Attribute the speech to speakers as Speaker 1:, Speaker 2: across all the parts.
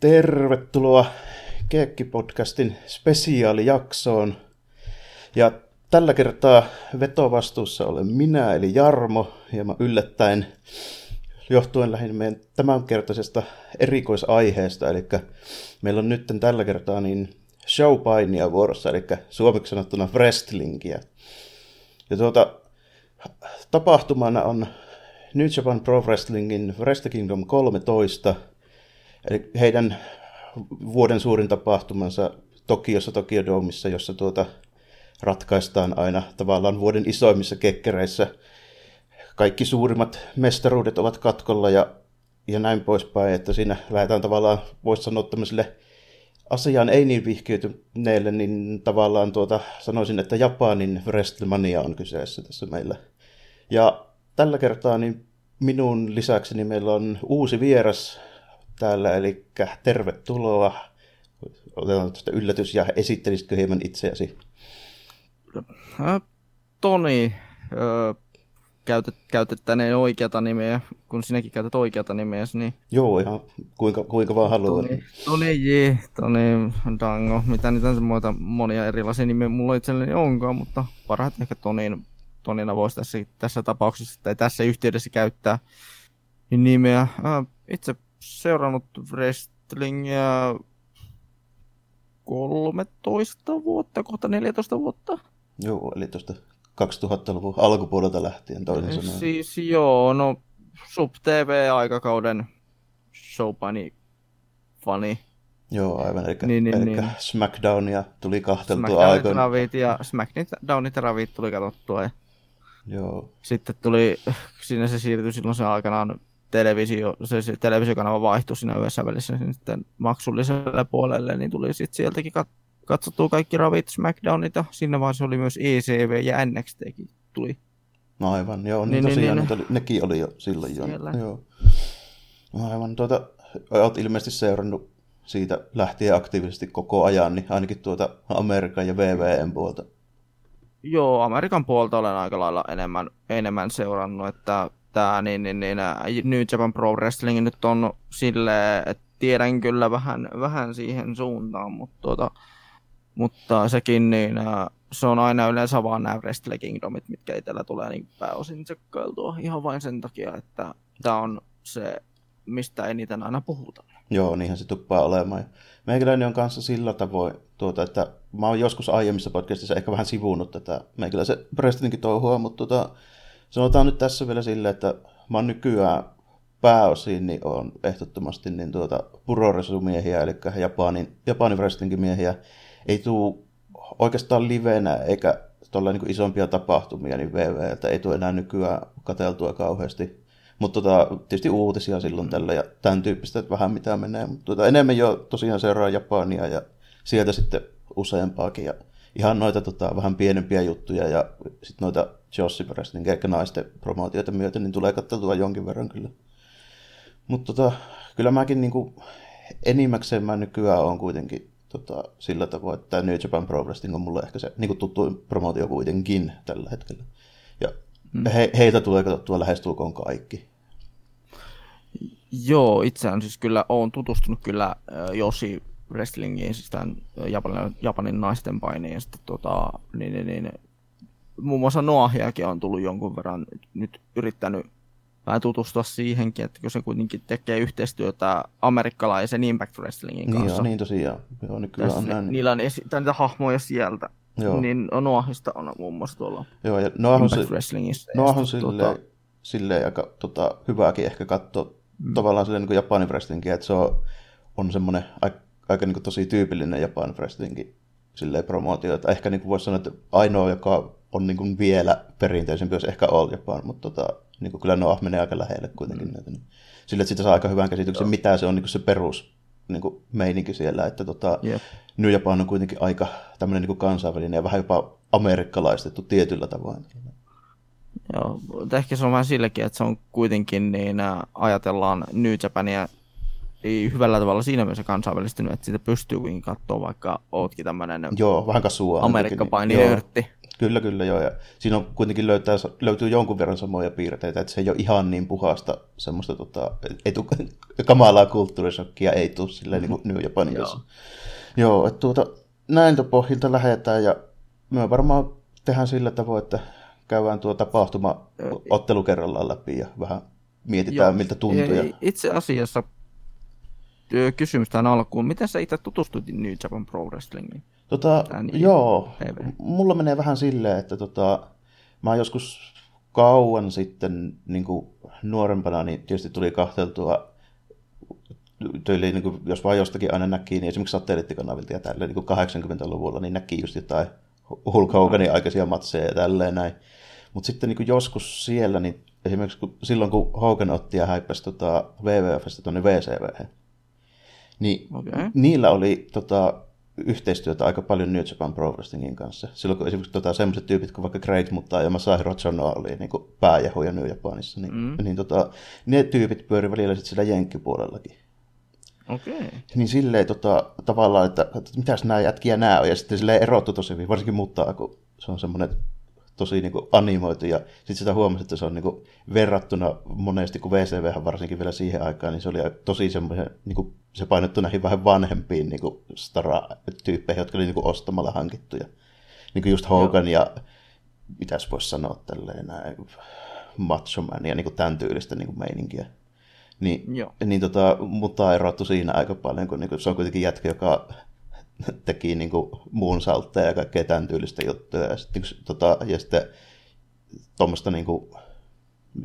Speaker 1: Tervetuloa Keekki-podcastin spesiaalijaksoon. Ja tällä kertaa vetovastuussa olen minä, eli Jarmo, hieman yllättäen johtuen lähinnä meidän tämänkertaisesta erikoisaiheesta. Eli meillä on nyt tällä kertaa niin showpainia vuorossa, eli suomeksi sanottuna wrestlingiä. Ja tuota, tapahtumana on New Japan Pro Wrestlingin Wrestle Kingdom 13, eli heidän vuoden suurin tapahtumansa Tokiossa, Tokyo Domeissa, jossa tuota ratkaistaan aina tavallaan vuoden isoimmissa kekkereissä. Kaikki suurimmat mestaruudet ovat katkolla ja, ja näin poispäin, että siinä lähdetään tavallaan, voisi sanoa tämmöiselle asiaan ei niin vihkiytyneille, niin tavallaan tuota, sanoisin, että Japanin WrestleMania on kyseessä tässä meillä. Ja tällä kertaa niin minun lisäkseni meillä on uusi vieras täällä, eli tervetuloa. Otetaan tuosta yllätys ja esittelisitkö hieman itseäsi?
Speaker 2: Äh, Toni, äh, käytet, tänne oikeata nimeä, kun sinäkin käytät oikeata nimeä, niin...
Speaker 1: Joo, ihan kuinka, kuinka vaan haluaa.
Speaker 2: Toni, Toni J, Toni Dango, mitä niitä muita monia erilaisia nimiä mulla itselleni onkaan, mutta parhaiten ehkä Tonin, Tonina voisi tässä, tässä tapauksessa tai tässä yhteydessä käyttää nimeä. Äh, itse seurannut wrestlingia 13 vuotta, kohta 14 vuotta.
Speaker 1: Joo, eli tuosta 2000-luvun alkupuolelta lähtien toinen
Speaker 2: sanoen. Siis joo, no Sub TV-aikakauden showpani fani.
Speaker 1: Joo, aivan. Eli, niin, niin, eli niin. SmackDownia tuli kahteltua aikoina.
Speaker 2: Ravit ja SmackDownit ja Ravit tuli katsottua. Ja
Speaker 1: Joo.
Speaker 2: Sitten tuli, siinä se siirtyi silloin se aikanaan televisio, se, se televisiokanava vaihtui siinä yhdessä välissä sitten maksulliselle puolelle, niin tuli sitten sieltäkin kat, katsottua kaikki Ravit SmackDownit, ja sinne vaiheessa oli myös ECV ja NXTkin tuli.
Speaker 1: No aivan, joo, niin, niin tosiaan niin, niin, oli, nekin oli jo silloin jo. Joo. No aivan, tuota, olet ilmeisesti seurannut siitä lähtien aktiivisesti koko ajan, niin ainakin tuota Amerikan ja VVN puolta.
Speaker 2: Joo, Amerikan puolta olen aika lailla enemmän, enemmän seurannut, että tämä niin, niin, niin, New Japan Pro Wrestling nyt on silleen, että tiedän kyllä vähän, vähän siihen suuntaan, mutta, tuota, mutta sekin niin, se on aina yleensä vaan nämä Wrestle Kingdomit, mitkä itsellä tulee niin pääosin tsekkailtua ihan vain sen takia, että tämä on se, mistä eniten aina puhutaan.
Speaker 1: Joo, niinhän se tuppaa olemaan. Meikäläinen on kanssa sillä tavoin, tuota, että mä oon joskus aiemmissa podcastissa ehkä vähän sivuunut tätä meikäläisen wrestlingin touhua, mutta tuota, sanotaan nyt tässä vielä silleen, että mä oon nykyään pääosin niin on ehdottomasti niin tuota puroresumiehiä, eli Japanin, Japanin wrestlingin miehiä. Ei tule oikeastaan livenä eikä tuolla niin isompia tapahtumia, niin VVltä ei tule enää nykyään kateltua kauheasti. Mutta tota, tietysti uutisia silloin tällä ja tämän tyyppistä, että vähän mitä menee. Mutta tota, enemmän jo tosiaan seuraa Japania ja sieltä sitten useampaakin. Ja ihan noita tota, vähän pienempiä juttuja ja sitten noita Jossi Wrestling, eikä naisten promootioita myöten, niin tulee katsotua jonkin verran kyllä. Mutta tota, kyllä mäkin niinku, enimmäkseen mä nykyään on kuitenkin tota, sillä tavoin, että New Japan Pro Wrestling on mulle ehkä se niinku tuttu promootio kuitenkin tällä hetkellä. Ja mm. he, heitä tulee katsottua lähestulkoon kaikki.
Speaker 2: Joo, itse siis kyllä olen tutustunut kyllä Josi wrestlingiin, siis tämän Japanin, Japanin naisten painiin, ja sitten tota, niin, niin, niin, muun muassa Noahiakin on tullut jonkun verran nyt yrittänyt vähän tutustua siihenkin, että kun se kuitenkin tekee yhteistyötä amerikkalaisen Impact Wrestlingin kanssa. Niin,
Speaker 1: joo, niin tosiaan. Joo, niin kyllä
Speaker 2: on näin. Niillä on esi- niitä hahmoja sieltä. Joo. Niin Noahista on muun muassa tuolla
Speaker 1: Joo, ja Noah on, Impact Wrestlingissä. Noah on silleen, tuota... silleen aika tota, hyvääkin ehkä katsoa mm. tavallaan silleen niin kuin Japanin wrestlingiä, että se on, on semmoinen aika, aika niin kuin tosi tyypillinen Japanin wrestlingin silleen promootio, että ehkä niin kuin voisi sanoa, että ainoa, joka on niin kuin vielä perinteisempi, jos ehkä All Japan, mutta tota, niin kuin kyllä Noah menee aika lähelle kuitenkin näitä. Niin. Sillä, että siitä saa aika hyvän käsityksen, Joo. mitä se on niin kuin se perus niin kuin meininki siellä, että tota, yep. New Japan on kuitenkin aika tämmöinen niin kansainvälinen ja vähän jopa amerikkalaistettu tietyllä tavoin.
Speaker 2: Joo, ehkä se on vähän silläkin, että se on kuitenkin niin, ajatellaan New Japania ei hyvällä tavalla siinä mielessä kansainvälistynyt, että siitä pystyy katsoa, vaikka ootkin tämmöinen
Speaker 1: Joo, vähän kasua.
Speaker 2: Amerikka-paini-nörtti.
Speaker 1: Kyllä, kyllä, joo. Ja siinä on kuitenkin löytää, löytyy jonkun verran samoja piirteitä, että se ei ole ihan niin puhasta semmoista tota, etu, kamalaa kulttuurisokkia ei tule silleen niin kuin New Japanin joo. joo, että tuota, näin pohjilta lähdetään ja me varmaan tehdään sillä tavoin, että käydään tuo tapahtuma ottelu kerrallaan läpi ja vähän mietitään, Joo. miltä tuntuu. Ja...
Speaker 2: Itse asiassa kysymys tähän alkuun. Miten sä itse tutustuit New Japan Pro Wrestlingiin?
Speaker 1: Tota, joo, TV. mulla menee vähän silleen, että tota, mä joskus kauan sitten niin kuin nuorempana, niin tietysti tuli kahteltua tyyliin, niin kuin, jos vaan jostakin aina näki, niin esimerkiksi satelliittikanavilta ja tälleen niin 80-luvulla, niin näki just jotain Hulk Hoganin aikaisia matseja ja tälleen näin. Mutta sitten niin joskus siellä, niin esimerkiksi kun, silloin kun Hogan otti ja häippäsi tota, WWFstä tuonne VCV, niin okay. niillä oli tota, yhteistyötä aika paljon New Japan Pro Wrestlingin kanssa. Silloin kun esimerkiksi tota, sellaiset tyypit kuin vaikka Great Mutta ja Masahiro Chono oli niin pääjahuja New Japanissa, niin, mm. niin tota, ne tyypit pyöri välillä sitten sillä jenkkipuolellakin.
Speaker 2: Okay.
Speaker 1: Niin silleen tota, tavallaan, että, että mitäs nämä jätkiä nämä on, ja sitten silleen erottu tosi hyvin, varsinkin muuttaa, kun se on semmoinen tosi niin kuin animoitu, ja sitten sitä huomasi, että se on niin kuin, verrattuna monesti, kun VCV varsinkin vielä siihen aikaan, niin se oli tosi semmoinen, niin kuin, se painottu näihin vähän vanhempiin niin kuin stara-tyyppeihin, jotka oli niin kuin ostamalla hankittuja. Niin kuin just Hogan Joo. ja mitäs voisi sanoa tälleen, näin, Macho Man ja niin kuin tämän tyylistä niin kuin meininkiä. Niin, Joo. niin tota, mutta erottu siinä aika paljon, kun niin kuin, se on kuitenkin jätkä, joka teki niin kuin, muun saltteja ja kaikkea tämän tyylistä juttuja. Ja sitten, niin tota, ja sitten tuommoista niin kuin,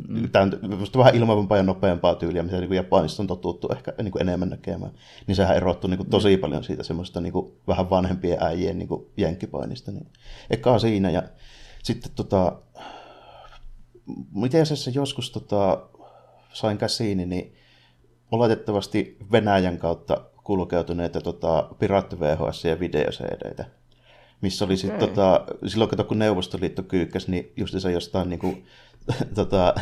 Speaker 1: mm. tämän, vähän ilmavampaa ja nopeampaa tyyliä, mitä niin Japanissa on totuttu ehkä niin kuin enemmän näkemään. Niin sehän erottuu niin kuin, tosi mm. paljon siitä semmoista niin kuin, vähän vanhempien äijien niin kuin, jenkkipainista. Niin, eka siinä ja sitten tota, miten se joskus tota, sain käsiini, niin oletettavasti Venäjän kautta kulkeutuneita tota, piraatti VHS ja videoseedeitä. Missä oli sitten, okay. tota, silloin kato, kun Neuvostoliitto kyykkäsi, niin just se jostain niin kuin, tota,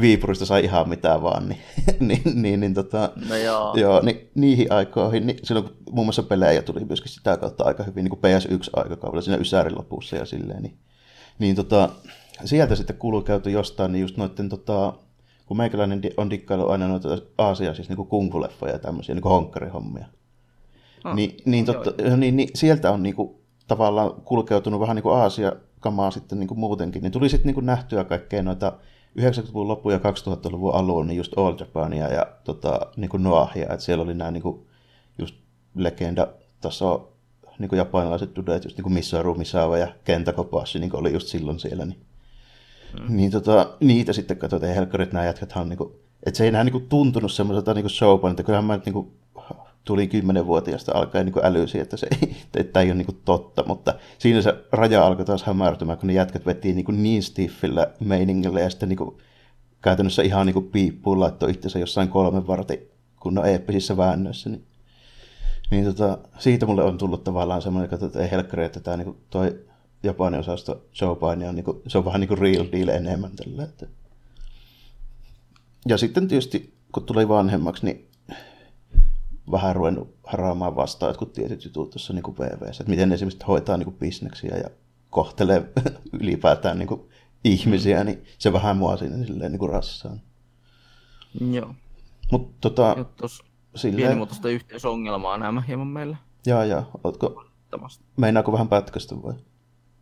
Speaker 1: Viipurista sai ihan mitään vaan, niin, niin, niin, niin, tota,
Speaker 2: no joo.
Speaker 1: Joo, niin, niihin aikoihin, niin silloin kun muun muassa pelejä tuli myöskin sitä kautta aika hyvin, niin kuin PS1-aikakaudella siinä Ysärin lopussa ja silleen, niin, niin tota, sieltä sitten kulkeutu jostain, niin just noiden tota, kun meikäläinen on dikkailu aina noita Aasia, siis niin kungfu-leffoja ja tämmöisiä niin honkkarihommia. Ah, niin, niin, totta, niin, niin, sieltä on niin kuin, tavallaan kulkeutunut vähän niin kuin Aasia-kamaa sitten niin kuin muutenkin. Niin tuli sitten niin kuin nähtyä kaikkea noita 90-luvun loppu ja 2000-luvun alun, niin just All Japania ja tota, niin kuin Noahia. Että siellä oli nämä niin kuin, just legenda-taso niin kuin japanilaiset dudeet, just niin kuin Misaru Misawa ja Kenta Kobashi, niin kuin oli just silloin siellä. Niin Mm. Niin tota, niitä sitten katsoin, että helkkarit nämä jätkät on niinku, että se ei enää niinku tuntunut semmoiselta niinku showpan, että kyllähän mä niinku tuli kymmenenvuotiaasta alkaen niin älysi, että se ei, että ei ole niin totta, mutta siinä se raja alkoi taas hämärtymään, kun ne jätkät vetiin niin, niin stiffillä meiningillä ja sitten niin käytännössä ihan niin piippuun laittoi itsensä jossain kolmen vartin kun on eeppisissä väännöissä. Niin, niin tota, siitä mulle on tullut tavallaan semmoinen, että ei helkkari, että tämä niin toi Japanin osasto showpaini on, niin kuin, se on vähän niin kuin real deal enemmän tällä. Että. Ja sitten tietysti, kun tuli vanhemmaksi, niin vähän ruvennut haraamaan vastaan jotkut tietyt jutut tuossa niin PVssä, että miten esimerkiksi hoitaa niin kuin bisneksiä ja kohtelee ylipäätään niin kuin ihmisiä, niin se vähän mua siinä silleen niin kuin rassaan.
Speaker 2: Joo.
Speaker 1: Mutta tota,
Speaker 2: silleen... Pienimuotoista yhteisongelmaa nämä hieman meillä.
Speaker 1: Jaa, jaa. Ootko, meinaako vähän pätkästä vai?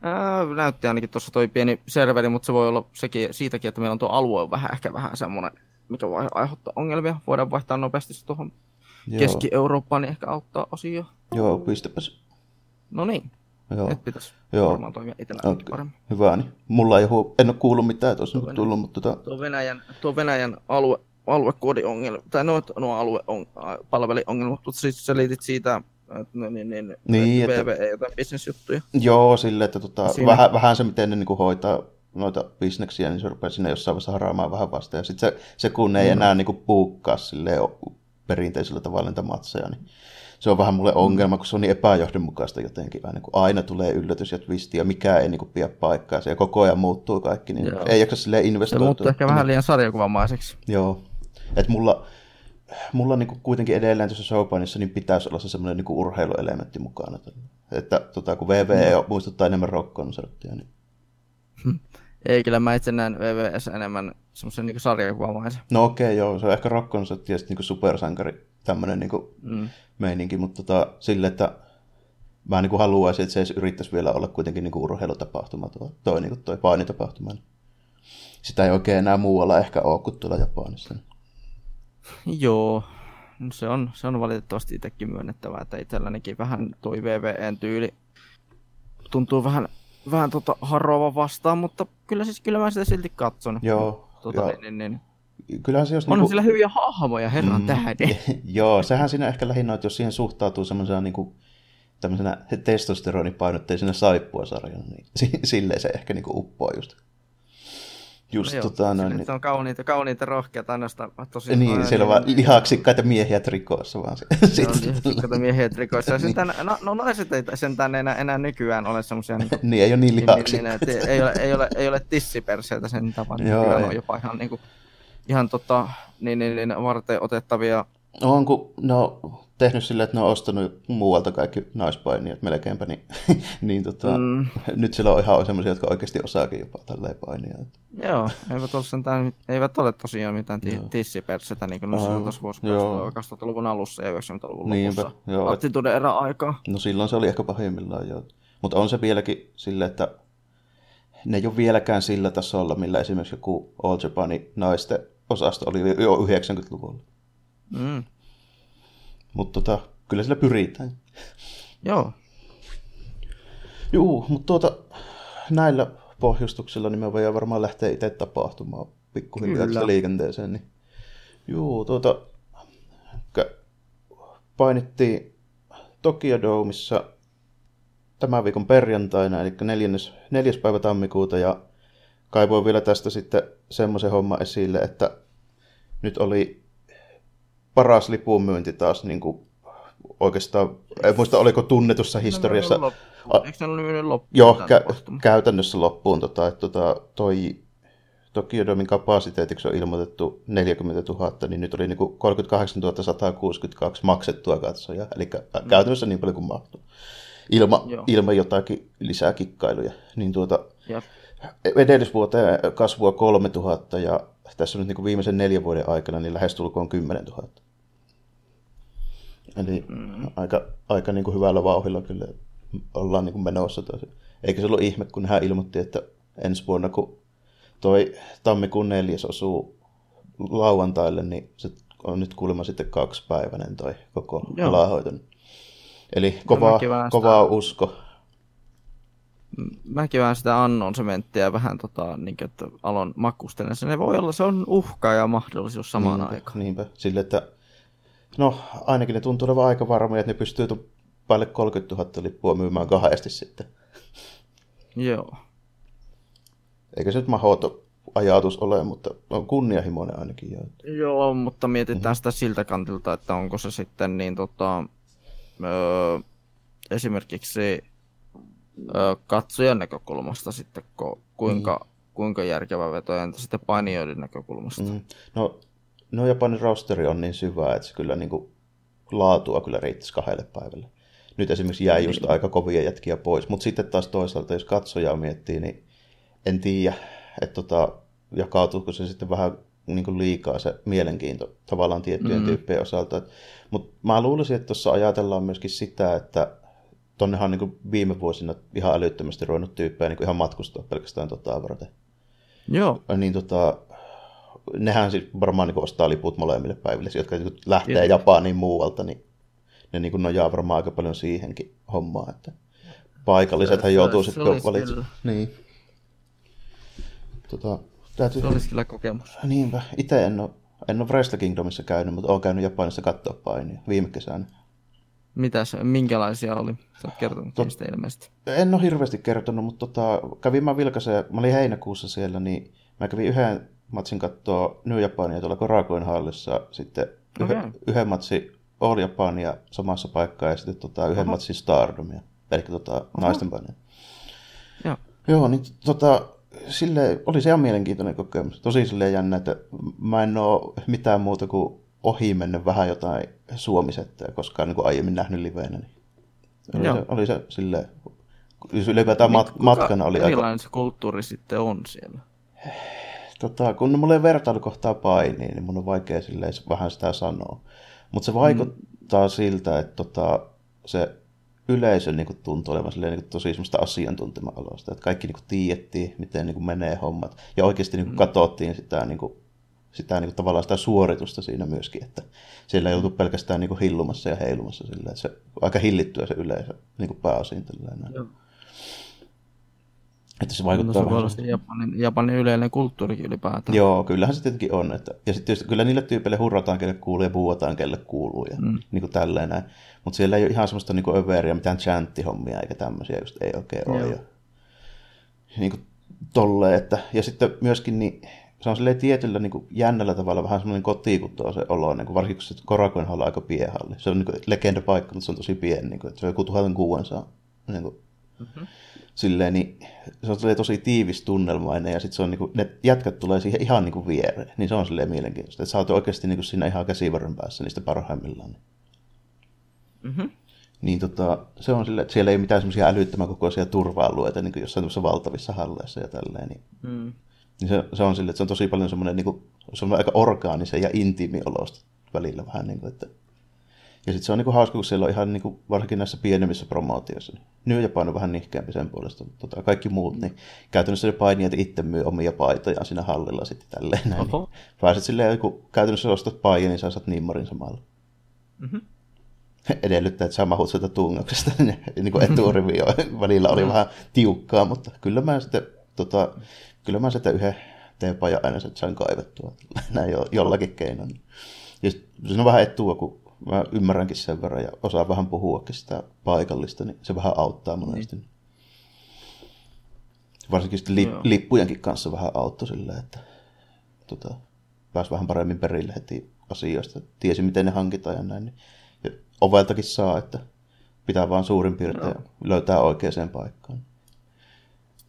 Speaker 2: Ää, näytti ainakin tuossa toi pieni serveri, mutta se voi olla sekin, siitäkin, että meillä on tuo alue on vähän, ehkä vähän semmoinen, mikä voi aiheuttaa ongelmia. Voidaan vaihtaa nopeasti se tuohon Keski-Eurooppaan, niin ehkä auttaa osio.
Speaker 1: Joo, pistäpäs.
Speaker 2: No niin.
Speaker 1: Joo.
Speaker 2: Et pitäisi
Speaker 1: Joo.
Speaker 2: varmaan toimia itsellä okay. paremmin.
Speaker 1: Hyvä, niin. Mulla ei hu- en ole kuullut mitään tuossa tuo tullut, mutta... Tota...
Speaker 2: Tuo Venäjän, tuo Venäjän alue, aluekoodiongelma, tai no, no alue on, palveliongelma, mutta siis selitit siitä No, niin, niin, niin että VVE jotain bisnesjuttuja.
Speaker 1: Joo, sille, että tota, vähän, vähän se, miten ne niin kuin hoitaa noita bisneksiä, niin se rupeaa sinne jossain vaiheessa haraamaan vähän vasta. Ja sitten se, se, kun ei mm. enää niin kuin puukkaa silleen, perinteisellä tavalla niitä matseja, niin se on vähän mulle mm. ongelma, kun se on niin epäjohdonmukaista jotenkin. Aina, kun aina tulee yllätys ja twisti ja mikä ei niin kuin, pidä paikkaa. Se koko ajan muuttuu kaikki, niin Joo. ei jaksa silleen investoitua.
Speaker 2: Se muuttuu ehkä vähän liian sarjakuvamaiseksi.
Speaker 1: Joo. Että mulla, mulla niin kuin kuitenkin edelleen tuossa showpainissa niin pitäisi olla se semmoinen niin urheiluelementti mukana. Että tota, kun VVE no. muistuttaa enemmän rock-konserttia, niin...
Speaker 2: Ei, kyllä mä itse näen VVS enemmän semmoisen niin sarjakuvamaisen.
Speaker 1: No okei, okay, joo, se on ehkä rock-konsertti ja sitten niin supersankari tämmöinen niin mm. meininki, mutta tota, sille, että mä niin kuin haluaisin, että se edes yrittäisi vielä olla kuitenkin niin kuin urheilutapahtuma, tuo, toi, niin kuin toi painitapahtuma. Sitä ei oikein enää muualla ehkä ole kuin tuolla Japanissa.
Speaker 2: Joo, se on, se on valitettavasti itsekin myönnettävää, että itsellänikin vähän toi VVN tyyli tuntuu vähän, vähän tota harroava vastaan, mutta kyllä siis kyllä mä sitä silti katson.
Speaker 1: Joo.
Speaker 2: Tota, ja... niin, niin,
Speaker 1: Kyllähän se jos
Speaker 2: on niinku... sillä hyviä hahmoja, herran mm, tähden.
Speaker 1: joo, sehän siinä ehkä lähinnä, että jos siihen suhtautuu semmoisena niin kuin, tämmöisenä testosteronipainotteisena saippuasarjana, niin silleen se ehkä niin kuin uppoaa just.
Speaker 2: Just no tota, noin, niin... on kauniita, kauniita rohkeita ainoastaan.
Speaker 1: Tosi niin, aina, siellä on vaan lihaksikkaita miehiä trikoissa vaan.
Speaker 2: Lihaksikkaita miehiä trikoissa. Ja sentään, no, no naiset ei sentään enää, enää nykyään ole semmoisia... Niin,
Speaker 1: niin, ei ole niin lihaksikkaita.
Speaker 2: Niin, niin, ei, ole, ei, ole, ei ole tissiperseitä sen tapaan. Joo, on jopa ihan, niin kuin, ihan tota, niin, niin, niin, varten otettavia
Speaker 1: on, kun ne on tehnyt silleen, että ne on ostanut muualta kaikki naispainijat melkeinpä, niin, niin tota, mm. nyt siellä on ihan sellaisia, jotka oikeasti osaakin jopa tälleen painia.
Speaker 2: Joo, eivät ole, sentään, eivät ole tosiaan mitään tissipersetä, niin kuin ne on tuossa vuosi 2000-luvun alussa ja 90-luvun Niinpä, lopussa. Joo. Attituden erä aikaa.
Speaker 1: No silloin se oli ehkä pahimmillaan, joo. Mutta on se vieläkin silleen, että ne ei ole vieläkään sillä tasolla, millä esimerkiksi joku All Japanin naisten osasto oli jo 90-luvulla. Mm. Mutta tota, kyllä sillä pyritään.
Speaker 2: Joo.
Speaker 1: Juu, mutta tuota, näillä pohjustuksilla niin me voidaan varmaan lähteä itse tapahtumaan pikkuhiljaa liikenteeseen. Niin. Juu, tuota, painittiin Tokyo Domeissa tämän viikon perjantaina, eli neljännes, neljäs päivä tammikuuta, ja kaivoin vielä tästä sitten semmoisen homma esille, että nyt oli paras lipun myynti taas niin kuin oikeastaan, en muista oliko tunnetussa historiassa.
Speaker 2: Eikö ne myynyt loppuun?
Speaker 1: Joo, kä- käytännössä loppuun. Tota, että tota, toi Tokyo Domin kapasiteetiksi on ilmoitettu 40 000, niin nyt oli niin kuin 38 162 maksettua katsoja, eli mm. käytännössä niin paljon kuin mahtuu. Ilma, ilma jotakin lisää kikkailuja. Niin tuota, edellisvuoteen kasvua 3000 ja tässä on nyt niin kuin viimeisen neljän vuoden aikana niin lähestulkoon 10 000. Eli mm. aika, aika niin kuin hyvällä vauhilla kyllä ollaan niin kuin menossa. Tosi. Eikä se ollut ihme, kun hän ilmoitti, että ensi vuonna, kun toi tammikuun neljäs osuu lauantaille, niin se on nyt kuulemma sitten kaksipäiväinen toi koko alahoito. Eli kova, kova usko.
Speaker 2: Mäkin vähän sitä annon sementtiä vähän tota, niin kuin, että alon makustelen. Se voi olla, se on uhka ja mahdollisuus samaan
Speaker 1: niinpä,
Speaker 2: aikaan.
Speaker 1: Niinpä, sille, että No, ainakin ne tuntuu olevan aika varmoja, että ne pystyy päälle 30 000 lippua myymään kahdesti sitten.
Speaker 2: Joo.
Speaker 1: Eikä se nyt mahoto ajatus ole, mutta on kunnianhimoinen ainakin. Jo.
Speaker 2: Joo, mutta mietitään mm-hmm. sitä siltä kantilta, että onko se sitten niin tota, öö, esimerkiksi öö, katsojan näkökulmasta sitten, kuinka, mm. kuinka järkevä veto, entä sitten painijoiden näkökulmasta? Mm.
Speaker 1: No no Japanin rosteri on niin syvä, että se kyllä niin kuin laatua kyllä riittäisi kahdelle päivälle. Nyt esimerkiksi jää just niin. aika kovia jätkiä pois, mutta sitten taas toisaalta, jos katsojaa miettii, niin en tiedä, että tota, jakautuuko se sitten vähän niin kuin liikaa se mielenkiinto tavallaan tiettyjen mm. tyyppien osalta. Mutta mä luulisin, että tuossa ajatellaan myöskin sitä, että tonnehan on niin kuin viime vuosina ihan älyttömästi ruvennut tyyppejä niin kuin ihan matkustaa pelkästään tota varten.
Speaker 2: Joo.
Speaker 1: Niin tota, nehän siis varmaan niin ostaa liput molemmille päiville, jotka niin lähtee Tietysti. Japaniin muualta, niin ne niin nojaa varmaan aika paljon siihenkin hommaan, että paikallisethan joutuu sitten valitsemaan. Niin.
Speaker 2: Tota, täytyy... Se olisi kyllä kokemus.
Speaker 1: Niinpä. Itse en ole, en ole Wrestle Kingdomissa käynyt, mutta olen käynyt Japanissa katsoa painia viime kesänä.
Speaker 2: Mitäs, minkälaisia oli? Sä oot kertonut Tot, ilmeisesti.
Speaker 1: En ole hirveästi kertonut, mutta tota, kävin mä vilkaisen, mä olin heinäkuussa siellä, niin mä kävin yhden matsin katsoa New Japania tuolla Korakoin hallissa, sitten okay. yhden, yhden matsin All Japania samassa paikkaa ja sitten tota, yhden Aha. matsin Stardomia, eli tota, naisten painia. Joo. Joo, niin tota, sille oli se ihan mielenkiintoinen kokemus. Tosi silleen jännä, että mä en ole mitään muuta kuin ohi mennyt vähän jotain suomisettä, koskaan niin kuin aiemmin nähnyt liveenä. Niin oli, se, oli se silleen, ylipäätään mat- Kuka, matkana oli
Speaker 2: aika... se kulttuuri sitten on siellä?
Speaker 1: Tota, kun mulla ei vertailukohtaa painiin, niin mun on vaikea silleen vähän sitä sanoa. Mutta se vaikuttaa mm. siltä, että tota, se yleisö niin kuin, tuntuu olevan silleen, niin kuin, tosi semmoista asiantuntema-aloista, että kaikki niin kuin, tiedettiin, miten niin kuin, menee hommat, ja oikeasti niin kuin, mm. katsottiin sitä, niin kuin, sitä niin kuin, tavallaan sitä suoritusta siinä myöskin, että siellä ei oltu pelkästään niin kuin, hillumassa ja heilumassa silleen, että se aika hillittyä se yleisö niin kuin, pääosin. Tällainen. Joo. Että se vaikuttaa no, se vähän...
Speaker 2: Se Japanin, Japanin yleinen kulttuurikin ylipäätään.
Speaker 1: Joo, kyllähän se tietenkin on. Että, ja sitten tietysti kyllä niille tyypeille hurrataan, kelle kuuluu ja puhutaan, kelle kuuluu ja mm. niin kuin tälleen näin. Mutta siellä ei ole ihan semmoista niin överiä, mitään chanttihommia eikä tämmöisiä just ei oikein ole. Ja, niin kuin tolleen, että, ja sitten myöskin niin, se on silleen tietyllä niin kuin jännällä tavalla vähän semmoinen kotiikuttoa se olo, niin kuin varsinkin kun se Korakuen on aika pienhalli. Se on niin kuin legenda paikka, mutta se on tosi pieni, niin kuin, että se on joku 1600 niin kuin, mm-hmm silleen, niin se on tosi tiivis tunnelmainen ja sitten se on niin kuin, ne jätkät tulee siihen ihan niin kuin viereen, niin se on silleen mielenkiintoista, että sä oot oikeasti niin kuin siinä ihan käsivarren päässä niistä parhaimmillaan. Mm-hmm. Niin tota, se on silleen, että siellä ei ole mitään semmoisia älyttömän kokoisia turva-alueita niin kuin jossain valtavissa halleissa ja tälleen. Niin, mm. niin se, se, on silleen, että se on tosi paljon semmoinen, niin kuin, se on aika orgaanisen ja intiimi olosta välillä vähän, niin kuin, että ja sitten se on niinku hauska, kun siellä on ihan niinku, varsinkin näissä pienemmissä promootioissa. Niin New Japan on vähän nihkeämpi sen puolesta, mutta tota, kaikki muut, niin käytännössä ne painijat itse myy omia paitojaan siinä hallilla sitten tälleen näin. Niin pääset silleen, kun käytännössä ostat paijan, niin sä saat nimmarin samalla. Mm-hmm. Edellyttää, että sä mahut sieltä tungauksesta, niin, kuin eturivi välillä oli mm. vähän tiukkaa, mutta kyllä mä sitten, tota, kyllä mä sitten yhden teepajan aina sain kaivettua näin jo, jollakin keinoin. Ja se on vähän etua, kun mä ymmärränkin sen verran ja osaan vähän puhuakin sitä paikallista, niin se vähän auttaa monesti. Niin. Varsinkin sitten li- lippujenkin kanssa vähän auttoi sillä, että tota, pääsi vähän paremmin perille heti asioista. Tiesi, miten ne hankitaan ja näin. Niin. Ja oveltakin saa, että pitää vaan suurin piirtein Joo. löytää oikeaan paikkaan.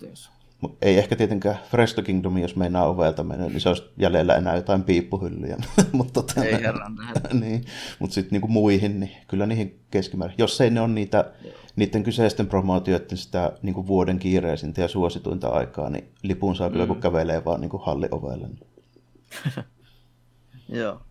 Speaker 1: Yes ei ehkä tietenkään Fresto Kingdom, jos meinaa ovelta mennä, niin se olisi jäljellä enää jotain piippuhyllyjä.
Speaker 2: mutta tota, ei herran
Speaker 1: niin, Mutta sitten niinku muihin, niin kyllä niihin keskimäärin. Jos ei ne ole niitä, niiden kyseisten promootioiden sitä niinku vuoden kiireisintä ja suosituinta aikaa, niin lipun saa kyllä, mm. kun kävelee vaan niinku halliovelle.
Speaker 2: Joo.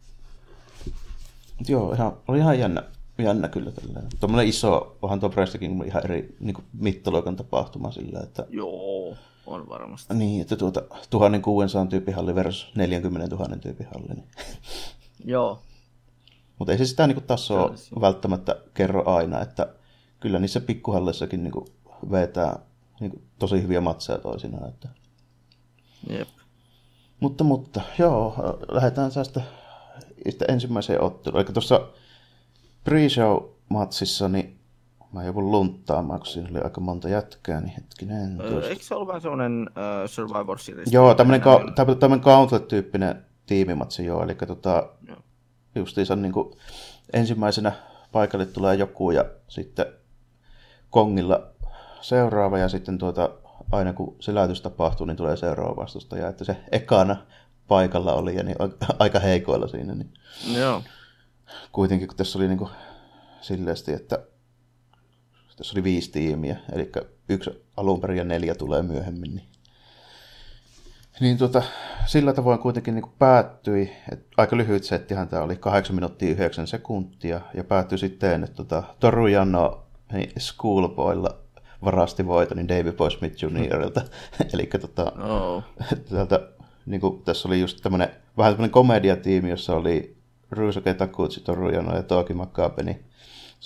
Speaker 1: Joo, ihan, oli ihan jännä, jännä kyllä tällä. Tuommoinen iso, onhan tuo Fresto Kingdom ihan eri niin mittaluokan tapahtuma sillä, että...
Speaker 2: Joo on varmasti.
Speaker 1: Niin, että tuota 1600 tyyppihalli versus 40 000 tyyppihalli. Niin.
Speaker 2: Joo.
Speaker 1: Mutta ei se sitä niin tasoa välttämättä kerro aina, että kyllä niissä pikkuhalleissakin niin vetää niin tosi hyviä matseja toisinaan. Että...
Speaker 2: Jep.
Speaker 1: Mutta, mutta, joo, lähdetään tästä ensimmäiseen otteluun. Eli tuossa pre-show-matsissa, niin Mä joudun lunttaamaan, kun siinä oli aika monta jätkää, niin hetkinen.
Speaker 2: Öö, eikö se ollut vähän sellainen uh, Survivor Series?
Speaker 1: Joo, tämmöinen, ka- tämmöinen gauntlet-tyyppinen tiimimatsi, joo. Eli tota, joo. justiinsa niin kuin ensimmäisenä paikalle tulee joku ja sitten kongilla seuraava ja sitten tuota, aina kun se lähetys tapahtuu, niin tulee seuraava vastustaja. Että se ekana paikalla oli ja niin aika heikoilla siinä. Niin
Speaker 2: Joo.
Speaker 1: Kuitenkin kun tässä oli niin kuin silleesti, että tässä oli viisi tiimiä, eli yksi alun perin ja neljä tulee myöhemmin. Niin, niin tuota, sillä tavoin kuitenkin niin päättyi, että aika lyhyt settihän tämä oli, 8 minuuttia 9 sekuntia, ja päättyi sitten, että tuota, Toru Jano niin Schoolboylla varasti voitonin David Boy Smith Jr. eli tota, oh. täältä, niin kuin, tässä oli just tämmöinen, vähän tämmöinen komediatiimi, jossa oli Rusuke Takuchi, Toru Jano ja Toki Makabe, niin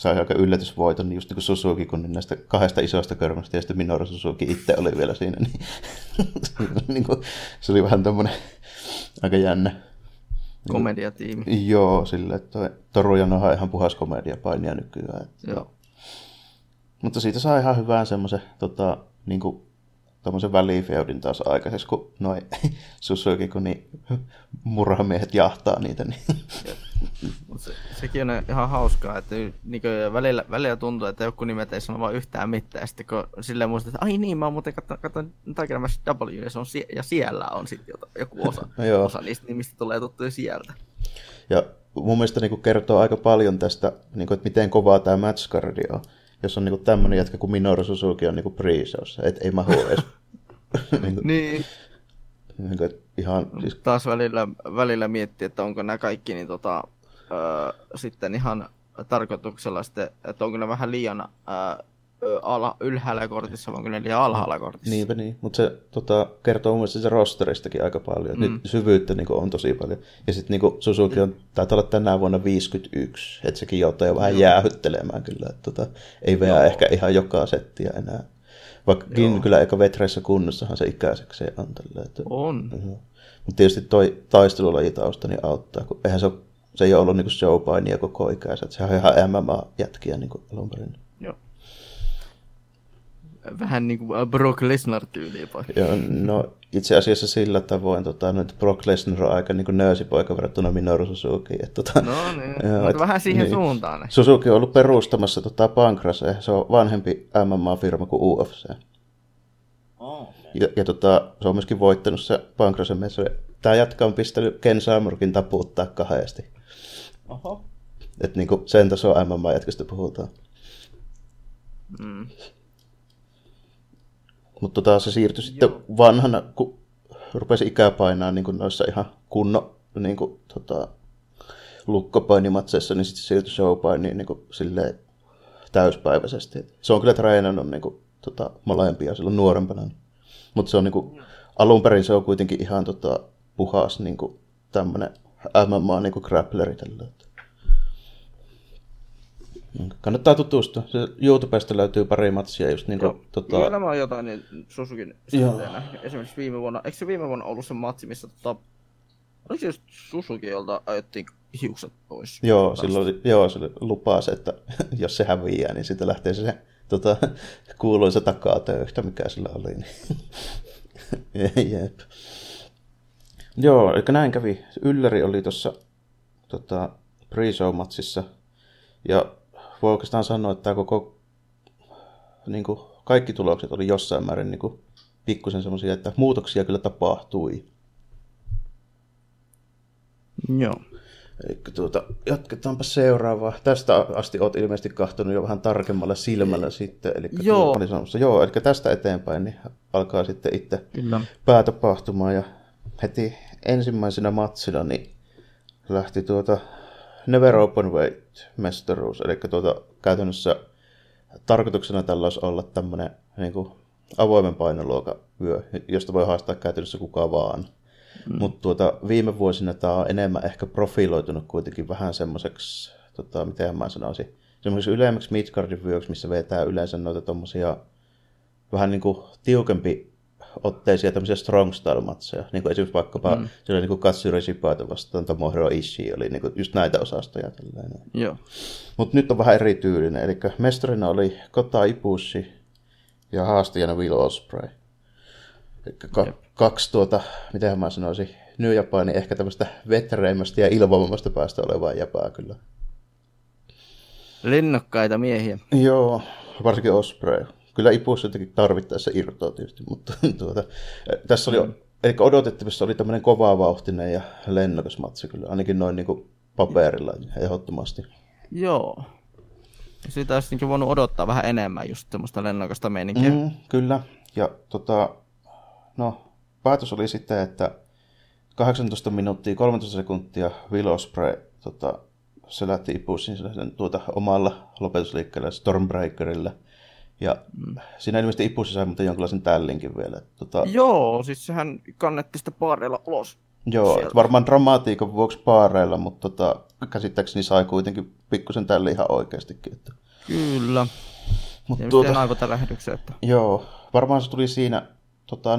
Speaker 1: sai aika yllätysvoiton, niin just niin kuin Suzuki, kun niin näistä kahdesta isosta körmästä ja sitten Minoru Suzuki itse oli vielä siinä, niin, niin kuin, se oli vähän tämmöinen aika jännä.
Speaker 2: Komediatiimi.
Speaker 1: Joo, sillä, että Toru Jano on ihan puhas komediapainia nykyään. Että,
Speaker 2: Joo.
Speaker 1: Mutta siitä saa ihan hyvää semmoisen tota, niin kuin, tuommoisen välifeudin taas aikaiseksi, kun noin Susuki, kun niin murhamiehet jahtaa niitä. Niin.
Speaker 2: Se, sekin on ihan hauskaa, että niin välillä, välillä tuntuu, että joku nimet ei sano vaan yhtään mitään, sitten kun silleen muistat, että ai niin, mä oon muuten katson Tigermash W, ja, se on sie- ja siellä on sitten joku osa, osa niistä nimistä tulee tuttuja sieltä.
Speaker 1: Ja mun mielestä niin kuin kertoo aika paljon tästä, niin kuin, että miten kovaa tämä matchcardi on. Jos on niin kuin tämmöinen jätkä kuin Minoru Suzuki on niin kuin pre-showssa, että ei mahu edes. niin, kuin,
Speaker 2: Niin,
Speaker 1: niin kuin, ihan, siis,
Speaker 2: taas välillä, välillä miettii, että onko nämä kaikki niin tota, ö, sitten ihan tarkoituksella sitten, että onko ne vähän liian ö, ala, ylhäällä kortissa, vai onko ne liian alhaalla kortissa.
Speaker 1: niinpä niin. Mutta se tota, kertoo mun mielestä se rosteristakin aika paljon. Mm. Nyt syvyyttä niin on tosi paljon. Ja sitten niin Suzuki on, taitaa olla tänä vuonna 51, että sekin joutuu jo vähän jäähyttelemään kyllä. Että, tota, ei vielä ehkä ihan joka settiä enää. Vaikkakin kyllä eikä vetreissä kunnossahan se ikäisekseen on tällä. Että,
Speaker 2: On.
Speaker 1: Mutta tietysti toi taistelulajitausta niin auttaa, kun eihän se, ole, se ei ole ollut niinku showpainia koko ikänsä, että sehän on ihan MMA-jätkiä niinku alun perin.
Speaker 2: Joo. Vähän niin kuin Brock Lesnar tyyliä
Speaker 1: Ja, no itse asiassa sillä tavoin, tota, nyt Brock Lesnar on aika niin nöösipoika verrattuna Minoru Suzuki. Että, tota,
Speaker 2: No niin,
Speaker 1: joo,
Speaker 2: mutta
Speaker 1: et-
Speaker 2: vähän siihen
Speaker 1: niin.
Speaker 2: suuntaan. ne.
Speaker 1: Suzuki on ollut perustamassa tota, Pankrase, se on vanhempi MMA-firma kuin UFC. Ja, ja tota, se on myöskin voittanut se Pankrasen messu. Tämä jatka on pistänyt Ken Samurkin taputtaa kahdesti.
Speaker 2: Oho.
Speaker 1: Että niinku sen taso MMA-jätkästä puhutaan.
Speaker 2: Mm.
Speaker 1: Mutta tota, se siirtyi sitten vanhana, kun rupesi ikää painaa niin noissa ihan kunno niin kuin, tota, lukkopainimatseissa, niin sitten se siirtyi showpainiin niin kuin, silleen täyspäiväisesti. Se on kyllä treenannut niin kuin, tota, molempia silloin nuorempana. Mutta se on niin kuin, alun perin se on kuitenkin ihan tota, puhas niin kuin, tämmöinen MMA niin kuin grappleri tällä. Kannattaa tutustua. Se YouTubesta löytyy pari matsia just niin kuin,
Speaker 2: Joo,
Speaker 1: tota,
Speaker 2: Kyllä mä oon jotain niin Susukin. Esimerkiksi viime vuonna, eikö se viime vuonna ollut se matsi, missä tota, oliko se just Susuki, jolta ajettiin hiukset pois?
Speaker 1: Joo, silloin joo, se lupaa se, että jos se häviää, niin sitten lähtee se, tota, kuuluisa takatöyhtä, mikä sillä oli. Niin. Jep. Joo, eli näin kävi. Ylläri oli tuossa tota, pre-show-matsissa. Ja voi oikeastaan sanoa, että tämä koko, niin kuin, kaikki tulokset oli jossain määrin niin kuin, pikkusen semmoisia, että muutoksia kyllä tapahtui.
Speaker 2: Joo.
Speaker 1: Eli tuota, jatketaanpa seuraavaa. Tästä asti olet ilmeisesti kahtonut jo vähän tarkemmalla silmällä sitten. Eli
Speaker 2: Joo.
Speaker 1: Joo, eli tästä eteenpäin niin alkaa sitten itse
Speaker 2: Kyllä.
Speaker 1: päätapahtumaan. Ja heti ensimmäisenä matsina niin lähti tuota Never Open Weight mestaruus. Eli tuota, käytännössä tarkoituksena tällä olisi olla tämmöinen niin kuin avoimen painoluokan vyö, josta voi haastaa käytännössä kuka vaan. Mm. Mutta tuota, viime vuosina tämä on enemmän ehkä profiloitunut kuitenkin vähän semmoiseksi, tota, miten mä sanoisin, semmoiseksi ylemmäksi midcardin vyöksi, missä vetää yleensä noita tommosia vähän niin kuin tiukempi otteisia tämmöisiä strong style matseja. Niin kuin esimerkiksi vaikkapa mm. siellä niin kuin Katsuri Shibata vastaan Tomohiro Ishii oli niin kuin just näitä osastoja. Tällainen.
Speaker 2: Joo.
Speaker 1: Mutta nyt on vähän erityylinen. Eli mestarina oli Kota Ibushi ja haastajana Will Osprey. Eli ka- kaksi tuota, miten mä sanoisin, New Japanin ehkä tämmöistä vettereimmästä ja ilvoimammasta päästä olevaa jäpää kyllä.
Speaker 2: Lennokkaita miehiä.
Speaker 1: Joo, varsinkin Osprey. Kyllä Ibushi jotenkin tarvittaessa irtoaa tietysti, mutta tuota, tässä oli, mm. eli odotettavissa oli tämmöinen kovaa vauhtinen ja lennokas matsi kyllä, ainakin noin niin kuin paperilla ehdottomasti.
Speaker 2: Joo. Sitä olisi niin voinut odottaa vähän enemmän just semmoista lennokasta meininkiä. Mm.
Speaker 1: Kyllä. Ja tota, no, päätös oli sitten, että 18 minuuttia 13 sekuntia Will Osprey tota, selätti sen tuota omalla lopetusliikkeellä Stormbreakerilla. Ja mm. siinä ilmeisesti Ibusi sai muuten jonkinlaisen tällinkin vielä. Tota,
Speaker 2: Joo, siis sehän kannetti sitä paareilla ulos.
Speaker 1: joo,
Speaker 2: sieltä.
Speaker 1: varmaan dramatiikan vuoksi paareilla, mutta tota, käsittääkseni sai kuitenkin pikkusen tälle ihan oikeastikin. Että.
Speaker 2: Kyllä.
Speaker 1: Mut
Speaker 2: Ja
Speaker 1: tuota,
Speaker 2: aivotärähdyksen, että...
Speaker 1: Joo, varmaan se tuli siinä tota,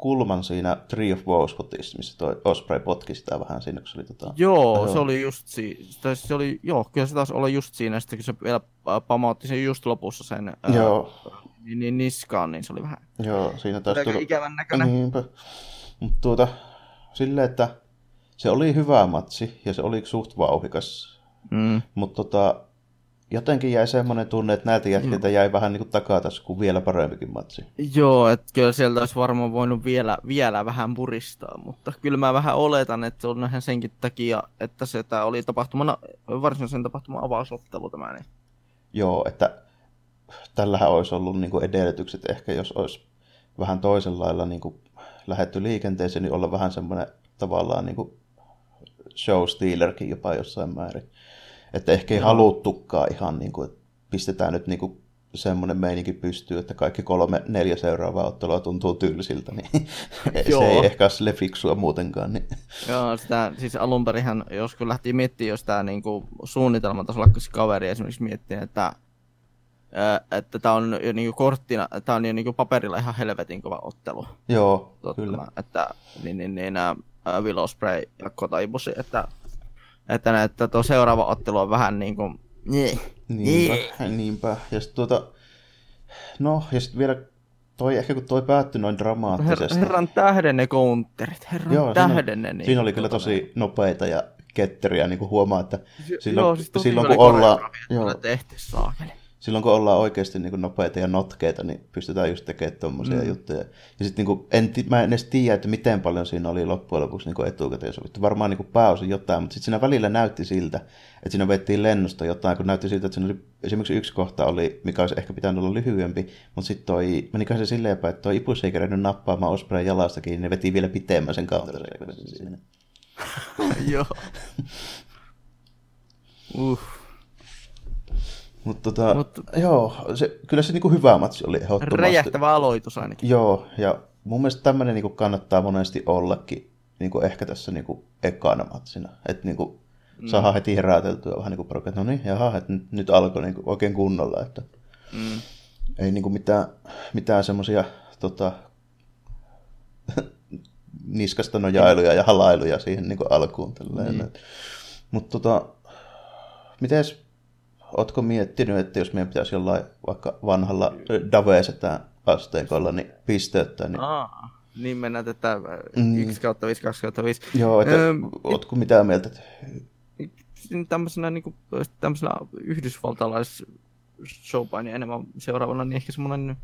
Speaker 1: kulman siinä Tree of Woe spotissa, missä toi Osprey potki sitä vähän siinä, kun se oli tota...
Speaker 2: Joo, joo, se oli just siinä. Se oli, joo, kyllä se taisi olla just siinä, sitten kun se vielä pamautti sen just lopussa sen ää,
Speaker 1: Joo,
Speaker 2: niin, niin niskaan, niin se oli vähän
Speaker 1: joo, siinä taisi
Speaker 2: aika
Speaker 1: tulla...
Speaker 2: ikävän näköinen.
Speaker 1: Niinpä. Mutta tuota, silleen, että se oli hyvä matsi ja se oli suht vauhikas.
Speaker 2: Mm.
Speaker 1: Mutta tota, jotenkin jäi semmoinen tunne, että näiltä jätkiltä jäi vähän niin kuin takatas kuin vielä parempikin matsi.
Speaker 2: Joo, että kyllä sieltä olisi varmaan voinut vielä, vielä vähän puristaa, mutta kyllä mä vähän oletan, että on ihan senkin takia, että se tämä oli tapahtumana, varsinaisen tapahtuman avausottelu tämä. Niin.
Speaker 1: Joo, että tällähän olisi ollut niin kuin edellytykset ehkä, jos olisi vähän toisella lailla niin kuin lähetty liikenteeseen, niin olla vähän semmoinen tavallaan niin kuin show stealerkin jopa jossain määrin. Että ehkä ei haluttukaan ihan, niin kuin, että pistetään nyt niin kuin semmoinen meininki pystyy, että kaikki kolme, neljä seuraavaa ottelua tuntuu tylsiltä, niin se ei ehkä ole sille fiksua muutenkaan. Niin.
Speaker 2: Joo, sitä, siis alun perin, jos kun lähti miettimään, jos tämä niin suunnitelmatasolla kaveri esimerkiksi miettii, että että tämä on jo niinku korttina, tämä on jo niinku paperilla ihan helvetin kova ottelu.
Speaker 1: Joo, Totta, kyllä.
Speaker 2: Että niin, niin, niin uh, Willow Spray ja Kotaibusi, että, että, että tuo seuraava ottelu on vähän niin kuin...
Speaker 1: Niinpä, niinpä. Ja sitten tuota, no, ja sitten vielä toi, ehkä kun toi päättyi noin dramaattisesti.
Speaker 2: Her, herran tähden ne counterit, herran Joo, tähden ne.
Speaker 1: Niin, siinä oli kyllä tosi nopeita ja ketteriä, niin kuin huomaa, että silloin, joo, siis silloin kun ollaan...
Speaker 2: Joo, tehty saakeli
Speaker 1: silloin kun ollaan oikeasti niin kuin nopeita ja notkeita, niin pystytään just tekemään tuommoisia mm. juttuja. Ja sitten niin en, mä en edes tiedä, että miten paljon siinä oli loppujen lopuksi niin etukäteen sovittu. Varmaan niin pääosin jotain, mutta sitten siinä välillä näytti siltä, että siinä vettiin lennosta jotain, kun näytti siltä, että siinä oli, esimerkiksi yksi kohta oli, mikä olisi ehkä pitänyt olla lyhyempi, mutta sitten toi, menikö se silleen päin, että toi Ipus ei kerennyt nappaamaan Ospreyn jalasta kiinni, niin ne veti vielä pitemmän sen kautta.
Speaker 2: Joo. uh.
Speaker 1: Mutta tota, Mut, joo, se, kyllä se niinku hyvä matsi oli ehdottomasti.
Speaker 2: Räjähtävä aloitus ainakin.
Speaker 1: Joo, ja mun mielestä tämmöinen niinku kannattaa monesti ollakin niinku ehkä tässä niinku ekana matsina. Että niinku mm. saadaan heti heräteltyä vähän niinku porukka, no niin, jaha, että nyt, nyt alkoi niinku oikein kunnolla. Että mm. Ei niinku mitään, mitään semmoisia tota, niskasta nojailuja ja halailuja siihen niinku alkuun. Mm. Mutta tota, mites Oletko miettinyt, että jos meidän pitäisi jollain vaikka vanhalla Davesetään asteikolla niin pisteyttää? Niin...
Speaker 2: Aa, niin mennään tätä mm. 1 kautta 5, 2 kautta 5.
Speaker 1: Joo, että öö, ootko mitään mieltä? Että...
Speaker 2: Tämmöisenä, niin kuin, tämmöisenä yhdysvaltalais showpainia enemmän seuraavana, niin ehkä semmoinen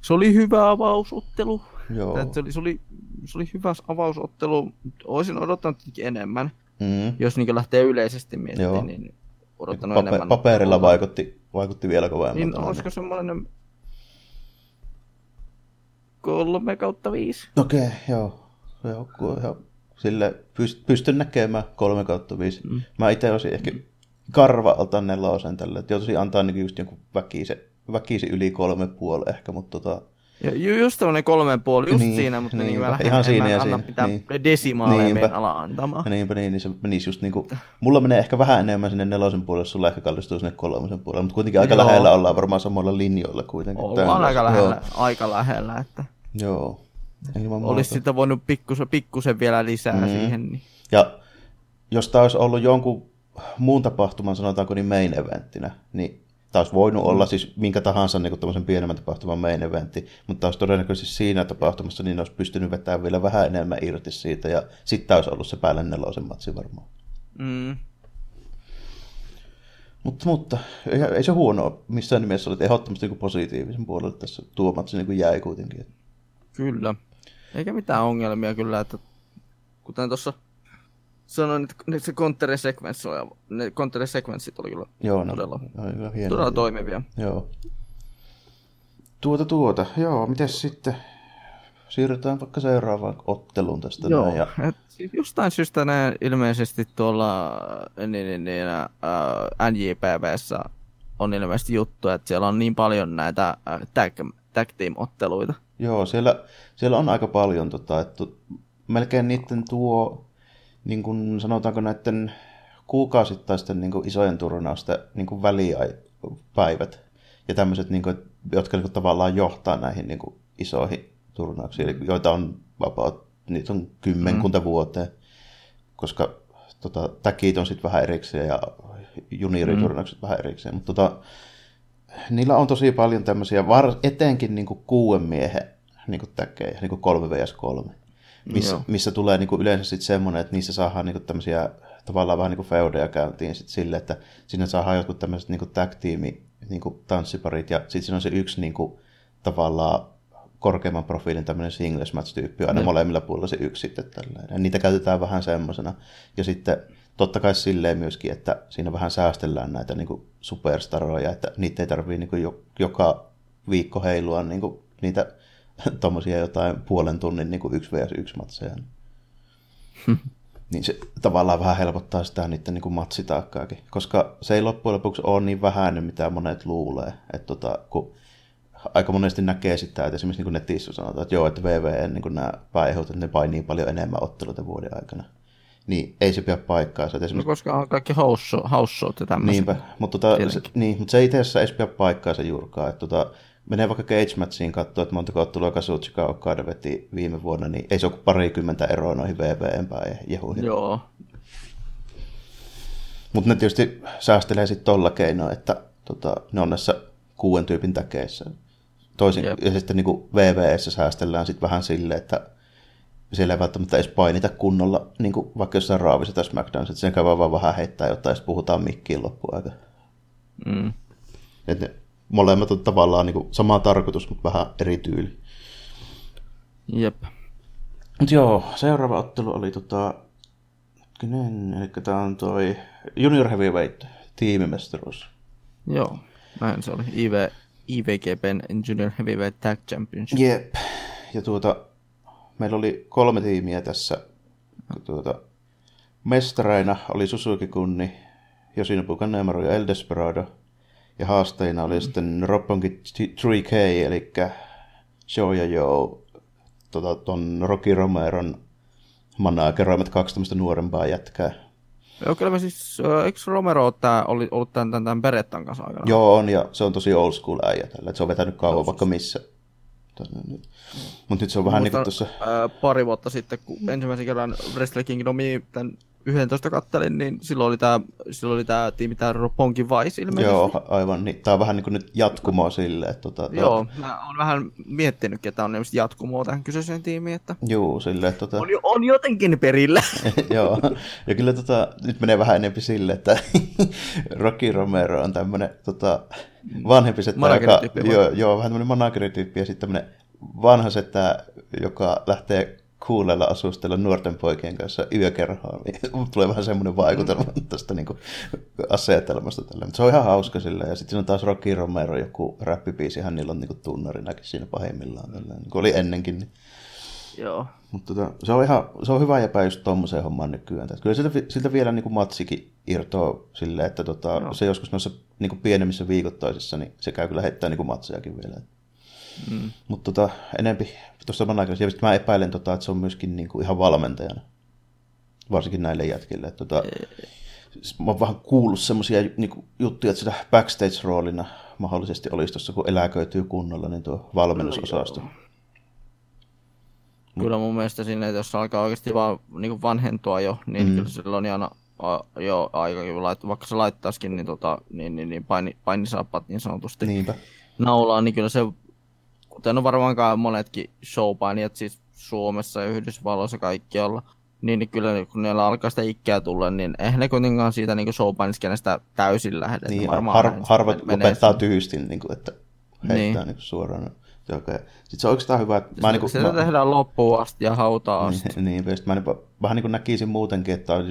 Speaker 2: se oli hyvä avausottelu. Joo. Se, oli, se, oli, se oli hyvä avausottelu. Olisin odottanut enemmän, mm. jos niin lähtee yleisesti miettimään. Joo. Niin odottanut
Speaker 1: Paper,
Speaker 2: enemmän.
Speaker 1: Paperilla vaikutti, vaikutti vielä kovemmin.
Speaker 2: Niin olisiko semmoinen kolme kautta viisi?
Speaker 1: Okei, okay, joo. joo, joo. Sille pyst, pystyn näkemään kolme kautta viisi. Mm. Mä itse olisin ehkä karva alta nelosen tälle, että joutuisin antaa niin just jonkun väkisi, väkisi yli kolme puoli ehkä, mutta tota,
Speaker 2: just tämmöinen kolmen puoli, just niin, siinä, mutta niin, niin ihan siinä ja siinä. pitää niin. desimaaleja meidän ala antamaan.
Speaker 1: Niinpä niin, niin se menisi just niinku, mulla menee ehkä vähän enemmän sinne nelosen puolelle, sulla ehkä kallistuu sinne kolmosen puolelle, mutta kuitenkin aika Joo. lähellä ollaan varmaan samoilla linjoilla kuitenkin.
Speaker 2: Ollaan aika lähellä, Joo. aika lähellä, että...
Speaker 1: Joo.
Speaker 2: Olisi sitä voinut pikkusen, pikkusen vielä lisää mm. siihen. Niin.
Speaker 1: Ja jos tämä olisi ollut jonkun muun tapahtuman, sanotaanko niin main eventtinä, niin Olisi voinut olla siis minkä tahansa niin kuin pienemmän tapahtuman main eventti, mutta olisi todennäköisesti siinä tapahtumassa niin olisi pystynyt vetämään vielä vähän enemmän irti siitä, ja sitten olisi ollut se päälle nelosen matsi varmaan. Mm. Mutta, mutta ei, ei se huono missään nimessä ole ehdottomasti niin positiivisen puolelle tässä tuo matsi niin jäi kuitenkin.
Speaker 2: Kyllä. Eikä mitään ongelmia kyllä, että kuten tuossa sanoin, että se kontere-sekvenssi oli, ne kontere-sekvenssit oli kyllä
Speaker 1: joo, no,
Speaker 2: todella,
Speaker 1: no,
Speaker 2: todella toimivia.
Speaker 1: Joo. Tuota tuota, joo, miten sitten siirrytään vaikka seuraavaan otteluun tästä.
Speaker 2: Joo,
Speaker 1: näin, ja...
Speaker 2: et jostain syystä näin ilmeisesti tuolla niin, niin, niin, äh, NJPVssä on ilmeisesti juttu, että siellä on niin paljon näitä äh, tag, tag team-otteluita.
Speaker 1: Joo, siellä, siellä on aika paljon, tota, että melkein niiden tuo niin kuin sanotaanko näiden kuukausittaisten niin kuin isojen turnausten niin kuin välipäivät ja tämmöiset, niin kuin, jotka niin kuin, tavallaan johtaa näihin niin kuin, isoihin turnauksiin, mm. joita on vapaat, niitä on kymmenkunta mm. vuoteen, koska tota, täkit on sitten vähän erikseen ja junioriturnaukset mm. vähän erikseen, mutta tota, niillä on tosi paljon tämmöisiä, var, etenkin niin kuin kuuden miehen niin kuin täkkejä, niin kuin 3 vs 3 missä, missä tulee niinku yleensä sitten semmoinen, että niissä saadaan niinku tämmöisiä tavallaan vähän niin kuin feudeja käyntiin sit sille, että sinne saa jotkut tämmöiset niin tag teami niin tanssiparit ja sitten siinä on se yksi niin kuin, tavallaan korkeamman profiilin tämmöinen singles match-tyyppi aina mm. molemmilla puolilla se yksi sitten tällainen. Ja niitä käytetään vähän semmoisena. Ja sitten totta kai silleen myöskin, että siinä vähän säästellään näitä niin kuin superstaroja, että niitä ei tarvitse niin kuin joka viikko heilua niin kuin niitä tuommoisia jotain puolen tunnin niin kuin yksi vs yksi matseja. niin se tavallaan vähän helpottaa sitä niiden niin kuin matsitaakkaakin, koska se ei loppujen lopuksi ole niin vähäinen, mitä monet luulee. Että tota, kun aika monesti näkee sitä, että esimerkiksi niin netissä sanotaan, että joo, että VVN niin nämä pääehot, että ne painii niin paljon enemmän otteluita vuoden aikana. Niin ei se pidä paikkaansa. Esimerkiksi...
Speaker 2: No, koska on kaikki showt ja tämmöisiä.
Speaker 1: Niinpä, mutta, tota, se, niin, mutta se itse asiassa ei pidä paikkaansa juurikaan. Että, tota, menee vaikka Cage Matchiin katsoa, että montako ottelua Kazuchika Okada veti viime vuonna, niin ei se ole parikymmentä eroa noihin VVN päin
Speaker 2: Joo.
Speaker 1: Mutta ne tietysti säästelee sitten tolla keinoin, että tota, ne on näissä kuuden tyypin täkeissä. Toisin, yep. ja sitten niin kuin VVS säästellään sitten vähän silleen, että siellä ei välttämättä edes painita kunnolla, niin kuin vaikka jossain Raavissa tai SmackDownissa, että sen käy vaan vähän heittää jotain, ja puhutaan mikkiin loppuaika.
Speaker 2: Mm.
Speaker 1: Että ne molemmat on tavallaan niin kuin sama tarkoitus, mutta vähän eri tyyli.
Speaker 2: Jep.
Speaker 1: Mutta joo, seuraava ottelu oli tota, hetkinen, eli tämä on toi Junior Heavyweight tiimimestaruus.
Speaker 2: Joo, näin se oli. IV, IVGPn Junior Heavyweight Tag Championship.
Speaker 1: Jep. Ja tuota, meillä oli kolme tiimiä tässä. Tuota, mestareina oli Susuki Kunni, Yoshinobu Kanemaru ja El Desperado. Ja haasteina oli sitten Ropponki 3K, eli Show ja Joe, tota, ton Rocky Romeron manageroimat kaksi tämmöistä nuorempaa jätkää.
Speaker 2: Joo, kyllä me siis, eikö Romero tää, oli ollut tämän, tämän, tämän Berettan kanssa aikana?
Speaker 1: Joo, on, ja se on tosi old school äijä tällä, että se on vetänyt kauan vaikka missä. Mutta nyt se on vähän niin kuin tuossa...
Speaker 2: Pari vuotta sitten, kun ensimmäisen kerran Wrestle Kingdomin tämän 11 kattelin, niin silloin oli tämä, silloin oli tämä tiimi, tämä Roponkin Vice ilmeisesti.
Speaker 1: Joo, aivan. Niin, tämä on vähän niin kuin nyt jatkumoa sille. Että, tota,
Speaker 2: Joo, mä oon vähän miettinytkin, että on jatkumoa tähän kyseiseen tiimiin. Että
Speaker 1: Joo, sille, että, tota...
Speaker 2: on, on, jotenkin perillä.
Speaker 1: Joo, ja kyllä tota, nyt menee vähän enemmän sille, että Rocky Romero on tämmöinen tota, vanhempi setä, joka, joo, joo, vähän tämmöinen managerityyppi ja sitten tämmöinen vanha setä, joka lähtee kuulella asustella nuorten poikien kanssa yökerhoon. Niin tulee vähän semmoinen vaikutelma mm. tästä niin kuin, asetelmasta. Tällä. Mutta se on ihan hauska sillä. Ja sitten on taas Rocky Romero, joku räppibiisi, hän niillä on niin tunnarinakin siinä pahimmillaan. Tällä. Niin kuin oli ennenkin. Niin.
Speaker 2: Joo.
Speaker 1: Mutta tota, se, on ihan, se on hyvä jäpä just tuommoiseen hommaan nykyään. Kyllä siltä, siltä vielä niin kuin matsikin irtoaa silleen, että tota, se joskus noissa niin kuin pienemmissä viikoittaisissa, niin se käy kyllä heittää niin kuin matsejakin vielä. Mm. Mutta tota, enempi tuossa samanaikaisesti. Ja mä epäilen, tota, että se on myöskin niin kuin ihan valmentajana. Varsinkin näille jätkille. Että, tota, mä oon vähän kuullut semmoisia niin juttuja, että sitä backstage-roolina mahdollisesti olisi tuossa, kun eläköityy kunnolla, niin tuo valmennusosasto. No,
Speaker 2: kyllä mun mielestä sinne, että jos alkaa oikeasti vaan niin kuin vanhentua jo, niin mm. kyllä silloin ihan jo aika vaikka se laittaisikin niin, tota, niin, niin, niin paini, painisaapat niin sanotusti
Speaker 1: Niinpä.
Speaker 2: naulaan, niin kyllä se kuten on varmaankaan monetkin showpainijat siis Suomessa ja Yhdysvalloissa kaikkialla, niin, niin kyllä kun niillä alkaa sitä ikää tulla, niin eihän ne kuitenkaan siitä niin showpainiskenestä täysin lähde.
Speaker 1: Niin, har, harvat lopettaa tyystin, niin kuin, että heittää niin. Niin suoraan. Sitten se on oikeastaan hyvä, että
Speaker 2: mä, niin se mä, tehdään loppuun asti ja hautaa
Speaker 1: asti. Niin, niin mä niin, vähän niin kuin näkisin muutenkin, että on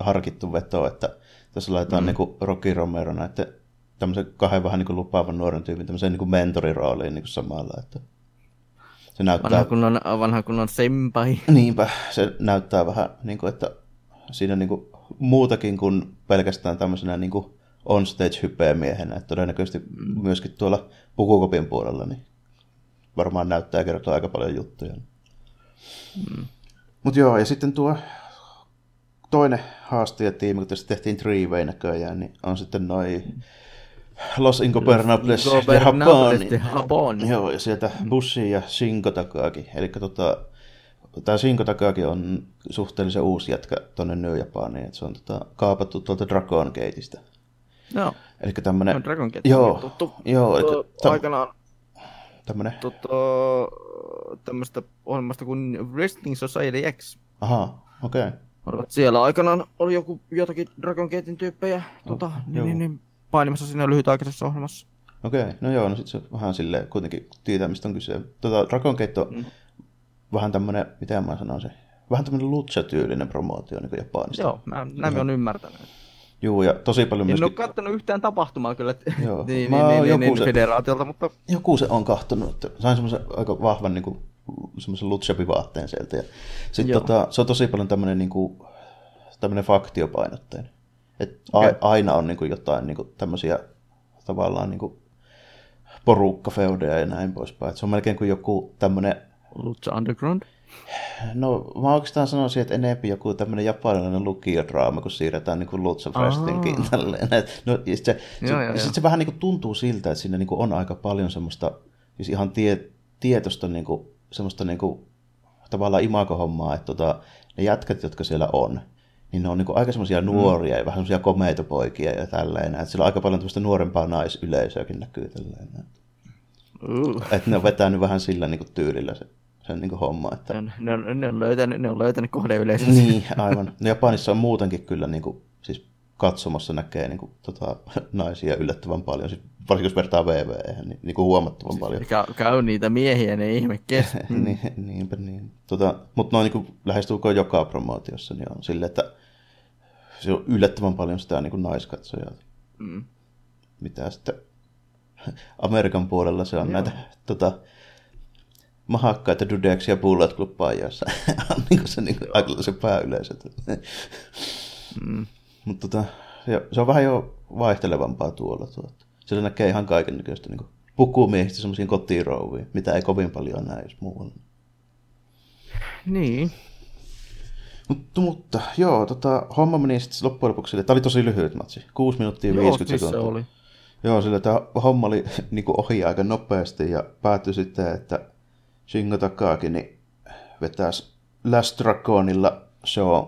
Speaker 1: harkittu veto, että tässä laitetaan mm. niin kuin Rocky Romero näiden tämmöisen kahden vähän niin kuin lupaavan nuoren tyypin tämmöiseen niin kuin mentorirooliin niin kuin samalla. Että
Speaker 2: se näyttää... Vanha kunnon, vanha kunnon sempai.
Speaker 1: Niinpä, se näyttää vähän niin kuin, että siinä niin kuin muutakin kuin pelkästään tämmöisenä niin kuin on stage hypeä miehenä, että todennäköisesti mm. myöskin tuolla pukukopin puolella niin varmaan näyttää ja kertoo aika paljon juttuja. Mm. Mutta joo, ja sitten tuo toinen haastajatiimi, kun tässä tehtiin three näköjään, niin on sitten noin mm Los Ingobernables de Japón. Joo, ja sieltä Bushi ja Shinko takaakin. Eli tota, tämä Shinko takaakin on suhteellisen uusi jätkä tuonne New Japaniin. Että se on tota, kaapattu tuolta Dragon Gateista.
Speaker 2: Joo.
Speaker 1: Eli tämmönen...
Speaker 2: No, Dragon Gate
Speaker 1: joo,
Speaker 2: tuttu.
Speaker 1: Joo,
Speaker 2: eli, täm... aikanaan
Speaker 1: tämmönen...
Speaker 2: Tuttu, tämmöistä ohjelmasta kuin Wrestling Society X.
Speaker 1: Aha, okei. Okay.
Speaker 2: Siellä aikanaan oli joku, jotakin Dragon Gatein tyyppejä oh, tota, niin, niin, niin, painimassa siinä lyhytaikaisessa ohjelmassa.
Speaker 1: Okei, okay. no joo, no sitten se vähän silleen kuitenkin tietää, mistä on kyse. Tota, Dragon Gate on mm. vähän tämmönen, mitä mä sanoisin, vähän tämmöinen lucha-tyylinen promootio niin Japanista.
Speaker 2: Joo, mä, näin on ymmärtänyt.
Speaker 1: Joo, ja tosi paljon
Speaker 2: myöskin... En ole kattonut yhtään tapahtumaa kyllä Joo. niin, mä niin, niin, niin, se, federaatiolta, mutta...
Speaker 1: Joku se on kahtonut, että sain semmoisen aika vahvan niin kuin, semmoisen lutshapivaatteen sieltä. Ja sit, tota, se on tosi paljon tämmöinen niin kuin, tämmöinen faktiopainotteinen. Et okay. aina on niin kuin, jotain niin kuin, tämmöisiä tavallaan niin kuin, porukkafeudeja ja näin poispäin. Et se on melkein kuin joku tämmöinen...
Speaker 2: Lucha Underground?
Speaker 1: No mä oikeastaan sanoisin, että enemmän joku tämmöinen japanilainen lukiodraama, kun siirretään niin kuin Lutsa Frestinkin tälleen. No, sit se, joo, se, joo, sit se vähän niin kuin tuntuu siltä, että siinä niin kuin on aika paljon semmoista, siis ihan tie, tietoista niin kuin, semmoista niin kuin, tavallaan imakohommaa, että tota, ne jätkät, jotka siellä on, niin ne on niin kuin aika semmoisia mm. nuoria mm. ja vähän semmoisia komeita poikia ja tälleen. Että siellä on aika paljon tämmöistä nuorempaa naisyleisöäkin näkyy tälleen. Uh. Että ne on vetänyt vähän sillä niin kuin tyylillä se sen niin homma. Että...
Speaker 2: Ne, ne, ne, on löytänyt, ne on löytänyt yleisössä.
Speaker 1: Niin, aivan. No Japanissa on muutenkin kyllä niin kuin, siis katsomassa näkee niin kuin, tota, naisia yllättävän paljon, siis varsinkin jos vertaa VV, niin, niin kuin huomattavan paljon.
Speaker 2: Käy, käy niitä miehiä, ne ihme kes.
Speaker 1: niin, niinpä niin. Tota, mutta noin niin lähestulkoon joka promootiossa niin on sille, että se on yllättävän paljon sitä niin kuin naiskatsojaa. Mm. Mitä sitten Amerikan puolella se on Joo. näitä tota, mahakkaita dudeksia Bullet Club joissa on niin se, niin kuin, aika se pääyleisö. mm. Mutta tota, se on vähän jo vaihtelevampaa tuolla. Tuota. Siellä näkee ihan kaiken näköistä niin pukumiehistä semmoisiin kotirouviin, mitä ei kovin paljon näe jos muualla.
Speaker 2: Niin.
Speaker 1: Mutta, mutta joo, tota, homma meni sitten loppujen lopuksi, tämä oli tosi lyhyt matsi, 6 minuuttia 50 sekuntia. oli. Joo, sillä tämä homma oli niin kuin ohi aika nopeasti ja päättyi sitten, että Shingo Takaki niin vetäisi Last Dragonilla show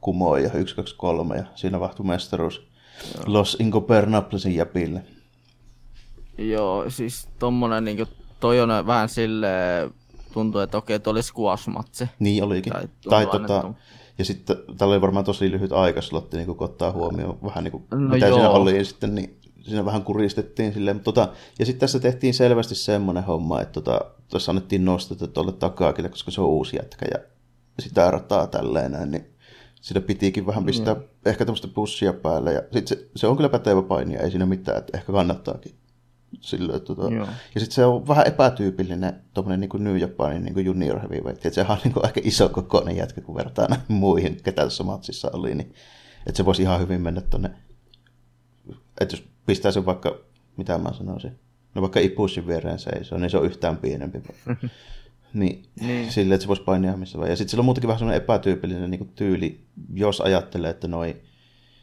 Speaker 1: kumoja 1, 2, 3 ja siinä vahtui mestaruus Joo. Los Incopernablesin jäpille.
Speaker 2: Joo, siis tommonen niinku, toi on vähän sille tuntuu, että okei, toi oli squash-matsi.
Speaker 1: Niin olikin. Tai, tai tota, ja sitten tällä oli varmaan tosi lyhyt aikaslotti, niin kun ottaa huomioon vähän niin kuin, no mitä joo. siinä oli, ja sitten niin siinä vähän kuristettiin silleen. Mutta tota, ja sitten tässä tehtiin selvästi semmoinen homma, että tota, tuossa annettiin nostetta tuolle takaakin, koska se on uusi jätkä ja sitä rataa tälleen näin, niin sitä pitikin vähän pistää mm. ehkä tämmöistä pussia päälle. Ja sit se, se, on kyllä pätevä paini, ei siinä mitään, että ehkä kannattaakin. Sillä, tota, ja sitten se on vähän epätyypillinen tuommoinen niin New Japanin niin junior heavyweight. Että sehän on niin aika iso kokoinen jätkä, kun vertaa näihin muihin, ketä tässä matsissa oli. Niin, että se voisi ihan hyvin mennä tuonne, että jos pistää sen vaikka, mitä mä sanoisin, no vaikka Ipussin viereen seisoo, niin se on yhtään pienempi. niin, niin. silleen, että se voisi painia missä vaan. Ja sitten sillä on muutenkin vähän semmoinen epätyypillinen niin kuin tyyli, jos ajattelee, että noi,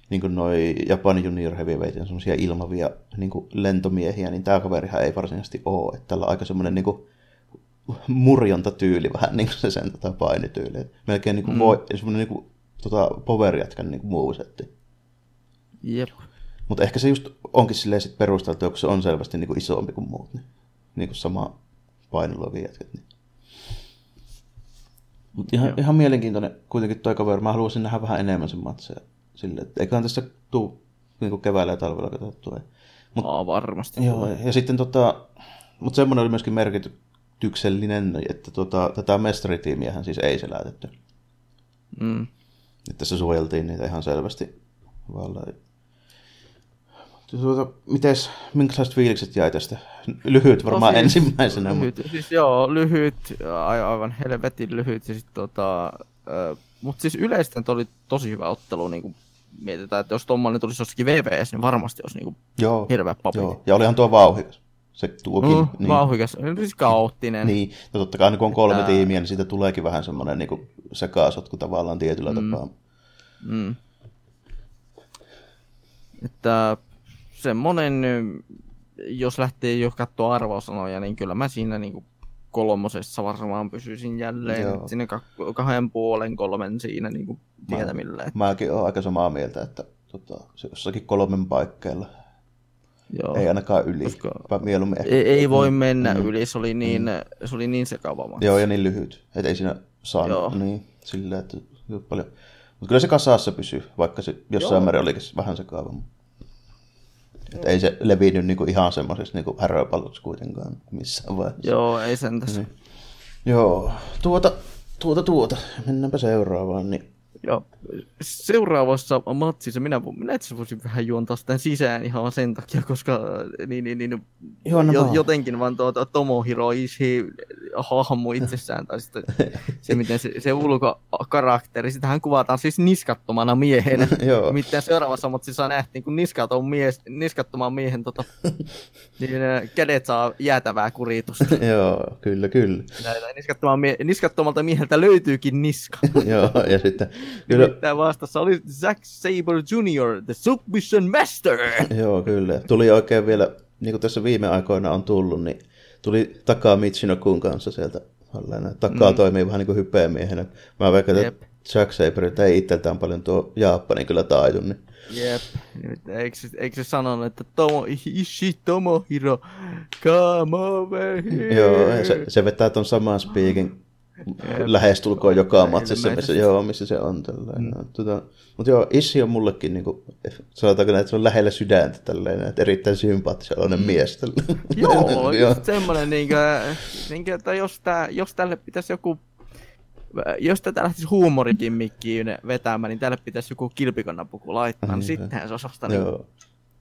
Speaker 1: niin kuin noi Japanin junior heavyweight on semmoisia ilmavia niin kuin lentomiehiä, niin tämä kaverihan ei varsinaisesti ole. Että tällä on aika semmoinen niin kuin, murjonta tyyli vähän niin kuin se sen tota painityyli. Melkein niin kuin mm. voi, semmoinen niin kuin, tota, power jätkän niin kuin movesetti.
Speaker 2: Jep.
Speaker 1: Mutta ehkä se just onkin silleen sit perusteltu, kun se on selvästi niin kuin isompi kuin muut. Niin, niin kuin sama painolla jätkät. Niin. Mutta ihan, ihan, mielenkiintoinen kuitenkin toi kaveri. Mä haluaisin nähdä vähän enemmän sen matseja. Sille, että eiköhän tässä tuu niin kuin keväällä ja talvella katsottua.
Speaker 2: Mut, Aa, varmasti.
Speaker 1: Joo, ja, ja sitten tota, mutta semmoinen oli myöskin merkityksellinen, että tota, tätä mestaritiimiähän siis ei selätetty. Mm. Että se suojeltiin niitä ihan selvästi. Vallaan. Tuota, mites, minkälaiset fiilikset jäi tästä? Lyhyt varmaan Tosi, ensimmäisenä.
Speaker 2: Lyhyt, mutta... siis joo, lyhyt, aivan helvetin lyhyt. Ja sit, tota, äh, mutta siis yleisesti oli tosi hyvä ottelu, niin kuin mietitään, että jos tuommoinen tulisi jossakin VVS, niin varmasti olisi niin kuin joo, hirveä papi. Joo.
Speaker 1: Ja olihan tuo vauhikas. Se tuokin. Mm,
Speaker 2: niin. Vauhikas, siis kaoottinen.
Speaker 1: Niin, no totta kai kun on kolme että... tiimiä, niin siitä tuleekin vähän semmoinen niin sekaasotku tavallaan tietyllä mm. tapaa. Mm.
Speaker 2: Että semmonen, jos lähtee jo katsoa arvosanoja, niin kyllä mä siinä niin kuin kolmosessa varmaan pysyisin jälleen. Joo. Sinne kahden puolen, kolmen siinä niin kuin tietämillä. Mä,
Speaker 1: mäkin olen aika samaa mieltä, että tota, jossakin kolmen paikkeilla Joo. Ei ainakaan yli. Koska
Speaker 2: mieluummin ehkä. Ei, ei voi mennä mm. yli, se oli niin, mm. se oli niin sekava
Speaker 1: Joo, ja niin lyhyt. Että ei siinä saa niin, silleen, että paljon. Mutta kyllä se kasassa pysyy, vaikka se jossain
Speaker 2: Joo.
Speaker 1: määrin olikin vähän sekaava. Että ei se levinnyt niinku ihan semmoisessa niinku häröpalloksi kuitenkaan missään vaiheessa.
Speaker 2: Joo, ei sen tässä.
Speaker 1: Niin. Joo, tuota, tuota, tuota. Mennäänpä seuraavaan. Niin.
Speaker 2: Ja seuraavassa matsissa minä, minä itse voisin vähän juontaa sitä sisään ihan sen takia, koska niin, niin, niin, jo,
Speaker 1: vaan.
Speaker 2: jotenkin vaan tuota Tomohiro Ishii hahmo itsessään, tai sitten se, miten se, se ulkokarakteri, sitähän kuvataan siis niskattomana miehenä.
Speaker 1: Joo.
Speaker 2: Mitä seuraavassa matsissa nähtiin, kun niskaton mies, niskattoman miehen tota, niin, kädet saa jäätävää kuritusta.
Speaker 1: Joo, kyllä, kyllä.
Speaker 2: Näitä niskattomalta mieheltä löytyykin niska.
Speaker 1: Joo, ja sitten kyllä,
Speaker 2: Nimittäin vastassa oli Zack Saber Jr., the Submission Master.
Speaker 1: joo, kyllä. Tuli oikein vielä, niin kuin tässä viime aikoina on tullut, niin tuli takaa Michinokun kanssa sieltä. Tällainen. Takaa mm. toimii vähän niin kuin hypeämiehenä. Mä veikkaan, että Jack Saber ei itseltään paljon tuo Japani kyllä taitu, niin
Speaker 2: Jep. Eikö, eikö se sanonut, että Tomo, Ishi Tomohiro, come over here.
Speaker 1: Joo, se, se vetää ton saman speakin lähestulkoon joka matsissa, missä, joo, missä se on. Tällainen. Mm. Tota, mutta joo, Issi on mullekin, niin kuin, sanotaanko näin, että se on lähellä sydäntä, tällainen, että erittäin sympaattisellinen mm. mies. Tällainen.
Speaker 2: Joo, just semmoinen, niin kuin, niin kuin, että jos, tää, jos tälle pitäisi joku jos tätä lähtisi huumorikimmikkiin vetämään, niin tälle pitäisi joku kilpikonnapuku laittaa, niin sittenhän se osasta niin
Speaker 1: Joo.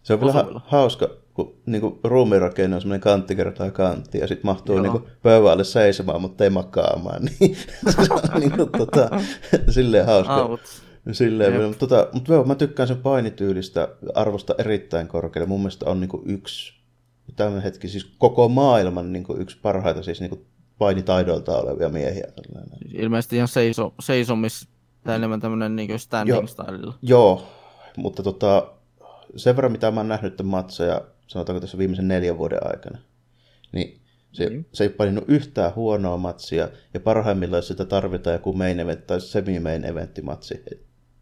Speaker 1: Se on vielä ha- hauska, kun niin ruumirakenne on semmoinen kantti kertaa kantti, ja sitten mahtuu
Speaker 2: Joo.
Speaker 1: niin kuin, pöydän alle seisomaan, mutta ei makaamaan. Niin, se on niin kuin, tota, silleen hauska.
Speaker 2: Out.
Speaker 1: Silleen,
Speaker 2: Jep.
Speaker 1: mutta, tota, mutta joo, mä tykkään sen painityylistä arvosta erittäin korkealle. Mun mielestä on niin kuin yksi, tämmöinen hetki, siis koko maailman niin kuin yksi parhaita siis niin kuin painitaidoilta olevia miehiä. Tällainen.
Speaker 2: Ilmeisesti ihan seiso, seisomis, tai enemmän tämmöinen niin standing stylella.
Speaker 1: Joo, mutta tota, sen verran mitä mä oon nähnyt tämän matseja, sanotaanko tässä viimeisen neljän vuoden aikana, niin se, mm. se ei paininut yhtään huonoa matsia, ja parhaimmillaan sitä tarvitaan joku main event tai semi-main eventtimatsi,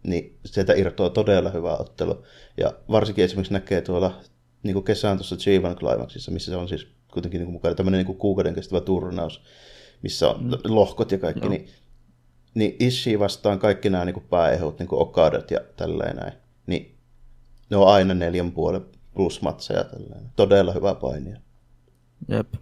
Speaker 1: niin sieltä irtoaa todella hyvä ottelu. Ja varsinkin esimerkiksi näkee tuolla niin kuin kesän tuossa G1 Climaxissa, missä se on siis kuitenkin niin kuin mukana tämmöinen niin kuin kuukauden kestävä turnaus, missä on mm. lohkot ja kaikki,
Speaker 2: Joo.
Speaker 1: niin, niin Ishii vastaan kaikki nämä niin kuin pääehot, niin kuin Okadat ja tälleen näin, niin ne on aina neljän puolen plus matseja tällainen. Todella hyvä painia.
Speaker 2: Jep.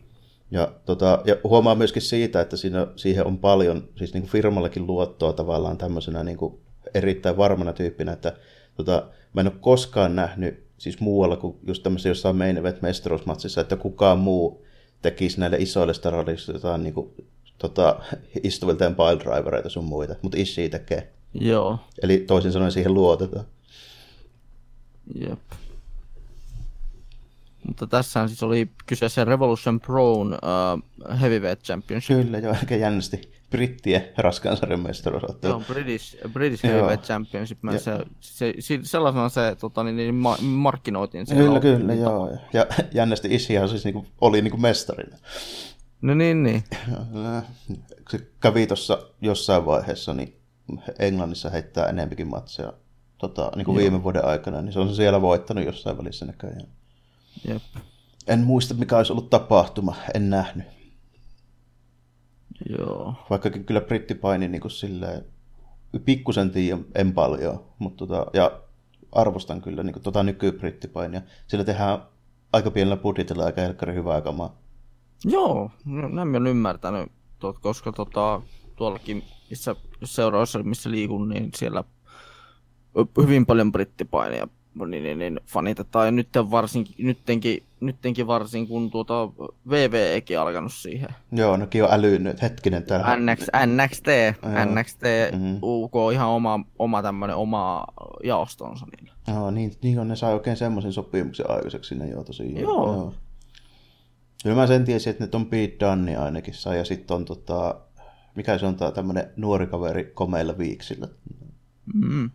Speaker 1: Ja, tota, ja huomaa myöskin siitä, että siinä, siihen on paljon, siis niin kuin firmallakin luottoa tavallaan tämmöisenä niin kuin erittäin varmana tyyppinä, että tota, mä en ole koskaan nähnyt siis muualla kuin just tämmöisessä jossain main event mestaruusmatsissa, että kukaan muu tekisi näille isoille staroille jotain niin kuin, tota, istuviltaan piledrivereita sun muita, mutta Ishii tekee.
Speaker 2: Joo.
Speaker 1: Eli toisin sanoen siihen luotetaan.
Speaker 2: Jep. Mutta tässähän siis oli kyseessä Revolution Proon uh, Heavyweight Championship.
Speaker 1: Kyllä, joo, aika jännästi brittien raskaan sarjan mestaruusottelu.
Speaker 2: Joo, British, British
Speaker 1: Joo.
Speaker 2: Heavyweight Championship. Mä se, se, se, sellaisena se tota, niin, niin, ma- markkinoitiin. siellä
Speaker 1: Kyllä, kyllä, joo. Ja jännästi Ishihan siis niinku, oli niinku mestarina.
Speaker 2: No niin, niin.
Speaker 1: Se kävi tuossa jossain vaiheessa, niin Englannissa heittää enempikin matseja tota, niin kuin viime vuoden aikana, niin se on siellä voittanut jossain välissä näköjään.
Speaker 2: Jep.
Speaker 1: En muista, mikä olisi ollut tapahtuma, en nähnyt.
Speaker 2: Joo.
Speaker 1: Vaikkakin kyllä brittipaini niin kuin silleen, pikkusen tiedän, en paljon, mutta tota, ja arvostan kyllä niin kuin, tota nykybrittipainia. Sillä tehdään aika pienellä budjetilla aika helkkari hyvää kamaa.
Speaker 2: Joo, no, näin mä oon ymmärtänyt, koska tota, tuollakin missä seuraavassa, missä liikun, niin siellä hyvin paljon brittipaineja niin, niin, niin, fanitetaan. Ja nyt varsinkin, nyttenkin, nyttenkin varsin, kun tuota VVEkin alkanut siihen.
Speaker 1: Joo, nekin on älynyt, hetkinen täällä.
Speaker 2: NX, NXT,
Speaker 1: Joo.
Speaker 2: NXT,
Speaker 1: Mhm.
Speaker 2: UK, ihan oma, oma tämmönen oma jaostonsa niillä.
Speaker 1: Joo, niin, niin on, ne sai oikein semmoisen sopimuksen aikaiseksi sinne joo tosiaan.
Speaker 2: Joo.
Speaker 1: Kyllä mä sen tiesin, että nyt on Pete Dunne ainakin sai, ja sitten on tota, mikä se on tää tämmönen nuori kaveri komeilla viiksillä.
Speaker 2: Mm.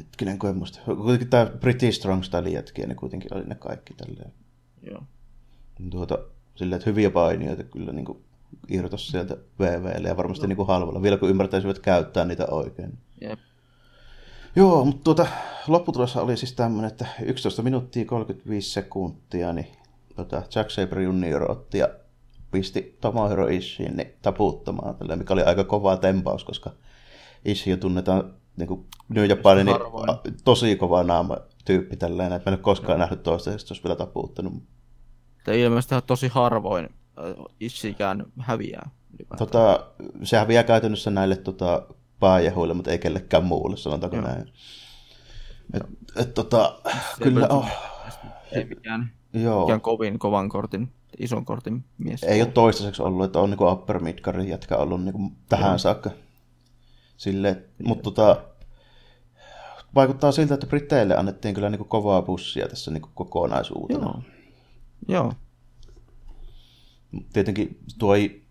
Speaker 1: Hetkinen, kun en muista. Kuitenkin tää British Strong Style jätkiä, ne kuitenkin oli ne kaikki tälleen.
Speaker 2: Joo.
Speaker 1: Tuota, silleen, että hyviä painijoita kyllä niin irtos sieltä VVlle ja varmasti niin halvalla, vielä kun ymmärtäisivät käyttää niitä oikein.
Speaker 2: Jep.
Speaker 1: Joo, mutta tuota, lopputulos oli siis tämmöinen, että 11 minuuttia 35 sekuntia, niin tota, Jack Sabre Junior otti ja pisti Tomohiro Ishiin niin taputtamaan, tälleen, mikä oli aika kova tempaus, koska Ishii tunnetaan niin kuin New Japanin niin, tosi kova naama tyyppi tällainen, että mä en ole koskaan nähnyt toistaiseksi, jos vielä taputtanut.
Speaker 2: Että ilmeisesti tosi harvoin äh, Ishikään häviää.
Speaker 1: Tota, se häviää käytännössä näille tota, pääjehuille, mutta ei kellekään muulle, sanotaanko
Speaker 2: Joo.
Speaker 1: näin. Et, et, tota, kyllä,
Speaker 2: kyllä-
Speaker 1: oh,
Speaker 2: Ei mikään,
Speaker 1: joo.
Speaker 2: mikään kovin kovan kortin, ison kortin mies.
Speaker 1: Ei ole toistaiseksi ollut, että on niinku upper midcardin jätkä ollut niinku tähän saakka. Sille, mutta tota, vaikuttaa siltä, että Briteille annettiin kyllä niinku kovaa bussia tässä niinku kokonaisuutena.
Speaker 2: Joo. Joo.
Speaker 1: Tietenkin tuo ei,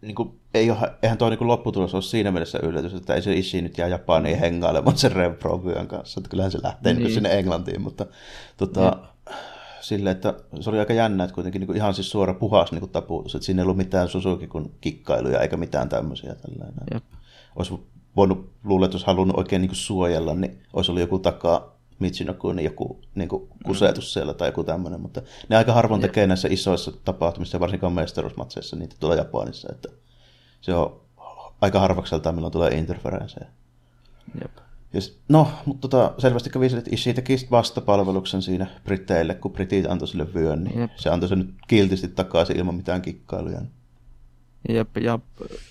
Speaker 1: niinku, ei ole, eihän tuo niinku lopputulos ole siinä mielessä yllätys, että ei se Ishi nyt jää Japaniin hengailemaan sen Rev Pro vyön kanssa. Että kyllähän se lähtee niin.
Speaker 2: Niin.
Speaker 1: sinne Englantiin, mutta tota, sille, että se oli aika jännä, että kuitenkin niinku ihan siis suora puhas niinku taputus, että siinä ei ollut mitään Suzuki kun kikkailuja eikä mitään tämmöisiä tällainen.
Speaker 2: Jep.
Speaker 1: Olisi voinut luulla, että olisi halunnut oikein niinku suojella, niin olisi ollut joku takaa Michinoku, niin joku niin kuin kusetus siellä tai joku tämmöinen, mutta ne aika harvoin tekee näissä isoissa tapahtumissa, varsinkaan mestaruusmatseissa niitä tuolla Japanissa, että se on aika harvakseltaan, milloin tulee interferenssejä.
Speaker 2: Jep.
Speaker 1: Ja No, mutta tota, selvästi kävi sille, että Ishii teki vastapalveluksen siinä Briteille, kun Britit antoi sille vyön, niin
Speaker 2: Jep.
Speaker 1: se antoi sen nyt kiltisti takaisin ilman mitään kikkailuja.
Speaker 2: Jep, ja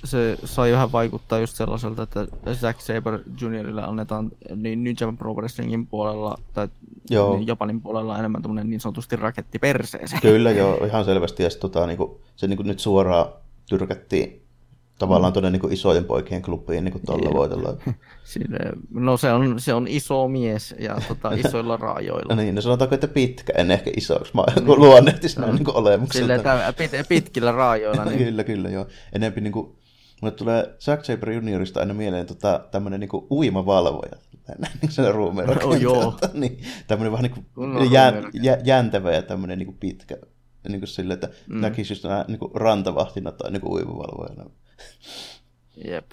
Speaker 2: se sai vähän vaikuttaa just sellaiselta, että Zack Saber Juniorille annetaan niin New Japan Pro Wrestlingin puolella tai
Speaker 1: Joo.
Speaker 2: niin Japanin puolella enemmän tämmöinen niin sanotusti raketti perseeseen.
Speaker 1: Kyllä joo, ihan selvästi. Ja sit, tota, niinku, se niinku, nyt suoraan tyrkättiin tavallaan tuonne niinku, isojen poikien klubiin niinku, tuolla voitolla.
Speaker 2: Sille, no se on, se on iso mies ja tota, isoilla raajoilla.
Speaker 1: No niin, no sanotaanko, että pitkä, en ehkä isoksi, mä mm. luonnehtisi näin niinku, olemukselta.
Speaker 2: Sille että pit, pitkillä raajoilla. Niin,
Speaker 1: Kyllä, kyllä, joo. Enempi niinku, mulle tulee Zack Saber juniorista aina mieleen tota, tämmönen niinku uimavalvoja. Näin se ruumeen
Speaker 2: Oh, joo.
Speaker 1: niin, tämmönen vähän niinku
Speaker 2: Kunnon
Speaker 1: jä, jä, jäntävä ja tämmönen niinku pitkä. Niinku silleen, että mm. näkisi just nää, niinku rantavahtina tai niinku uimavalvojana.
Speaker 2: Jep.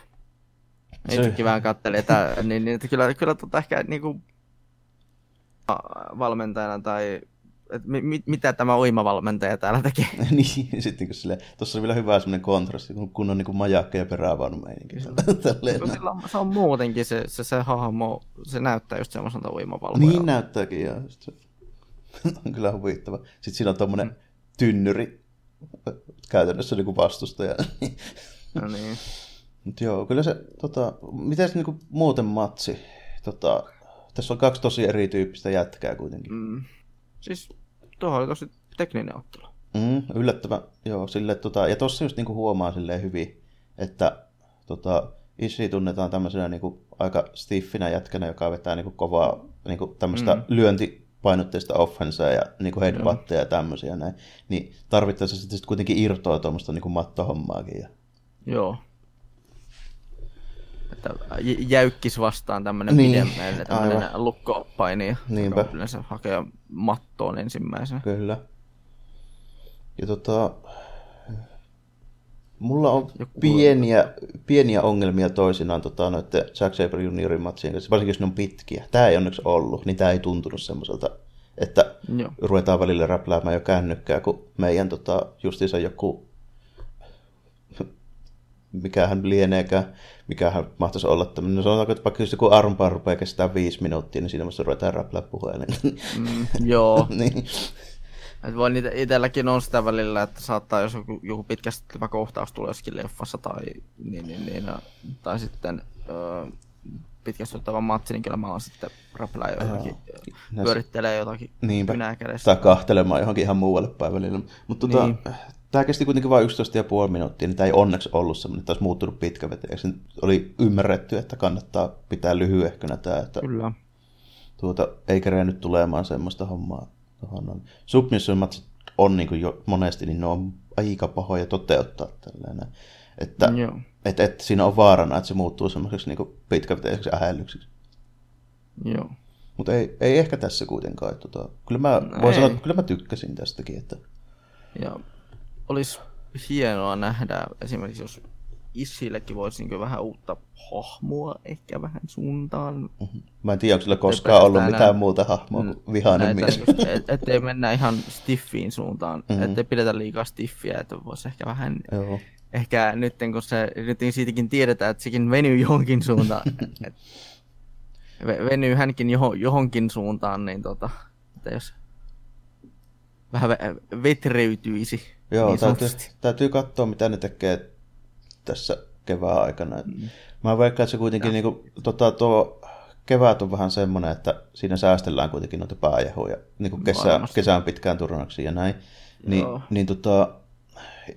Speaker 1: Se-
Speaker 2: Itsekin vähän katselin, että, niin, niin, että kyllä, kyllä tota ehkä niinku, a- valmentajana tai että mi, mi, mitä tämä uimavalmentaja täällä tekee.
Speaker 1: niin, sitten kun silleen, tossa on vielä hyvä semmoinen kontrasti, kun, kun on niinku majakka ja perävaunu meininki.
Speaker 2: Kun sillä on, se on muutenkin se, se, se hahmo, se näyttää just semmoiselta uimavalvojalta.
Speaker 1: Niin näyttääkin, joo. On kyllä huvittava. Sitten siinä on tommonen mm. tynnyri käytännössä niinku vastustaja.
Speaker 2: No niin.
Speaker 1: Mut joo, kyllä se, tota, miten se niinku muuten matsi? Tota, tässä on kaksi tosi erityyppistä jätkää kuitenkin.
Speaker 2: Mm. Siis tuohon oli tosi tekninen ottelu.
Speaker 1: Mm, yllättävä, joo, sille, tota, ja tossa just niinku huomaa silleen hyvin, että tota, Ishi tunnetaan tämmöisenä niinku aika stiffinä jätkänä, joka vetää niinku kovaa niinku tämmöistä mm. lyöntipainotteista offensea ja niinku headbutteja ja tämmöisiä näin. Niin tarvittaessa sitten sit kuitenkin irtoa tuommoista niinku mattohommaakin. Ja...
Speaker 2: Joo. Että jäykkis vastaan tämmönen
Speaker 1: Niin,
Speaker 2: niin, pidemmälle, tämmönen
Speaker 1: aivan.
Speaker 2: lukkopaini,
Speaker 1: Niinpä.
Speaker 2: joka yleensä hakee mattoon ensimmäisenä.
Speaker 1: Kyllä. Ja tota, mulla on
Speaker 2: Joku-
Speaker 1: pieniä, pieniä ongelmia toisinaan tota, noiden Zack Sabre juniorin matsien kanssa, varsinkin jos ne on pitkiä. Tämä ei onneksi ollut, niin tämä ei tuntunut semmoiselta, että
Speaker 2: Joo.
Speaker 1: ruvetaan välillä räpläämään jo kännykkää, kun meidän tota, justiinsa joku, mikähän lieneekään, mikähän mahtaisi olla tämmöinen, no sanotaanko, että vaikka just joku armpaa rupeaa kestää viisi minuuttia, niin siinä vasta ruvetaan räplää puhelin.
Speaker 2: Mm, joo.
Speaker 1: niin.
Speaker 2: Et voin ite, itelläkin on sitä välillä, että saattaa, jos joku, joku pitkästettyvä kohtaus tulee jossakin leffassa tai, niin, niin, niin, ja- tai sitten öö, pitkästettyvä matsi, niin kyllä mä oon sitten räplää jotakin,
Speaker 1: Näissä-
Speaker 2: pyörittelee jotakin
Speaker 1: Niinpä.
Speaker 2: kynää kädessä.
Speaker 1: Tai kahtelemaan johonkin ihan muualle päin välillä. Mutta tota,
Speaker 2: Niin.
Speaker 1: Tämä kesti kuitenkin vain 11,5 minuuttia, niin tämä ei onneksi ollut semmoinen, että olisi muuttunut pitkävetäjäksi. Nyt Oli ymmärretty, että kannattaa pitää lyhyehkönä tämä, että
Speaker 2: Kyllä.
Speaker 1: tuota, ei kerennyt tulemaan semmoista hommaa. Submission matsit on niin kuin jo monesti, niin ne on aika pahoja toteuttaa tällainen. Että
Speaker 2: Joo.
Speaker 1: et, et siinä on vaarana, että se muuttuu semmoiseksi niin pitkävetäjäksi ähellyksiksi.
Speaker 2: Joo.
Speaker 1: Mutta ei, ei ehkä tässä kuitenkaan. Tota, kyllä mä
Speaker 2: No
Speaker 1: voin sanoa, että kyllä mä tykkäsin tästäkin. Että,
Speaker 2: Ja olisi hienoa nähdä esimerkiksi, jos Issillekin voisi niin vähän uutta hahmoa ehkä vähän suuntaan.
Speaker 1: Mä en tiedä, onko sillä koskaan ollut mitään muuta hahmoa kuin vihainen
Speaker 2: Näitä,
Speaker 1: mies.
Speaker 2: just, et, ettei mennä ihan stiffiin suuntaan,
Speaker 1: Mhm.
Speaker 2: mm-hmm. ettei pidetä liikaa stiffiä, että voisi ehkä vähän,
Speaker 1: Joo.
Speaker 2: ehkä nyt kun se, nyt siitäkin tiedetään, että sekin venyy johonkin suuntaan. et, ve- venyy hänkin johon, johonkin suuntaan, niin tota, että jos vähän ve- vetreytyisi.
Speaker 1: Joo,
Speaker 2: niin
Speaker 1: täytyy,
Speaker 2: sanotusti.
Speaker 1: täytyy katsoa, mitä ne tekee tässä kevään aikana. Mm. Mä veikkaan, että se kuitenkin niin kuin, tota, tuo kevät on vähän semmoinen, että siinä säästellään kuitenkin noita pääjehoja, niin kuin kesä,
Speaker 2: Varmasti.
Speaker 1: kesään pitkään turnaksi ja näin. Niin,
Speaker 2: Joo.
Speaker 1: niin tota,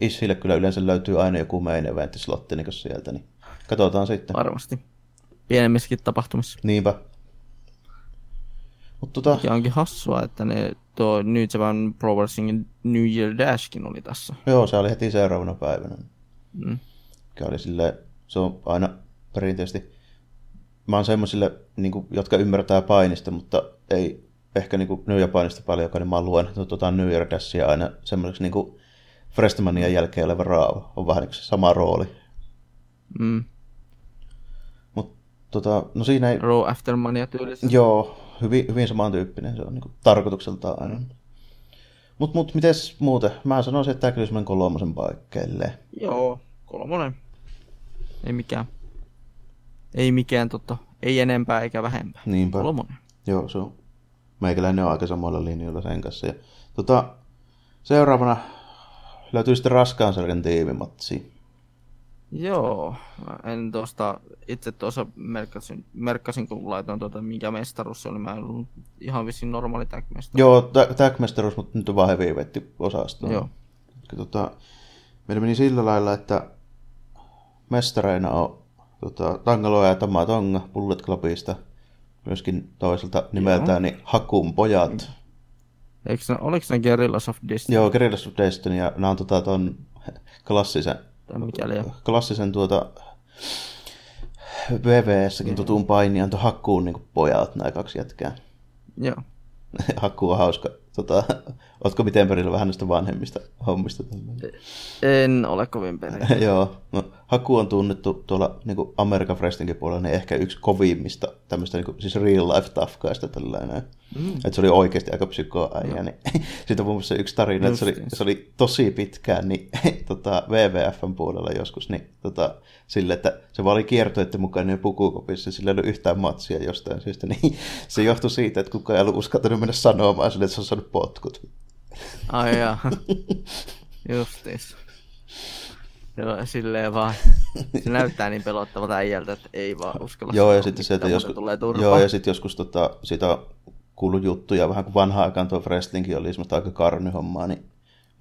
Speaker 1: Ishille kyllä yleensä löytyy aina joku main event slotti niin sieltä, niin katsotaan sitten.
Speaker 2: Varmasti. Pienemmissäkin tapahtumissa.
Speaker 1: Niinpä. Mutta tota,
Speaker 2: Ja onkin hassua, että ne, tuo New Japan Pro Wrestlingin New Year Dashkin oli tässä.
Speaker 1: joo, se oli heti seuraavana päivänä.
Speaker 2: Mm.
Speaker 1: Mikä oli silleen, se on aina perinteisesti, mä oon semmoisille, niin jotka ymmärtää painista, mutta ei ehkä niin kuin New Japanista paljon, niin mä luen tuota New Year Dashia aina semmoiseksi niin kuin jälkeen oleva raava. On vähän niin sama rooli.
Speaker 2: Mm.
Speaker 1: Mutta tota, no siinä ei,
Speaker 2: Raw Aftermania tyylistä.
Speaker 1: joo, hyvin, hyvin samantyyppinen se on niin kuin, tarkoitukseltaan aina. Mutta mut, mites muuten? Mä sanoisin, että tämä kyllä semmoinen kolmosen paikkeille.
Speaker 2: Joo, kolmonen. Ei mikään. Ei mikään totta. Ei enempää eikä vähempää.
Speaker 1: Niinpä.
Speaker 2: Kolmonen.
Speaker 1: Joo, se on. Meikäläinen on aika samoilla linjoilla sen kanssa. Ja, tota, seuraavana löytyy sitten raskaan sarjan tiimimatsi.
Speaker 2: Joo, en tuosta, itse tuossa merkkasin, merkkasin, kun laitoin tuota, mikä mestaruus se oli, mä en ollut ihan vissiin normaali tag.
Speaker 1: Joo, tag mestaruus, mutta nyt on vaan heavyweight osasto.
Speaker 2: Joo.
Speaker 1: Tota, meillä meni sillä lailla, että mestareina on tota, Tangaloa ja Tama Tonga Bullet Clubista. Myöskin toiselta nimeltään niin Hakun pojat.
Speaker 2: Eikö ne, oliko ne Guerrillas of Destiny?
Speaker 1: Joo, Guerrillas of Destiny ja nämä on tota, ton klassisen
Speaker 2: Tai mikäli
Speaker 1: klassisen tuota VVS-säkin tutun painijan tuon Hakkuun niin pojat, nämä kaksi jätkää.
Speaker 2: Joo.
Speaker 1: Hakku on hauska. Tota, ootko miten perillä vähän näistä vanhemmista hommista?
Speaker 2: En ole kovin perillä.
Speaker 1: Joo, no, Haku on tunnettu tuolla niin Amerikan Wrestlingin puolella niin ehkä yksi kovimmista tämmöistä niin kuin, siis real life tafkaista tällainen. Mm. Että se oli oikeasti aika psykoäijä. Niin, siitä on muun muassa yksi tarina, että se oli, se oli tosi pitkään niin, tota, WWFn puolella joskus, niin tota, sille, että se vaan oli kiertoiden mukainen pukukopissa, sillä ei ollut yhtään matsia jostain syystä, niin se johtui siitä, että kukaan ei ollut uskaltanut mennä sanomaan sille, että se on saanut potkut.
Speaker 2: Ai jaa. Justiis. Joo, silleen vaan. Se näyttää niin pelottavalta äijältä, että ei vaan uskalla
Speaker 1: Joo, ja sitten se,
Speaker 2: mitään,
Speaker 1: että
Speaker 2: muuten
Speaker 1: joskus,
Speaker 2: tulee turpaa.
Speaker 1: joo, ja sitten joskus tota, siitä on kuullut juttuja, vähän kuin vanhaan aikaan tuo wrestlingkin oli semmoista aika karnyhommaa, niin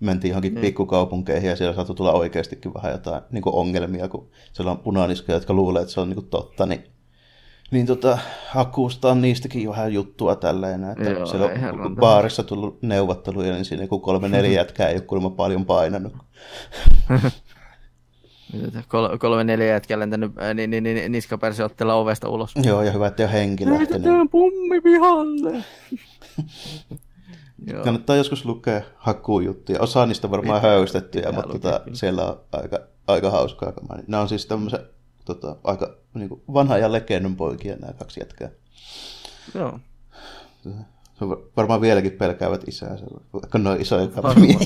Speaker 1: mentiin johonkin
Speaker 2: Niin.
Speaker 1: pikkukaupunkeihin ja siellä saattoi tulla oikeastikin vähän jotain niin kuin ongelmia, kun siellä on punaniskoja, jotka luulee, että se on niin kuin totta, niin niin tota, Hakusta on niistäkin vähän juttua tälleen, että
Speaker 2: Joo,
Speaker 1: siellä on baarissa tullut neuvotteluja, niin siinä joku kolme neljä jätkää ei ole kuulemma paljon painanut.
Speaker 2: Kol- kolme neljä jätkää lentänyt äh, niin, niin, niin, niskaperseotteella ovesta ulos.
Speaker 1: Joo, ja hyvä, että ei ole henki lähtenyt.
Speaker 2: Pommi pihalle! Joo.
Speaker 1: Kannattaa joskus lukea hakkuujuttuja. Osa niistä on varmaan höystettyjä, mutta tota, siellä on aika, aika hauskaa kamaa. Nämä on siis tämmöisen tota, aika niin kuin vanha ja legendon poikia nämä kaksi jätkää.
Speaker 2: Joo.
Speaker 1: Varmaan vieläkin pelkäävät isäänsä, vaikka ne on isoja kaveria.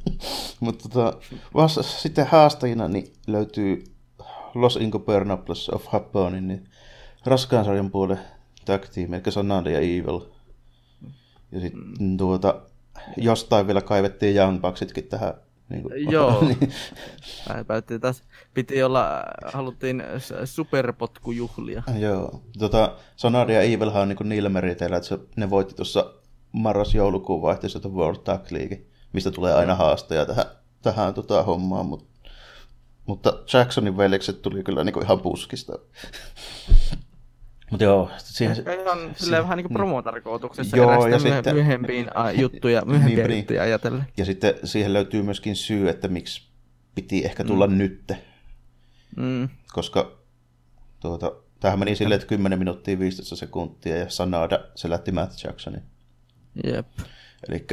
Speaker 1: Mutta tota, vasta sitten haastajina niin löytyy Los Ingobernables of Japonin, niin raskaan sarjan puolen tag team, eli Sanada ja Evil. Ja sitten mm. tuota, jostain vielä kaivettiin Young Bucksitkin tähän. Niin kuin,
Speaker 2: Joo.
Speaker 1: niin,
Speaker 2: Pä- Päätti taas, piti olla, haluttiin superpotkujuhlia.
Speaker 1: joo. Tota, Sanada ja Evilhan on niin niillä meriteillä, että se, ne voitti tuossa marras-joulukuun vaihteessa tuon World Tag League, mistä tulee aina haastaja tähän, tähän tota, hommaan, mut, mutta Jacksonin veljekset tuli kyllä niin kuin ihan puskista. Mutta joo, siihen,
Speaker 2: ihan silleen vähän niin kuin promotarkoituksessa
Speaker 1: Joo, ja sitten-
Speaker 2: myöhempiin a, juttuja, myöhempiä
Speaker 1: Niin, niin.
Speaker 2: juttuja ajatellen.
Speaker 1: ja sitten siihen löytyy myöskin syy, että miksi piti ehkä tulla mm. nytte,
Speaker 2: Mm.
Speaker 1: koska tuota, tämähän meni silleen, että 10 minuuttia 15 sekuntia ja Sanada selätti Matt Jacksonin.
Speaker 2: Jep.
Speaker 1: Eli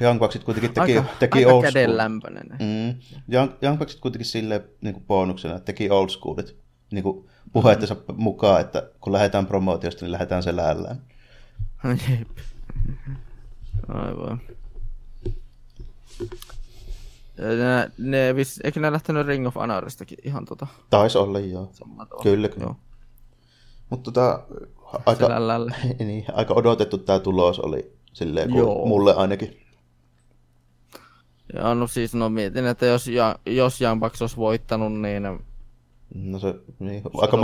Speaker 1: Young Bucksit kuitenkin teki,
Speaker 2: Aika,
Speaker 1: teki
Speaker 2: aika
Speaker 1: old school.
Speaker 2: kädenlämpöinen.
Speaker 1: Mm. Young, Young Bucksit kuitenkin silleen niin kuin bonuksena, että teki old schoolit niin kuin puheittensa mukaan, että kun lähdetään promootiosta, niin lähdetään selällään.
Speaker 2: Jep. Aivan. Ne, ne eikö ne lähtenyt Ring of Honoristakin ihan tota
Speaker 1: Taisi olla, joo.
Speaker 2: samalla?
Speaker 1: Kyllä, kyllä.
Speaker 2: Joo.
Speaker 1: Mutta tota, aika, niin, aika odotettu tämä tulos oli silleen, kun
Speaker 2: Joo.
Speaker 1: mulle ainakin.
Speaker 2: Ja no siis no mietin, että jos, jos Bucks olisi voittanut, niin
Speaker 1: No se, niin,
Speaker 2: se
Speaker 1: aika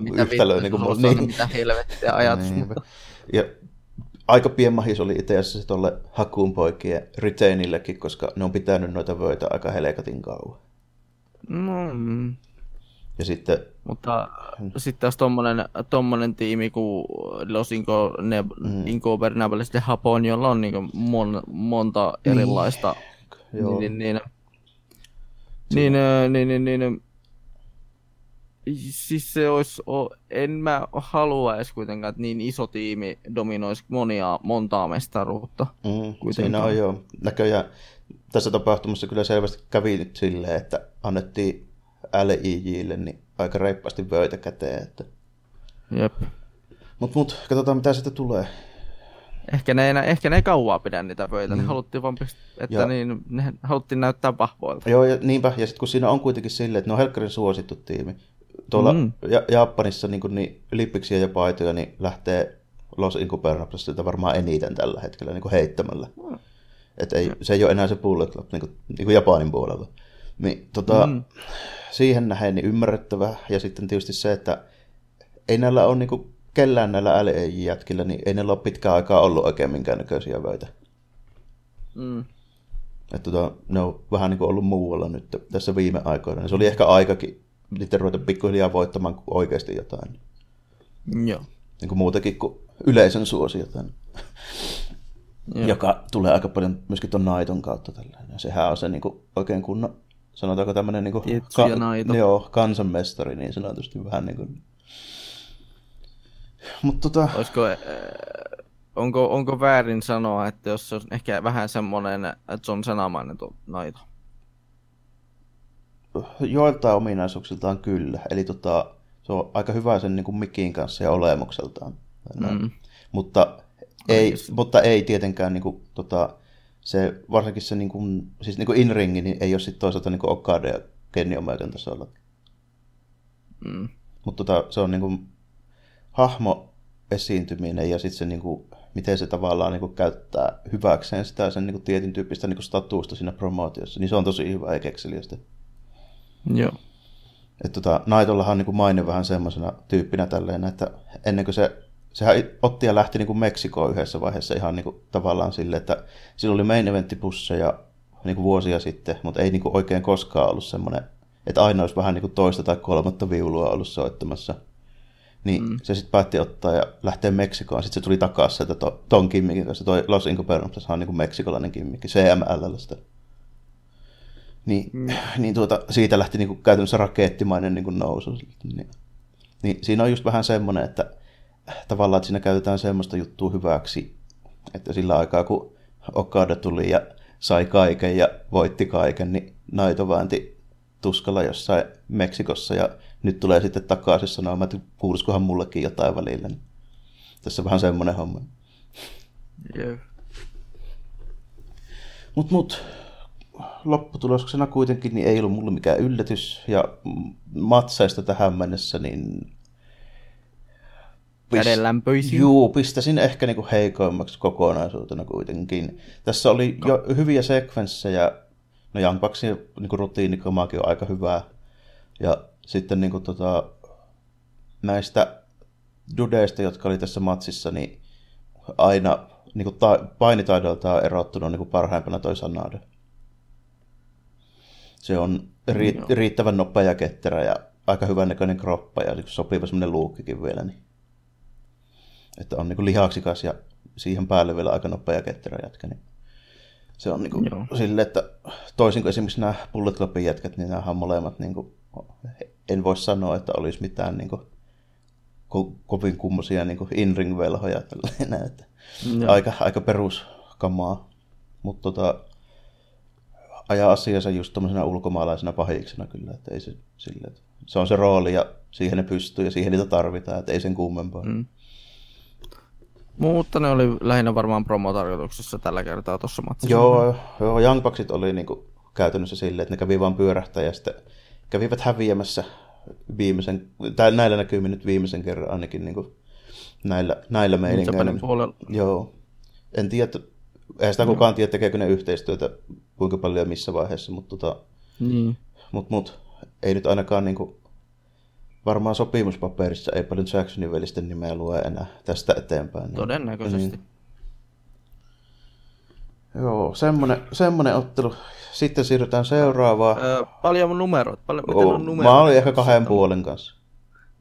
Speaker 2: mitä
Speaker 1: yhtälö. Niin kuin, mulla- niin,
Speaker 2: Mitä helvettiä ajatus.
Speaker 1: Niinpä. Ja aika pienmahis oli itse asiassa tuolle Hakuun poikien retainillekin, koska ne on pitänyt noita vöitä aika helkatin kauan.
Speaker 2: No, mm.
Speaker 1: Ja sitten,
Speaker 2: Mutta sitten jos tommonen, tommonen tiimi kuin Los Inco, ne, mm. Ingobernables de Japon, jolla on niin mon, monta erilaista,
Speaker 1: joo,
Speaker 2: niin, niin, niin, niin, niin, niin, niin, niin, siis se olisi, en mä halua edes kuitenkaan, että niin iso tiimi dominoisi monia, montaa mestaruutta.
Speaker 1: mm, siinä on jo näköjään tässä tapahtumassa kyllä selvästi kävi nyt silleen, että annettiin LIJille niin aika reippaasti vöitä käteen. Että...
Speaker 2: Jep.
Speaker 1: Mut, mut, katsotaan mitä sitten tulee.
Speaker 2: Ehkä ne, ei, ehkä ne ei kauaa pidä niitä pöitä, mm. ne haluttiin vaan että
Speaker 1: Ja-
Speaker 2: niin, ne haluttiin näyttää vahvoilta.
Speaker 1: Joo, ja niinpä. Ja sitten kun siinä on kuitenkin silleen, että ne on helkkarin suosittu tiimi. Tuolla
Speaker 2: Mm.
Speaker 1: ja- Japanissa niin, kuin, niin lipiksiä ja paitoja niin lähtee Los Incupernablesista varmaan eniten tällä hetkellä niin kuin heittämällä.
Speaker 2: Mm.
Speaker 1: Et ei, se ei ole enää se Bullet Club niin kuin, niin kuin Japanin puolella. Niin, tota,
Speaker 2: Mm.
Speaker 1: Siihen nähden niin ymmärrettävä. Ja sitten tietysti se, että ei näillä ole niin kuin, kellään näillä LEJ-jätkillä, niin ei näillä ole pitkään aikaa ollut oikein minkäännäköisiä vöitä.
Speaker 2: Mm.
Speaker 1: Että tota, ne on vähän niin kuin ollut muualla nyt tässä viime aikoina. Se oli ehkä aikakin niiden ruveta pikkuhiljaa voittamaan oikeasti jotain.
Speaker 2: Joo.
Speaker 1: Niin kuin muutakin kuin yleisön suosiota.
Speaker 2: Joo.
Speaker 1: Joka tulee aika paljon myöskin tuon Naiton kautta. Tällainen. Ja sehän on se niin kuin oikein kunnon, sanotaanko tämmöinen niin kuin,
Speaker 2: Naito.
Speaker 1: joo, kansanmestari niin sanotusti vähän niin kuin. Mutta tota,
Speaker 2: Olisiko, äh, onko, onko väärin sanoa, että jos se on ehkä vähän semmoinen John Senamainen tuo Naito?
Speaker 1: Joiltain ominaisuuksiltaan kyllä. Eli tota, se on aika hyvä sen niin kuin mikin kanssa ja olemukseltaan.
Speaker 2: Mm.
Speaker 1: Mutta ei, mutta ei tietenkään niin kuin, tota, se, varsinkin se niin kuin, siis niin kuin in-ringi, niin ei ole sitten toisaalta niin kuin Okada ja Kenny Omegan tasolla.
Speaker 2: Mm.
Speaker 1: Mutta tota, se on niin kuin, hahmo esiintyminen ja sitten se, niin kuin, miten se tavallaan niin kuin, käyttää hyväkseen sitä sen niin kuin, tietyn tyyppistä niin kuin, statuusta siinä promootiossa, niin se on tosi hyvä ja kekseliästi.
Speaker 2: Joo.
Speaker 1: Että tota, Naitollahan on niin kuin maine vähän semmoisena tyyppinä tälleen, että ennen kuin se, sehän otti ja lähti niin kuin Meksikoon yhdessä vaiheessa ihan niin kuin tavallaan sille, että sillä oli main eventtipusseja niin kuin vuosia sitten, mutta ei niin kuin oikein koskaan ollut semmoinen, että aina olisi vähän niin kuin toista tai kolmatta viulua ollut soittamassa. Niin mm. se sitten päätti ottaa ja lähteä Meksikoon. Sitten se tuli takaisin sieltä to, ton kimmikin kanssa. Toi Los Ingobernables on niin kuin meksikolainen kimmikki, CML sitä. Niin, mm. niin tuota, siitä lähti niin kuin käytännössä rakettimainen niin kuin nousu. Niin, niin siinä on just vähän semmoinen, että tavallaan että siinä käytetään semmoista juttua hyväksi, että sillä aikaa kun Okada tuli ja sai kaiken ja voitti kaiken, niin Naito väänti tuskalla jossain Meksikossa ja nyt tulee sitten takaisin sanomaan, että kuulisikohan mullekin jotain välillä. Niin tässä on vähän semmoinen homma.
Speaker 2: Joo.
Speaker 1: Mut, mut lopputuloksena kuitenkin niin ei ollut mulle mikään yllätys. Ja matseista tähän mennessä, niin...
Speaker 2: Kädenlämpöisiä.
Speaker 1: Juu, pistäisin ehkä niinku heikoimmaksi kokonaisuutena kuitenkin. Tässä oli jo hyviä sekvenssejä. No Young Bucksin niinku rutiinikamaakin on aika hyvää. Ja sitten niinku tota, näistä dudeista, jotka oli tässä matsissa, niin aina niin kuin ta- painitaidoltaan erottunut niin kuin parhaimpana toi Sanada. Se on ri-
Speaker 2: Joo.
Speaker 1: riittävän nopea ja ketterä ja aika hyvän näköinen kroppa ja niin sopiva semmoinen luukkikin vielä. Niin. Että on niin lihaksikas ja siihen päälle vielä aika nopea ja ketterä jätkä. Niin. Se on niin kuin silleen, että toisin kuin esimerkiksi nämä Bullet Clubin jätkät, niin nämä molemmat, niin kuin, en voi sanoa, että olisi mitään niin kuin, ko- kovin kummosia niin in-ring-velhoja. Tällainen, että
Speaker 2: Joo.
Speaker 1: aika, aika peruskamaa. Mutta tota, ajaa asiansa just tommosena ulkomaalaisena pahiksena kyllä, että ei se sille, että se on se rooli ja siihen ne pystyy ja siihen niitä tarvitaan, että ei sen kummempaa. Mm.
Speaker 2: Mutta ne oli lähinnä varmaan promotarkoituksessa tällä kertaa tuossa matsissa.
Speaker 1: Joo, joo, Young Bucksit oli niinku käytännössä silleen, että ne kävi vaan pyörähtää ja sitten kävivät häviämässä viimeisen, tai näillä näkymin nyt viimeisen kerran ainakin niinku näillä, näillä meiningeillä.
Speaker 2: puolella.
Speaker 1: Joo. En tiedä, eihän sitä kukaan tiedä, tekeekö ne yhteistyötä kuinka paljon ja missä vaiheessa, mutta tota,
Speaker 2: Niin.
Speaker 1: mut, mut, ei nyt ainakaan niinku, varmaan sopimuspaperissa ei paljon Jacksonin velisten nimeä lue enää tästä eteenpäin. Niin,
Speaker 2: Todennäköisesti.
Speaker 1: Joo, semmonen, semmonen ottelu. Sitten siirrytään seuraavaan.
Speaker 2: Öö, paljon mun numerot. Paljon, miten
Speaker 1: Oo,
Speaker 2: on numerot?
Speaker 1: mä olin ehkä kahden puolen kanssa.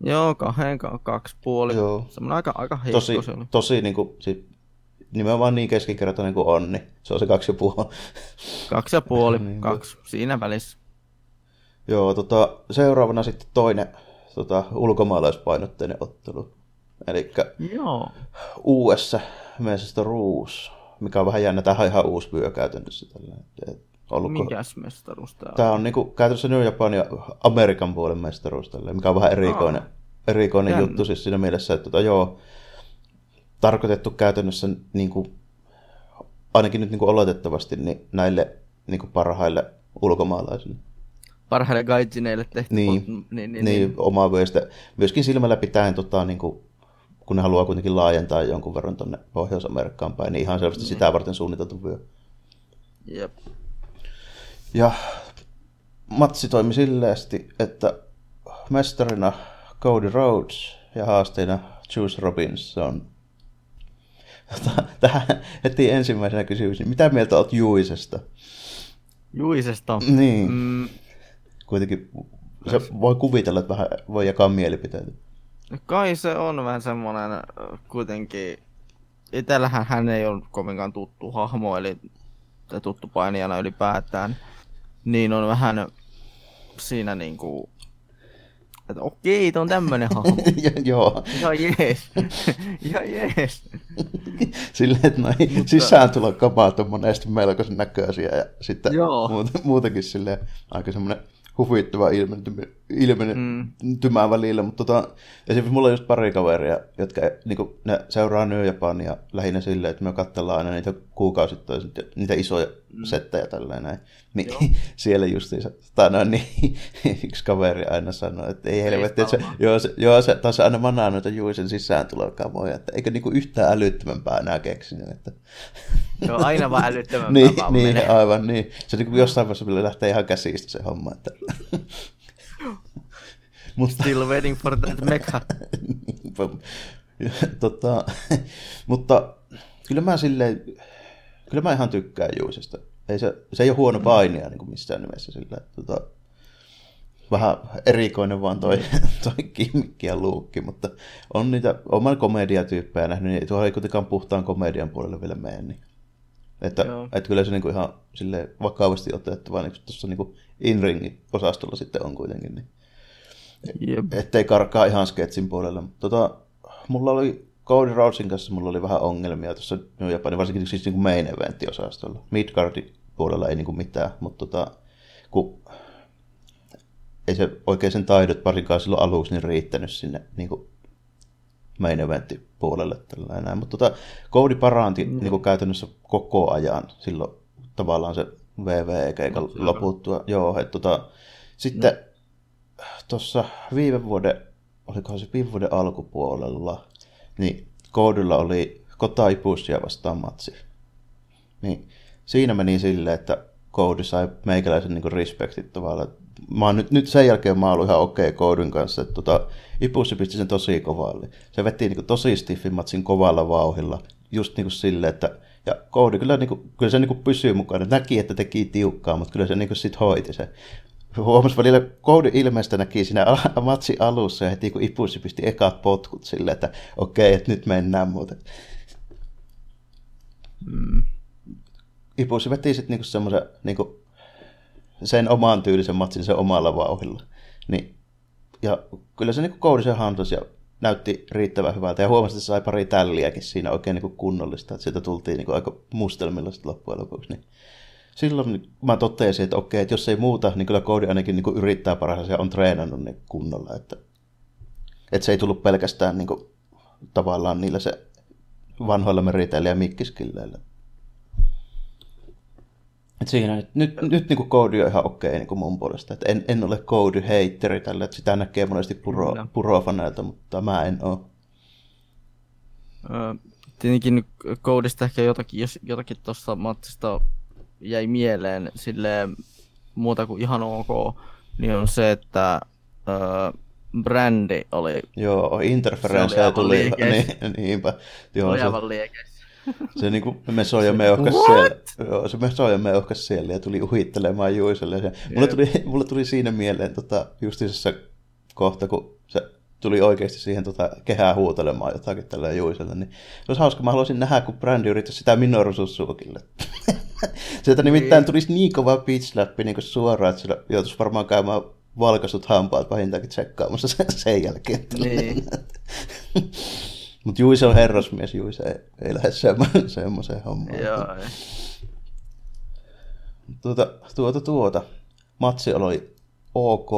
Speaker 2: Joo, kahden, ka- kaksi puoli.
Speaker 1: Joo.
Speaker 2: Semmoinen aika, aika heikko
Speaker 1: Tosi,
Speaker 2: se oli.
Speaker 1: tosi niinku, si, nimenomaan niin keskinkertainen kuin on, niin se on se kaksi ja puoli.
Speaker 2: Kaksi ja puoli,
Speaker 1: Niin,
Speaker 2: kaksi, siinä välissä.
Speaker 1: Joo, tota, seuraavana sitten toinen tota, ulkomaalaispainotteinen ottelu. Eli
Speaker 2: Joo.
Speaker 1: US Manchester Roos, mikä on vähän jännä. Tämähän on ihan uusi vyö käytännössä. Tällä. Ollutko...
Speaker 2: Mikäs mestaruus tää on?
Speaker 1: Tämä on niinku, käytännössä New Japan ja Amerikan puolen mestaruus, tällä, mikä on vähän erikoinen, erikoinen
Speaker 2: Jännä.
Speaker 1: juttu siis siinä mielessä, että tota, joo, tarkoitettu käytännössä niin kuin, ainakin nyt niin kuin oletettavasti niin näille niin kuin parhaille ulkomaalaisille.
Speaker 2: Parhaille gaijineille tehty.
Speaker 1: Niin,
Speaker 2: niin, niin,
Speaker 1: niin,
Speaker 2: niin,
Speaker 1: niin omaa vyöstä. Myöskin silmällä pitäen, tota, niin kuin, kun ne haluaa kuitenkin laajentaa jonkun verran tuonne Pohjois-Amerikkaan päin, niin ihan selvästi sitä varten suunniteltu vyö.
Speaker 2: Jep.
Speaker 1: Ja matsi toimi silleesti, että mestarina Cody Rhodes ja haasteina Juice Robinson. Tähän heti ensimmäisenä kysymys, niin mitä mieltä oot Juisesta?
Speaker 2: Juisesta.
Speaker 1: Niin,
Speaker 2: Mm,
Speaker 1: kuitenkin se voi kuvitella, että vähän voi jakaa mielipiteitä.
Speaker 2: kai se on vähän semmonen äh, kuitenkin... Itellähän hän ei ole kovinkaan tuttu hahmo, eli tuttu painijana ylipäätään. Niin on vähän siinä niinku... Että okei, tää on tämmönen hahmo.
Speaker 1: ja, joo,
Speaker 2: Ihan jees. Ihan jees.
Speaker 1: silleen, että noin sisääntulokapaat on monesti melkoisen näköisiä ja sitten
Speaker 2: Joo.
Speaker 1: muuten, muutenkin silleen aika semmoinen huvittava ilmentymä mm. välillä, mutta tota, esimerkiksi mulla on just pari kaveria, jotka niin kuin, ne seuraa New Japania lähinnä silleen, että me katsellaan aina niitä kuukausittain, niitä isoja mm. settejä tällainen näin. Niin
Speaker 2: Joo.
Speaker 1: siellä justiinsa, tai no, niin, yksi kaveri aina sanoi, että ei helvetti, että se, joo, se, joo, se taas aina manaa noita Juisen sisääntulokamoja, että eikö niinku yhtään älyttömämpää enää keksinyt, että
Speaker 2: Joo, aina vaan älyttömämpää
Speaker 1: niin,
Speaker 2: vaan
Speaker 1: niin
Speaker 2: menee.
Speaker 1: aivan niin. Se niin jossain vaiheessa lähtee ihan käsistä se homma. Että... mutta,
Speaker 2: Still waiting for that mecha.
Speaker 1: tota, mutta kyllä mä silleen, kyllä mä ihan tykkään Juisesta. Ei se, se ei ole huono painija niin kuin missään nimessä sillä. Tota, vähän erikoinen vaan toi, toi kimmikki ja luukki, mutta on niitä oman komediatyyppejä nähnyt, niin tuolla ei kuitenkaan puhtaan komedian puolelle vielä mene. Niin. Että,
Speaker 2: Joo.
Speaker 1: että kyllä se niinku ihan sille vakavasti otettava niin tuossa niinku in-ringin osastolla sitten on kuitenkin. Niin.
Speaker 2: Jep.
Speaker 1: Ettei karkaa ihan sketsin puolelle. Tota, mulla oli Cody Rhodesin kanssa mulla oli vähän ongelmia tuossa New Japanin, varsinkin siis niinku main eventti-osastolla. Midgardin puolella ei niinku mitään, mutta tota, kun ei se oikein sen taidot varsinkaan silloin aluksi niin riittänyt sinne niinku main eventti puolelle tällä näin. Mutta tota, Cody paranti mm. niinku käytännössä koko ajan silloin tavallaan se VV-keikan loputtua. Joo, että tota, sitten tuossa viime vuoden, olikohan se viime vuoden alkupuolella, niin Koodilla oli Kota Ipussia vastaan matsi. Niin siinä meni silleen, että Koodi sai meikäläisen niin respektit tavallaan. Mä nyt, nyt sen jälkeen mä oon ihan okei okay Koodin kanssa, että tota, Ipussi pisti sen tosi kovalle. Se veti niin kuin, tosi stiffin matsin kovalla vauhilla, just niin kuin silleen, että ja Koodi kyllä, niin kuin, kyllä se niin kuin pysyy mukana. Näki, että teki tiukkaa, mutta kyllä se niin kuin sit hoiti se. Huomasi välillä koodin ilmeistä näki siinä matsin alussa ja heti kun Ipussi pisti ekat potkut silleen, että okei, että nyt mennään muuten.
Speaker 2: Mm.
Speaker 1: Ipussi veti sitten niinku semmoisen niinku sen oman tyylisen matsin sen omalla vauhilla. Niin, ja kyllä se niinku koodi sen handasi ja näytti riittävän hyvältä. Ja huomasi, että se sai pari tälliäkin siinä oikein niinku kunnollista. Että siitä tultiin niinku aika mustelmilla sitten loppujen lopuksi. Niin silloin niin mä totesin, että okei, että jos ei muuta, niin kyllä koodi ainakin niin yrittää parhaansa ja on treenannut niin kunnolla. Että, että se ei tullut pelkästään niin kuin, tavallaan niillä se vanhoilla meriteillä ja mikkiskilleillä. Et siinä nyt, nyt, nyt niin kuin koodi on ihan okei niin kuin mun puolesta. Että en, en ole koodi heitteri tällä, että sitä näkee monesti puro, purofaneilta, mutta mä en ole.
Speaker 2: Tietenkin koodista ehkä jotakin, jos jotakin tuosta matsista jäi mieleen sille muuta kuin ihan ok, niin on se, että ö, brändi oli...
Speaker 1: Joo, interferenssejä tuli. Niin, niinpä. Joo,
Speaker 2: oli
Speaker 1: se,
Speaker 2: aivan liekeissä.
Speaker 1: se niinku mesoi ja meuhkas siellä. Joo, se mesoi ja meuhkas siellä ja tuli uhittelemaan Juiselle. Ja mulle, tuli, mulle tuli siinä mieleen tota, justiisessa kohta, kun se tuli oikeasti siihen tota, kehää huutelemaan jotakin tällä Juiselle. Niin se olisi hauska, mä haluaisin nähdä, kun brändi yrittäisi sitä Susukille. Sieltä nimittäin
Speaker 2: Niin.
Speaker 1: tulisi niin kova pitch slappi niin suoraan, että sillä joutuisi varmaan käymään valkaisut hampaat vähintäänkin tsekkaamassa sen, sen jälkeen.
Speaker 2: Niin.
Speaker 1: Mutta Juise on herrasmies, Juise ei, ei lähde semmo- semmoiseen hommaan.
Speaker 2: Joo.
Speaker 1: Tuota, tuota, tuota. Matsi oli ok,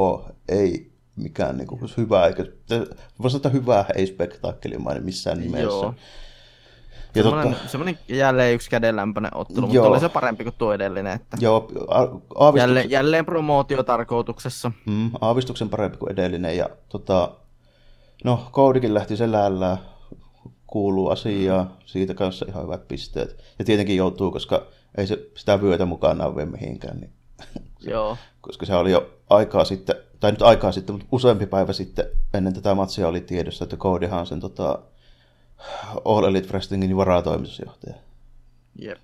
Speaker 1: ei mikään niinku hyvä, eikä, voi sanoa, että hyvä, ei spektaakkelimainen missään nimessä.
Speaker 2: Joo.
Speaker 1: Ja
Speaker 2: Semmoinen,
Speaker 1: totta,
Speaker 2: semmoinen jälleen yksi kädenlämpöinen ottelu,
Speaker 1: Joo.
Speaker 2: mutta oli se parempi kuin tuo edellinen. Että
Speaker 1: joo, a- aavistuksen,
Speaker 2: jälleen, jälleen promootiotarkoituksessa.
Speaker 1: mm, aavistuksen parempi kuin edellinen. Ja tota, no, koodikin lähti selällään, kuuluu asiaa, siitä kanssa ihan hyvät pisteet. Ja tietenkin joutuu, koska ei se sitä vyötä mukanaan vie mihinkään, niin
Speaker 2: Joo.
Speaker 1: koska se oli jo aikaa sitten, tai nyt aikaa sitten, mutta useampi päivä sitten ennen tätä matsia oli tiedossa, että Codyhan sen tota, All Elite Wrestlingin varatoimitusjohtaja.
Speaker 2: Jep.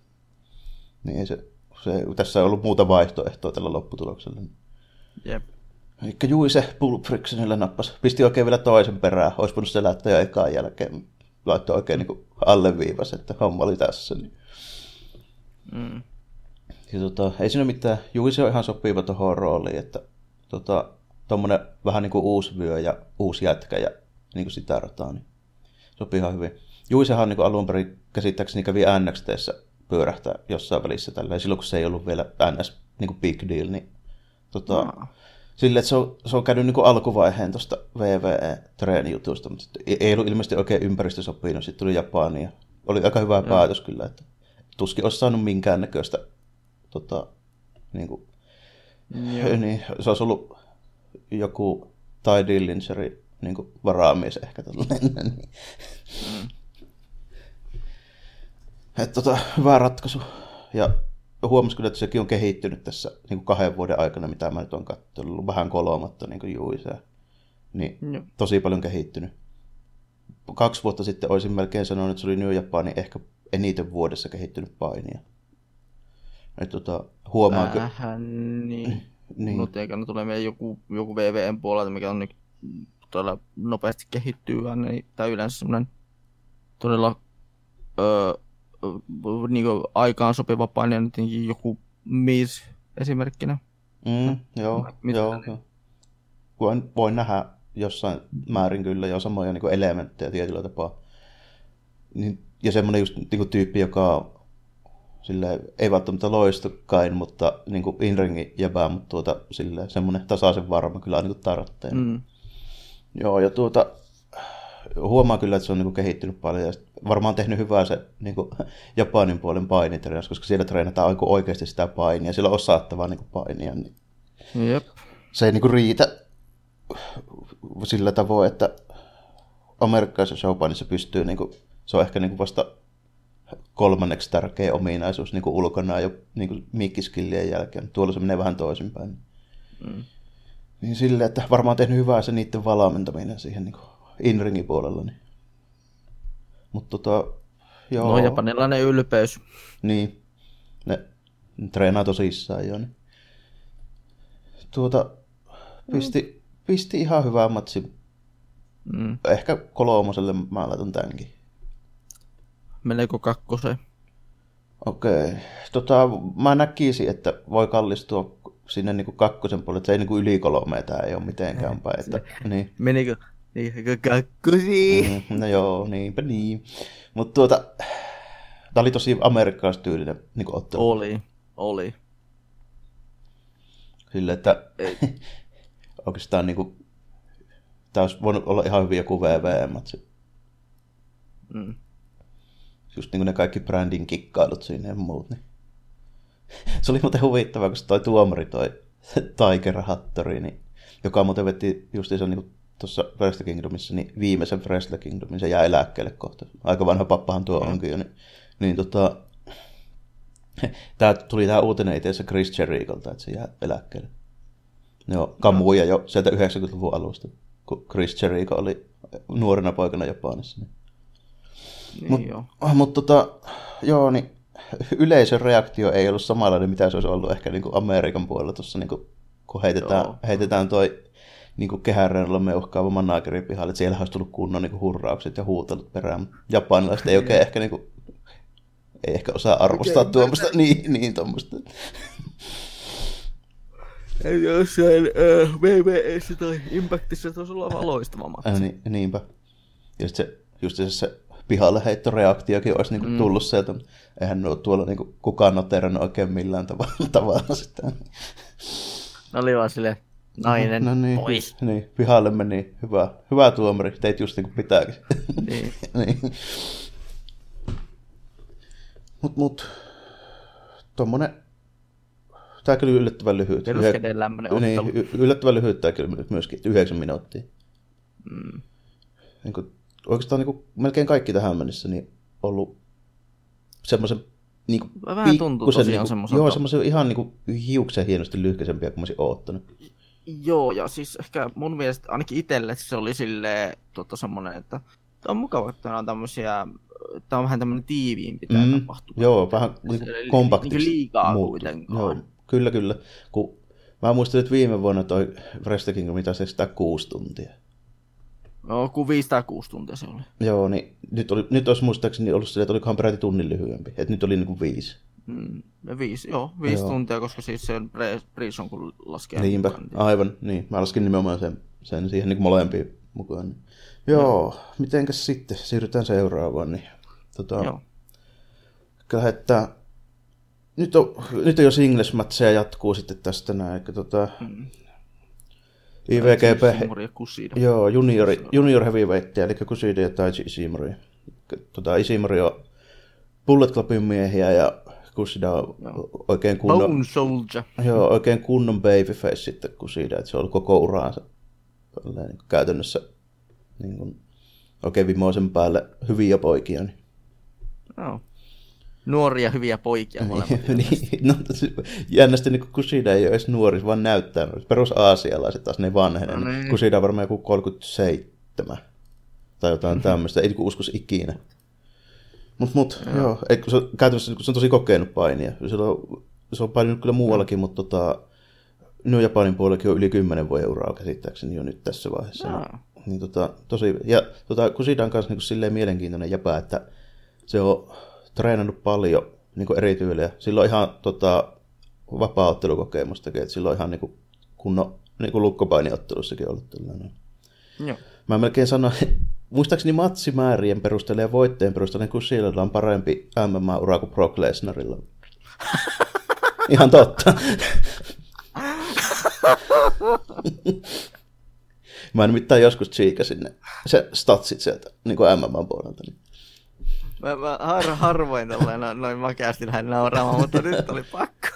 Speaker 1: Niin ei se, se, tässä ei ollut muuta vaihtoehtoa tällä lopputuloksella.
Speaker 2: Jep.
Speaker 1: Eli Juise Pulp Frictionille nappas, pisti oikein vielä toisen perään, olisi voinut selättää jo ekaan jälkeen, laittoi oikein niin alleviivas, että homma oli tässä. Niin.
Speaker 2: Mm.
Speaker 1: Ja tota, ei siinä mitään, Juise on ihan sopiva tuohon rooliin, että tota, tommonen vähän niin kuin uusi vyö ja uusi jätkä ja niin kuin sitä rataa, niin sopii ihan hyvin. Juisehan niin alun perin käsittääkseni kävi NXTssä pyörähtää jossain välissä tällä, silloin kun se ei ollut vielä NS niin kuin big deal, niin tota,
Speaker 2: Aa.
Speaker 1: Silleen, että se on, se on käynyt niin kuin alkuvaiheen tuosta VVE-treenijutusta, mutta ei- ollut ilmeisesti oikein ympäristö sopinut. Sitten tuli Japani ja oli aika hyvä päätös kyllä, että tuskin olisi saanut minkäännäköistä tota, niin kuin,
Speaker 2: Joo.
Speaker 1: niin, se olisi ollut joku Ty Dillingeri niin kuin varaamies ehkä tällainen. Niin. Et, tota, hyvä ratkaisu. Ja huomasin kyllä, että sekin on kehittynyt tässä niin kuin kahden vuoden aikana, mitä mä nyt olen katsonut. Vähän kolmatta niin kuin Juisea. Niin
Speaker 2: Joo.
Speaker 1: tosi paljon kehittynyt. Kaksi vuotta sitten olisin melkein sanonut, että se oli New Japanin ehkä eniten vuodessa kehittynyt painia. Et, tota, huomaa.
Speaker 2: Vähän niin.
Speaker 1: Niin.
Speaker 2: niin. Mutta eikä tulee vielä joku, joku VVN puolelta, mikä on niin todella nopeasti kehittyy, niin, tai yleensä semmoinen todella öö, niin aikaan sopiva paine, niin joku Miz esimerkkinä.
Speaker 1: Mm, joo,
Speaker 2: Mitä
Speaker 1: joo, joo. Voin, voin nähdä jossain määrin kyllä jo samoja niin elementtejä tietyllä tapaa. Niin, ja semmoinen just niin tyyppi, joka silleen, ei välttämättä loistokain, mutta niin kuin in-ringin jäbää, mutta tuota, silleen, semmoinen tasaisen varma kyllä niin tarvitsee. Mm. Joo, ja tuota, huomaa kyllä, että se on niin kuin kehittynyt paljon ja varmaan tehnyt hyvää se niin kuin Japanin puolen painitreenaus, koska siellä treenataan aika oikeasti sitä painia, siellä on osattavaa niin kuin painia, niin
Speaker 2: Jep.
Speaker 1: se ei niinku riitä sillä tavoin, että amerikkalaisessa showpainissa pystyy, niinku, se on ehkä niinku vasta kolmanneksi tärkeä ominaisuus niinku ulkona jo niinku mikkiskillien jälkeen. Tuolla se menee vähän toisinpäin.
Speaker 2: Mm.
Speaker 1: Niin silleen, että varmaan tehnyt hyvää se niiden valmentaminen siihen niinku in-ringin puolella. Niin. Mutta tota, joo.
Speaker 2: No japanilainen ylpeys.
Speaker 1: Niin. Ne, ne treenaa tosissaan jo. Niin. Tuota, pisti, pisti ihan hyvää matsi.
Speaker 2: Mm.
Speaker 1: Ehkä kolmoselle mä laitan tämänkin.
Speaker 2: Meneekö kakkoseen?
Speaker 1: Okei. Tota, mä näkisin, että voi kallistua sinne niinku kakkosen puolelle, että se ei niinku yli kolme tää ei ole mitenkään päin. Että, niin.
Speaker 2: Menikö? Menikö kakkosiin?
Speaker 1: Mm, no joo, niinpä niin. Mutta tuota, tää oli tosi amerikkalaistyylinen niinku ottelu.
Speaker 2: Oli. Oli.
Speaker 1: Sille, että oikeastaan niinku, tää olisi voinut olla ihan hyvin joku VVM-matsi.
Speaker 2: Mm.
Speaker 1: Just niin kuin ne kaikki brändin kikkailut siinä ja muut. Niin. Se oli muuten huvittavaa, kun se toi tuomari toi Tiger Hattori, niin, joka muuten veti justiinsa niin tuossa Wrestle Kingdomissa, niin viimeisen Wrestle Kingdomin se jää eläkkeelle kohta. Aika vanha pappahan tuo onkin jo. Niin, niin tota, tää tuli tää uutinen itse asiassa Chris Jericolta, että se jää eläkkeelle. Joo, kammuja jo sieltä 90-luvun alusta, kun Chris Jericho oli nuorena poikana Japanissa. Niin.
Speaker 2: Niin
Speaker 1: Mut-
Speaker 2: joo.
Speaker 1: Ah, Mutta tota, joo, niin yleisön reaktio ei ollut samanlainen, mitä se olisi ollut ehkä niin kuin Amerikan puolella tuossa, niin kuin, kun heitetään,
Speaker 2: Joo.
Speaker 1: heitetään toi niin kuin kehäreennolla meuhkaava manageri pihalle, että siellä olisi tullut kunnon niin kuin, hurraukset ja huutelut perään. Japanilaiset ei oikein ehkä, niin kuin, ei ehkä osaa arvostaa
Speaker 2: Oikein
Speaker 1: tuommoista, niin, niin tuommoista.
Speaker 2: Ei jossain äh, VVS tai Impactissa tuossa olla vaan loistava matsi.
Speaker 1: Äh, niin, niinpä. Ja sit se, just se, se pihalle heittoreaktiokin olisi niin kuin, tullut sieltä. Eihän ne ole tuolla niin kuin, kukaan noterannut oikein millään tavalla, tavalla sitä.
Speaker 2: Ne oli vaan silleen, nainen,
Speaker 1: No niin,
Speaker 2: pois.
Speaker 1: niin, pihalle meni. Hyvä, hyvä tuomari, teit just niin kuin pitääkin.
Speaker 2: Niin.
Speaker 1: niin. Mut, mut, tommonen, tää kyllä yllättävän lyhyt.
Speaker 2: Peruskäden lämmönen
Speaker 1: niin,
Speaker 2: ottelu.
Speaker 1: yllättävän lyhyt tää kyllä myöskin, yhdeksän minuuttia.
Speaker 2: Mm.
Speaker 1: Niin kuin, oikeastaan niin kuin, melkein kaikki tähän mennessä niin ollut semmoisen niin kuin,
Speaker 2: Vähän tuntuu tosiaan
Speaker 1: niin kuin,
Speaker 2: semmoiselta-
Speaker 1: Joo, semmoisen ihan niin kuin, hiuksen hienosti lyhkäisempiä kuin mä olisin oottanut.
Speaker 2: Joo, ja siis ehkä mun mielestä ainakin itselle se oli silleen tota semmonen, että tää on mukava, että on tämmösiä, tää on vähän tämmönen tiiviimpi tää
Speaker 1: Mm,
Speaker 2: tapahtuma.
Speaker 1: Joo, vähän niin kompaktiksi.
Speaker 2: niinku liikaa
Speaker 1: muuttui.
Speaker 2: kuitenkaan.
Speaker 1: Joo, kyllä, kyllä. Kun mä muistelin, että viime vuonna toi Wrestle Kingdom mitä se sitä kuusi tuntia.
Speaker 2: Joo, kun 5 tai 6 tuntia se oli.
Speaker 1: Joo, niin nyt, oli, nyt olisi muistaakseni ollut silleen, että olikohan peräti tunnin lyhyempi. Että nyt oli niin kuin viisi.
Speaker 2: Mm, viisi, joo, viisi
Speaker 1: Joo.
Speaker 2: tuntia, koska siis se on pre- pre-on, kun laskee.
Speaker 1: Niinpä,
Speaker 2: mukaan, niin-
Speaker 1: aivan. Niin, mä laskin nimenomaan sen, sen siihen niin kuin molempiin mukaan. Niin. Joo, mitenkäs sitten? Siirrytään seuraavaan. Niin, tota,
Speaker 2: Joo.
Speaker 1: lähettää... Nyt on, nyt on jo singles-matseja jatkuu sitten tästä näin. Eikä, tota,
Speaker 2: Mm.
Speaker 1: IVGP,
Speaker 2: Shimori ja Kusida.
Speaker 1: Joo, juniori, junior heavyweight, eli Kusida ja Taiji Ishimori. Tota, Ishimori on Bullet Clubin miehiä ja Kusida on oikein kunnon,
Speaker 2: Bone Soldier.
Speaker 1: joo, oikein kunnon babyface sitten Kusida, että se on ollut koko uraansa tolleen niin käytännössä niin kuin, oikein vimoisen päälle hyviä poikia. Niin.
Speaker 2: Joo. Nuoria hyviä poikia molemmat.
Speaker 1: niin, no, jännästi niin kuin Kusida ei ole edes nuori, vaan näyttää. Perus aasialaiset taas ne vanhenee.
Speaker 2: No
Speaker 1: No,
Speaker 2: niin.
Speaker 1: Kusida on varmaan joku 37 tai jotain tämmöistä. Ei niin uskoisi ikinä. Mut, mut, joo. joo. Ei, kun se, käytännössä kun se on tosi kokenut painia. Se on, se on paininut kyllä muuallakin, mutta tota, New Japanin puolellakin on yli 10 vuoden uraa käsittääkseni jo nyt tässä vaiheessa.
Speaker 2: Jaa.
Speaker 1: Niin, tota, tosi, ja tota, Kusidan kanssa niin silleen mielenkiintoinen jäpä, että se on treenannut paljon niin kuin eri tyylejä. Sillä on ihan tota, vapaa-ottelukokemustakin, että sillä on ihan niin kuin, kunnon niin kuin lukkopainiottelussakin ollut tällainen.
Speaker 2: Joo.
Speaker 1: Mä melkein sanoin, muistaakseni matsimäärien perusteella ja voitteen perusteella niin Kusilalla on parempi MMA-ura kuin Brock Lesnarilla. Ihan totta. Mä nimittäin joskus tsiikasin ne se statsit sieltä niin kuin MMA-puolelta. Niin.
Speaker 2: Mä, mä har, harvoin tolleen noin, noin makeasti lähden nauraamaan, mutta nyt oli pakko.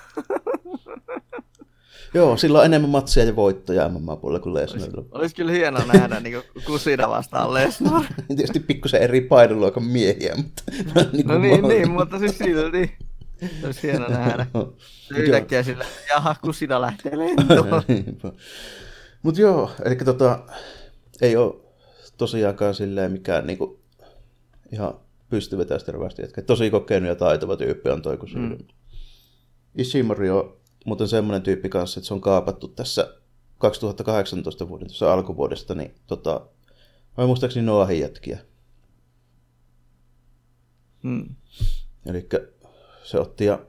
Speaker 1: Joo, sillä on enemmän matseja ja voittoja MMA-puolella kuin Lesnarilla.
Speaker 2: Olisi kyllä hienoa nähdä niin Kusida vastaan Lesnar.
Speaker 1: Tietysti pikkusen eri painoluokan miehiä, mutta... niin
Speaker 2: No niin, niin, mutta siis silti. Olisi hienoa nähdä. Yhtäkkiä sillä, jaha, Kusida lähtee lentoon.
Speaker 1: Mutta joo, eli tota, ei ole tosiaankaan silleen mikään niinku, ihan pystyvetää terveesti jätkä. Tosi kokenut ja taitava tyyppi on toi Kusida. Mm. Ishimori on muuten semmoinen tyyppi kanssa, että se on kaapattu tässä 2018 vuoden tuossa alkuvuodesta, niin tota, vai muistaakseni Noahin jätkiä.
Speaker 2: Hmm.
Speaker 1: Eli se otti ja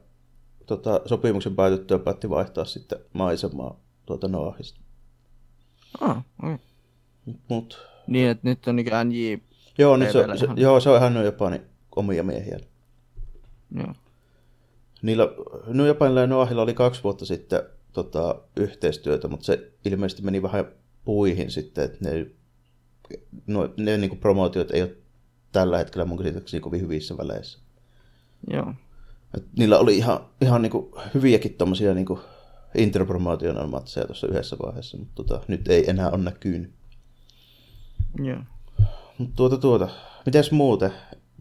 Speaker 1: tota, sopimuksen päätyttyä päätti vaihtaa sitten maisemaa tuota Noahista.
Speaker 2: Ah, okay.
Speaker 1: Mut,
Speaker 2: Niin, että nyt on niin NJ.
Speaker 1: Joo, niin se, se,
Speaker 2: ihan.
Speaker 1: joo, se on ihan New Japanin omia miehiä.
Speaker 2: Joo.
Speaker 1: Niillä, New Japanilla ja Noahilla oli kaksi vuotta sitten tota, yhteistyötä, mutta se ilmeisesti meni vähän puihin sitten, että ne, no, ne niin promootiot ei ole tällä hetkellä mun käsittääkseni kovin hyvissä väleissä.
Speaker 2: Joo.
Speaker 1: Et niillä oli ihan, ihan niinku hyviäkin tommosia niinku interpromotional matseja tuossa yhdessä vaiheessa, mutta tota, nyt ei enää ole näkynyt.
Speaker 2: Joo.
Speaker 1: Tuota tuota. Mites muuten?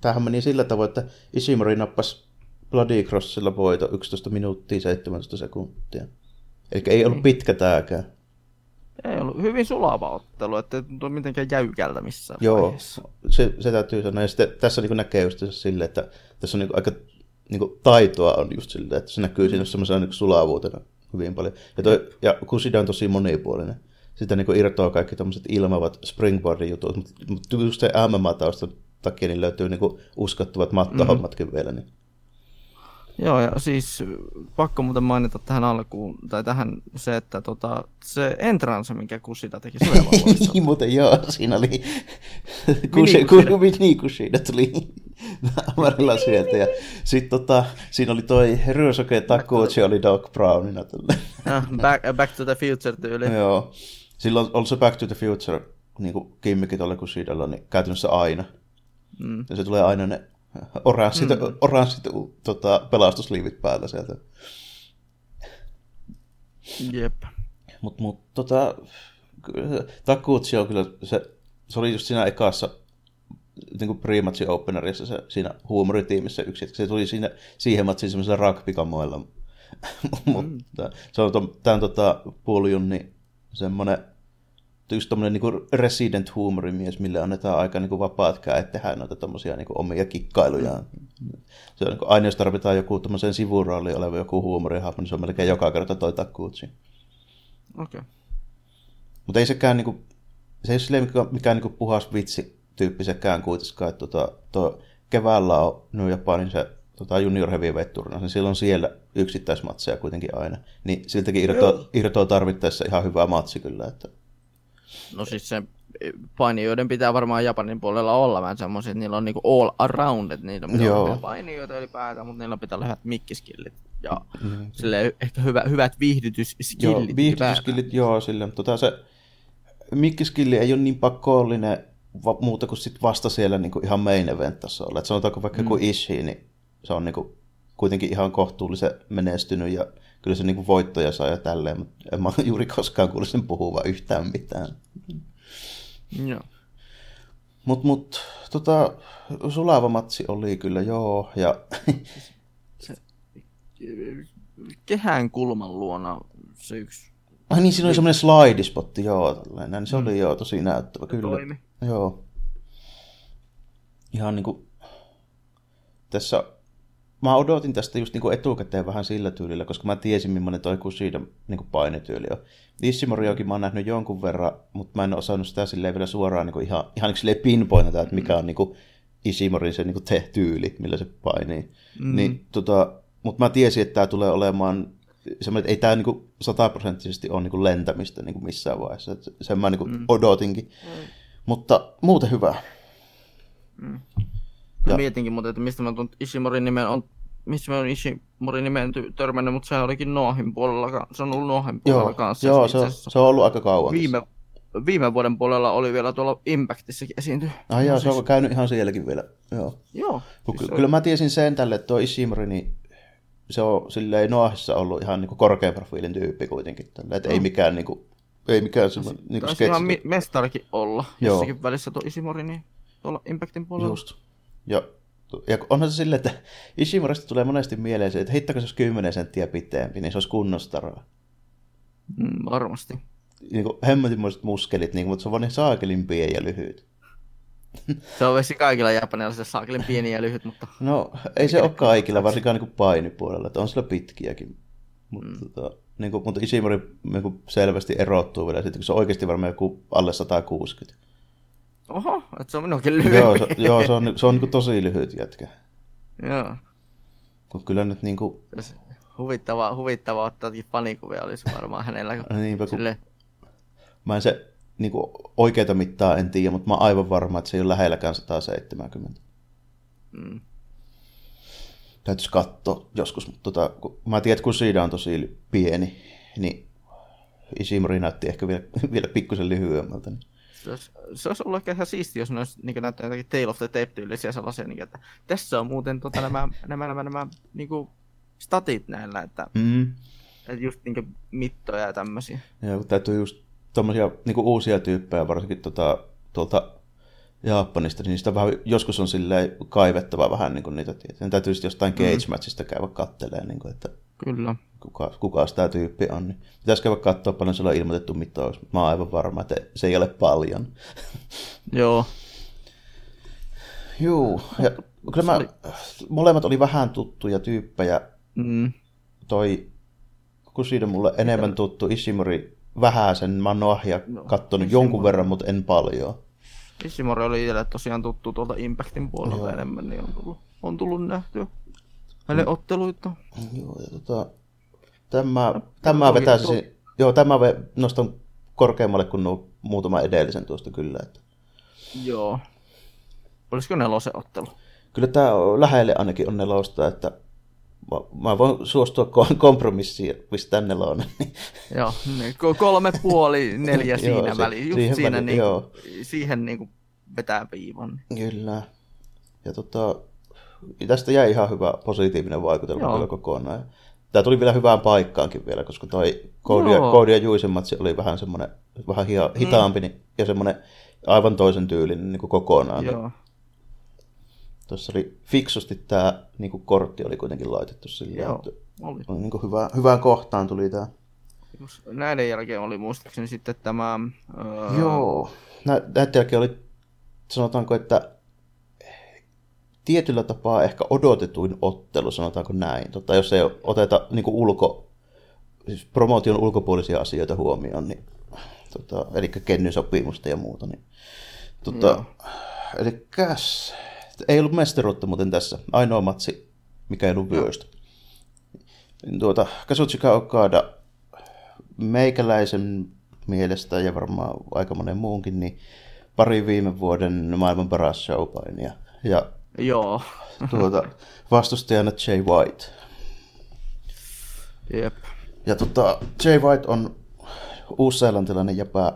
Speaker 1: Tämähän meni sillä tavoin, että Ishimori nappasi Bloody Crossilla voito 11 minuuttia 17 sekuntia. Eli ei ollut pitkä tääkään.
Speaker 2: Ei ollut hyvin sulava ottelu, että ei tuntu mitenkään jäykältä missään
Speaker 1: Joo,
Speaker 2: vaiheessa.
Speaker 1: se, se täytyy sanoa. Ja sitten tässä niin näkee just silleen, että tässä on niin aika niin taitoa on just silleen, että se näkyy siinä semmoisena niin sulavuutena hyvin paljon. Ja, toi, ja Kusida on tosi monipuolinen. Sitä niin irtoaa kaikki tämmöiset ilmavat springboardin jutut, mutta mut just se MMA-taustan takia niin löytyy niin uskottavat mattohommatkin mm-hmm. vielä. Niin.
Speaker 2: Joo, ja siis pakko muuten mainita tähän alkuun, tai tähän se, että tota, se entrance, minkä Kusida teki, se oli
Speaker 1: niin, muuten joo, siinä oli Kushi, Kushi, niin Kushida tuli Amarilla sieltä, ja sitten tota, siinä oli toi Ryosuke Takuchi oli Doc Brownina.
Speaker 2: Ah, back, back to the Future tyyli.
Speaker 1: joo, silloin on se Back to the Future niin kuin kimmikki tuolle Kushidalla, niin käytännössä aina. Mm. Ja se tulee aina ne oranssit, mm. oranssit tota, pelastusliivit päällä sieltä.
Speaker 2: Jep.
Speaker 1: Mutta mut, tota, Takutsi on kyllä, se, se oli just siinä ekassa niin kuin pre-matchin openerissa se, siinä huumoritiimissä yksi, se tuli siinä, siihen matsiin semmoisella rugby-kamoilla. mm. se on, tämän tota, Puljun semmoinen just tommonen niinku resident huumorimies, mille annetaan aika niinku vapaat käet tehdä noita tommosia niinku omia kikkailujaan. Se on niinku, aina jos tarvitaan joku tommosen sivurooli oleva joku huumorihahmo, niin se on melkein joka kerta toi Takuchi.
Speaker 2: Okei. Okay.
Speaker 1: Mutta ei sekään niinku, se ei ole silleen mikään, mikään niinku puhas vitsi tyyppisekään kuitenkaan, että tota, tuo keväällä on New Japanin se tota junior heavyweight turnaus, niin silloin siellä yksittäismatseja kuitenkin aina. Niin siltäkin irtoaa, irtoaa tarvittaessa ihan hyvä matsi kyllä, että
Speaker 2: No siis se painijoiden pitää varmaan Japanin puolella olla vähän semmoisia, että niillä on niinku all around, että niillä on painijoita ylipäätään, mutta niillä pitää olla hyvät mikkiskillit ja mm. sille ehkä hyvä, hyvät viihdytysskillit.
Speaker 1: Joo, viihdytysskillit, joo, sille. Tota, se mikkiskilli ei ole niin pakollinen va- muuta kuin sit vasta siellä niinku ihan main event tasolla. Et sanotaanko vaikka mm. kuin Ishii, niin se on niinku kuitenkin ihan kohtuullisen menestynyt ja kyllä se niinku voittoja saa ja tälleen, mutta en mä juuri koskaan kuullut sen puhuva yhtään mitään.
Speaker 2: Joo.
Speaker 1: Mut, mut, tota, sulava matsi oli kyllä, joo, ja...
Speaker 2: se, kehän kulman luona se yksi...
Speaker 1: Ai niin, siinä oli semmoinen slidespotti, joo, tällainen. Se mm. oli joo, tosi näyttävä, kyllä.
Speaker 2: Toimi.
Speaker 1: Joo. Ihan niinku... Tässä mä odotin tästä just niinku etukäteen vähän sillä tyylillä, koska mä tiesin, millainen toi Kushida niinku painetyyli on. Ishimoriokin mä oon nähnyt jonkun verran, mutta mä en osannut sitä silleen vielä suoraan niinku ihan, ihan niin silleen pinpointata, että mikä on niinku Ishimorin se niinku te-tyyli, millä se painii. Mm. Niin, tota, mutta mä tiesin, että tämä tulee olemaan semmoinen, että ei tämä niinku sataprosenttisesti ole niinku lentämistä niinku missään vaiheessa. Et sen mä niinku mm. odotinkin. Mm. Mutta muuten hyvä.
Speaker 2: Mm. Ja. Mietinkin muuten, että mistä mä tuon Ishimorin nimen on missä mä oon Ishimori nimen törmännyt, mutta se olikin Noahin puolella, se on ollut Noahin puolella
Speaker 1: joo,
Speaker 2: kanssa.
Speaker 1: Joo, se, se on ollut aika kauan.
Speaker 2: Viime, viime vuoden puolella oli vielä tuolla Impactissakin esiinty.
Speaker 1: Ah joo, se on käynyt ihan sielläkin vielä. Joo.
Speaker 2: joo
Speaker 1: siis kyllä mä tiesin sen tälle, että tuo Ishimori, niin se on silleen Noahissa ollut ihan niin korkean profiilin tyyppi kuitenkin. Tälle, että no. ei mikään niin kuin, ei mikään semmoinen niin
Speaker 2: Taisi ihan mestarikin olla Joo. jossakin välissä tuo Ishimori, niin tuolla Impactin puolella.
Speaker 1: Just. Ja ja onhan se silleen, että Ishimorista tulee monesti mieleen se, että heittäkö se olisi 10 senttiä pitempi, niin se olisi kunnostaraa.
Speaker 2: Mm, varmasti.
Speaker 1: Niin kuin muskelit, niin, mutta se on vaan niin saakelin pieni ja lyhyt.
Speaker 2: Se on vessi kaikilla japanilaisilla saakelin pieni ja lyhyt, mutta...
Speaker 1: No, ei se ole kaikilla, varsinkaan niin painipuolella, että on sillä pitkiäkin. Mutta, mm. tota, niin kuin, mutta Ishimori niin kuin selvästi erottuu vielä, sitten, kun se on oikeasti varmaan joku alle 160.
Speaker 2: Oho, että se on minunkin lyhyt.
Speaker 1: Joo, se, joo, se on, se on niin tosi lyhyt jätkä.
Speaker 2: Joo.
Speaker 1: Kun kyllä nyt niin kuin...
Speaker 2: Huvittavaa, huvittavaa ottaakin fanikuvia olisi varmaan hänellä.
Speaker 1: Niinpä, kun... Sille... Mä en se niin kuin, oikeita mittaa en tiedä, mutta mä oon aivan varma, että se ei ole lähelläkään 170. Mm. Täytyisi katsoa joskus, mutta tota, kun mä tiedän, että kun siitä on tosi pieni, niin Ishimori näytti ehkä vielä, vielä pikkusen lyhyemmältä. Niin
Speaker 2: se olisi, se olisi ollut ehkä ihan siistiä, jos ne olisi niin näyttää jotakin Tale of the Tape-tyylisiä sellaisia, niin, että tässä on muuten tota, nämä, nämä, nämä, nämä niin kuin statit näillä, että, mm. että just niin mittoja ja tämmöisiä.
Speaker 1: Ja kun täytyy just tommosia niin uusia tyyppejä, varsinkin tota, tuolta Japanista, niin niistä vähän, joskus on silleen kaivettava vähän niin kuin niitä tietoja. Täytyy sitten jostain mm. cage matchista käydä kattelee, niin kuin, että
Speaker 2: Kyllä.
Speaker 1: Kuka, kuka tämä tyyppi on. Niin pitäisi käydä katsoa paljon sillä on ilmoitettu mitous. Mä oon aivan varma, että se ei ole paljon.
Speaker 2: Joo.
Speaker 1: Juu, ja kyllä mä, molemmat oli vähän tuttuja tyyppejä.
Speaker 2: Mm.
Speaker 1: Toi Kusido mulle enemmän tuttu, Ishimori vähäsen, mä oon Noahia no, kattonut Ishimori. jonkun verran, mutta en paljon.
Speaker 2: Ishimori oli itselle tosiaan tuttu tuolta Impactin puolelta Joo. enemmän, niin on tullut, on tullut nähtyä mm. otteluita.
Speaker 1: Joo, ja tota, tämä, no, tämä vetäisi, joo, tämä nostan korkeammalle kuin nuo muutama edellisen tuosta kyllä. Että.
Speaker 2: Joo. Olisiko nelosen ottelu?
Speaker 1: Kyllä tämä lähelle ainakin on nelosta, että mä, voin suostua kompromissiin, mistä tänne on.
Speaker 2: joo, niin, kolme puoli, neljä siinä joo, väliin. Just siihen, siinä väliin, niin, joo. siihen niin kuin vetää viivan.
Speaker 1: Kyllä. Ja tota, tästä jäi ihan hyvä positiivinen vaikutelma joo. kyllä kokonaan. Tämä tuli vielä hyvään paikkaankin vielä, koska toi Cody ja, Cody ja Juisen matsi oli vähän semmoinen vähän hitaampi mm. ja semmoinen aivan toisen tyylinen niin kuin kokonaan. Joo. Tuossa oli fiksusti tämä niin kuin kortti oli kuitenkin laitettu sillä, Joo, että oli. Niin kuin hyvä, hyvään kohtaan tuli tämä.
Speaker 2: Näiden jälkeen oli muistaakseni sitten tämä...
Speaker 1: Öö... Joo, näiden jälkeen oli, sanotaanko, että tietyllä tapaa ehkä odotetuin ottelu, sanotaanko näin. Tota, jos ei oteta niin kuin ulko, siis promotion ulkopuolisia asioita huomioon, niin, tota, eli kennysopimusta ja muuta. Niin, tota, no. eli käs, ei ollut mestaruutta muuten tässä. Ainoa matsi, mikä ei ollut vyöstä. Tuota, Kazuchika Okada meikäläisen mielestä ja varmaan aika monen muunkin, niin pari viime vuoden maailman paras showpainia. Ja
Speaker 2: Joo.
Speaker 1: tuota, vastustajana Jay White.
Speaker 2: Jep.
Speaker 1: Ja tota, Jay White on uusseelantilainen jäpä,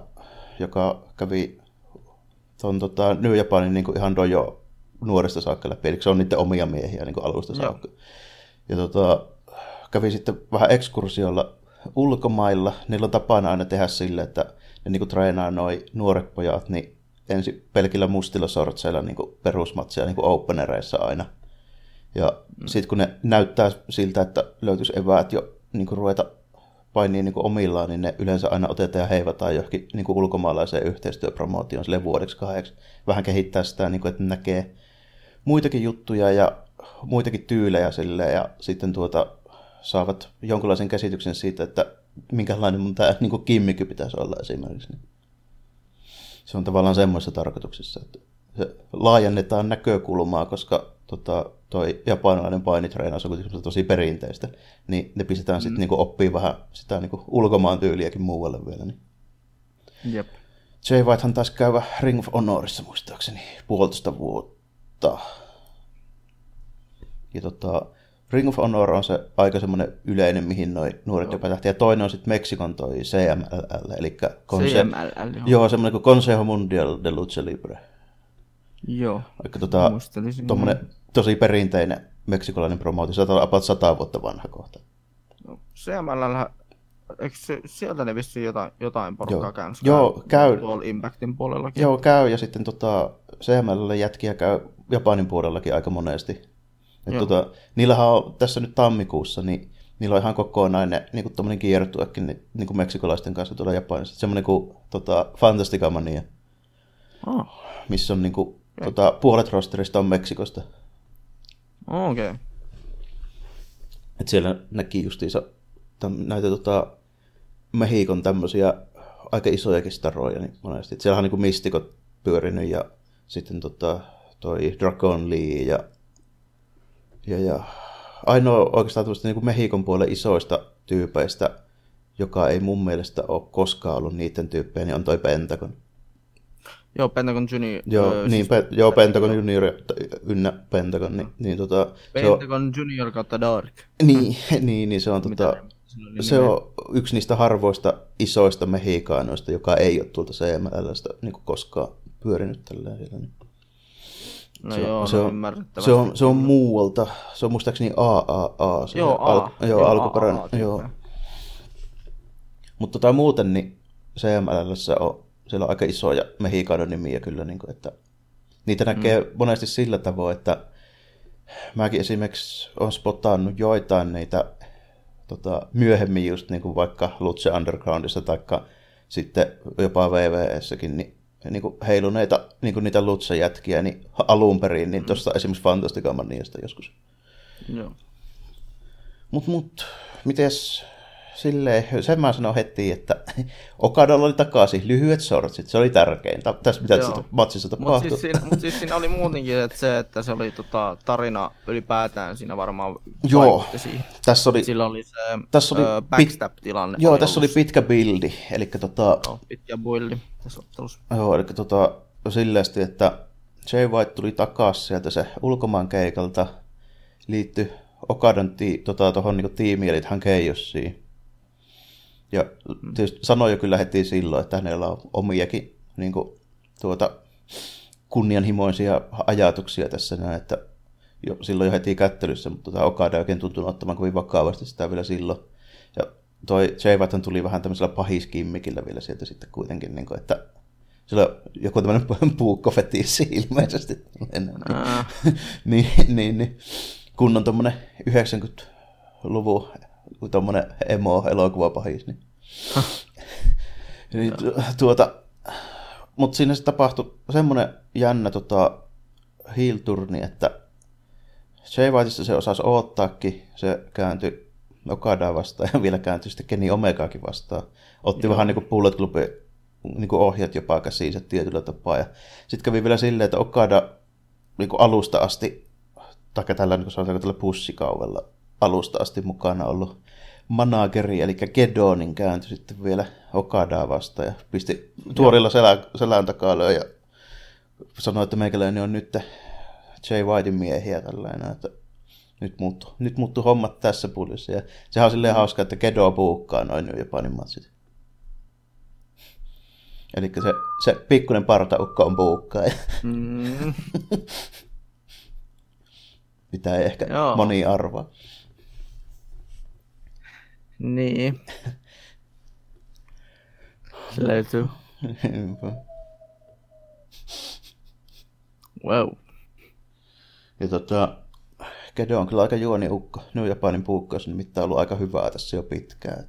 Speaker 1: joka kävi tuon tota, New Japanin niin ihan dojo nuoresta saakka läpi, eli se on niiden omia miehiä niin alusta saakka. Joo. Ja tota, kävi sitten vähän ekskursiolla ulkomailla. Niillä on tapana aina tehdä sille, että ne niin treenaa noin nuoret pojat, niin ensin pelkillä mustilla sortseilla niin perusmatsia niin openereissa aina. Ja mm. sitten kun ne näyttää siltä, että löytyisi eväät jo niin kuin ruveta painiin niin omillaan, niin ne yleensä aina otetaan ja heivataan johonkin niin kuin ulkomaalaiseen yhteistyöpromootioon sille vuodeksi kahdeksi. Vähän kehittää sitä, niin kuin, että näkee muitakin juttuja ja muitakin tyylejä sille ja sitten tuota, saavat jonkinlaisen käsityksen siitä, että minkälainen mun tämä niin kimmiky pitäisi olla esimerkiksi se on tavallaan semmoisessa tarkoituksessa, että se laajennetaan näkökulmaa, koska tota, toi japanilainen painitreinaus on tosi perinteistä, niin ne pistetään mm. sitten niinku oppii vähän sitä niinku ulkomaan tyyliäkin muualle vielä. Niin.
Speaker 2: Jep.
Speaker 1: Jay Whitehan taisi käydä Ring of Honorissa muistaakseni puolitoista vuotta. Ja tota, Ring of Honor on se aika semmoinen yleinen, mihin noin nuoret jopa lähti. Ja toinen on sitten Meksikon toi CMLL, eli
Speaker 2: Conse- CMLL, joo.
Speaker 1: joo semmoinen kuin Consejo Mundial de Lucha Libre.
Speaker 2: Joo,
Speaker 1: Vaikka tota, tommonen tosi perinteinen meksikolainen promootio, se on about sata vuotta vanha kohta.
Speaker 2: No, CMLL, eikö se, sieltä ne vissiin jotain, jotain porukkaa käy?
Speaker 1: Joo, käy.
Speaker 2: Tuolla Impactin puolellakin.
Speaker 1: Joo, käy, ja sitten tota, CMLL jätkiä käy Japanin puolellakin aika monesti. Et tota, niillähän on tässä nyt tammikuussa, niin niillä on ihan kokonainen niin kuin tommonen kiertuekin niin, niin kuin meksikolaisten kanssa tuolla Japanissa. Semmoinen kuin tota, Fantastica Mania, oh. missä on niin kuin, tota, puolet rosterista on Meksikosta.
Speaker 2: Oh, Okei. Okay.
Speaker 1: Et siellä näki justiinsa täm, näitä tota, Mehikon tämmöisiä aika isoja staroja niin monesti. Et siellä on niin kuin Mistikot pyörinyt ja sitten tota, toi Dragon Lee ja ja, ja ainoa oikeastaan niin kuin Mehikon puolen isoista tyypeistä, joka ei mun mielestä ole koskaan ollut niiden tyyppejä, niin on toi Pentagon.
Speaker 2: Joo, Pentagon Junior.
Speaker 1: Joo, äh, niin, siis, pe- joo Pentagon Junior ynnä Pentagon. Niin, niin, tota,
Speaker 2: Pentagon on, Junior kautta Dark.
Speaker 1: Niin, niin, niin se on, tota, se on yksi niistä harvoista isoista mehikaanoista, joka ei ole tuolta CMLstä niin koskaan pyörinyt tällä Niin.
Speaker 2: No se, joo,
Speaker 1: se, no on, se, on, se on muualta. Se on muistaakseni AAA. Se
Speaker 2: joo,
Speaker 1: al, A. joo, joo alkuperäinen. Joo. Mutta tota muuten niin CMLssä on siellä on aika isoja Mehikanon nimiä kyllä, niin kuin, että niitä näkee mm. monesti sillä tavoin, että mäkin esimerkiksi olen spotannut joitain niitä tota, myöhemmin just niin kuin vaikka Lucha Undergroundissa tai sitten jopa VVSsäkin, niin, niin kuin heiluneita niin kuin niitä Lucha-jätkiä niin alun perin, niin mm. tuossa esimerkiksi Fantastica Maniasta joskus.
Speaker 2: Joo.
Speaker 1: Mut, mut, mites silleen, sen mä sanon heti, että Okadalla oli takaisin lyhyet sortsit, se oli tärkein. Tässä mitä Joo. matsissa tapahtui.
Speaker 2: Mutta siis, siinä, mut siis siinä oli muutenkin että se, että se oli tota, tarina ylipäätään siinä varmaan
Speaker 1: Joo, tässä oli,
Speaker 2: Sillä oli se tässä oli ö, backstab-tilanne.
Speaker 1: Joo, oli tässä ollut. oli pitkä bildi, eli tota...
Speaker 2: Joo, pitkä buildi tässä ottelussa.
Speaker 1: Joo, eli tota, silleesti, että Jay White tuli takaisin sieltä se ulkomaan keikalta, liittyi Okadan ti, tota, tohon, niin tiimiin, eli hän keijossiin. Ja tietysti sanoi jo kyllä heti silloin, että hänellä on omiakin niin kuin, tuota, kunnianhimoisia ajatuksia tässä näin, että jo, silloin jo heti kättelyssä, mutta tota Okada ei oikein tuntunut ottamaan kovin vakavasti sitä vielä silloin. Ja toi J. tuli vähän tämmöisellä pahiskimmikillä vielä sieltä sitten kuitenkin, niin kuin, että sillä on joku tämmöinen puukkofetissi ilmeisesti. niin, niin, niin, kunnon tuommoinen 90-luvun tuommoinen emo-elokuvapahis. Niin. niin, tuota, mutta siinä se tapahtui semmoinen jännä tota, heel-turni, että Jay Whiteista se osasi oottaakin, se kääntyi Okadaa vastaan ja vielä kääntyi sitten Kenny Omegaakin vastaan. Otti Joo. vähän niin kuin Bullet Clubin niin kuin ohjat jopa käsiinsä tietyllä tapaa. Ja sitten kävi vielä silleen, että Okada niin kuin alusta asti, tai tällä, niin kuin tällä pussikauvella alusta asti mukana ollut manageri, eli Gedonin kääntyi sitten vielä Okadaa vastaan ja pisti tuorilla selän, selän takaa löi ja sanoi, että meikäläinen on nyt Jay Whitein miehiä tällainen, että nyt muuttu, nyt muuttu hommat tässä puolissa. Ja sehän on silleen hauska, että Gedo puukkaa noin New Japanin matsit. Eli se, se pikkuinen partaukko on puukkaa. Mm. Mitä ei ehkä Joo. moni arvaa.
Speaker 2: Niin. Se löytyy. wow.
Speaker 1: Ja tota, Kedo on kyllä aika juoniukko. New Japanin puukkaus on nimittäin ollut aika hyvää tässä jo pitkään.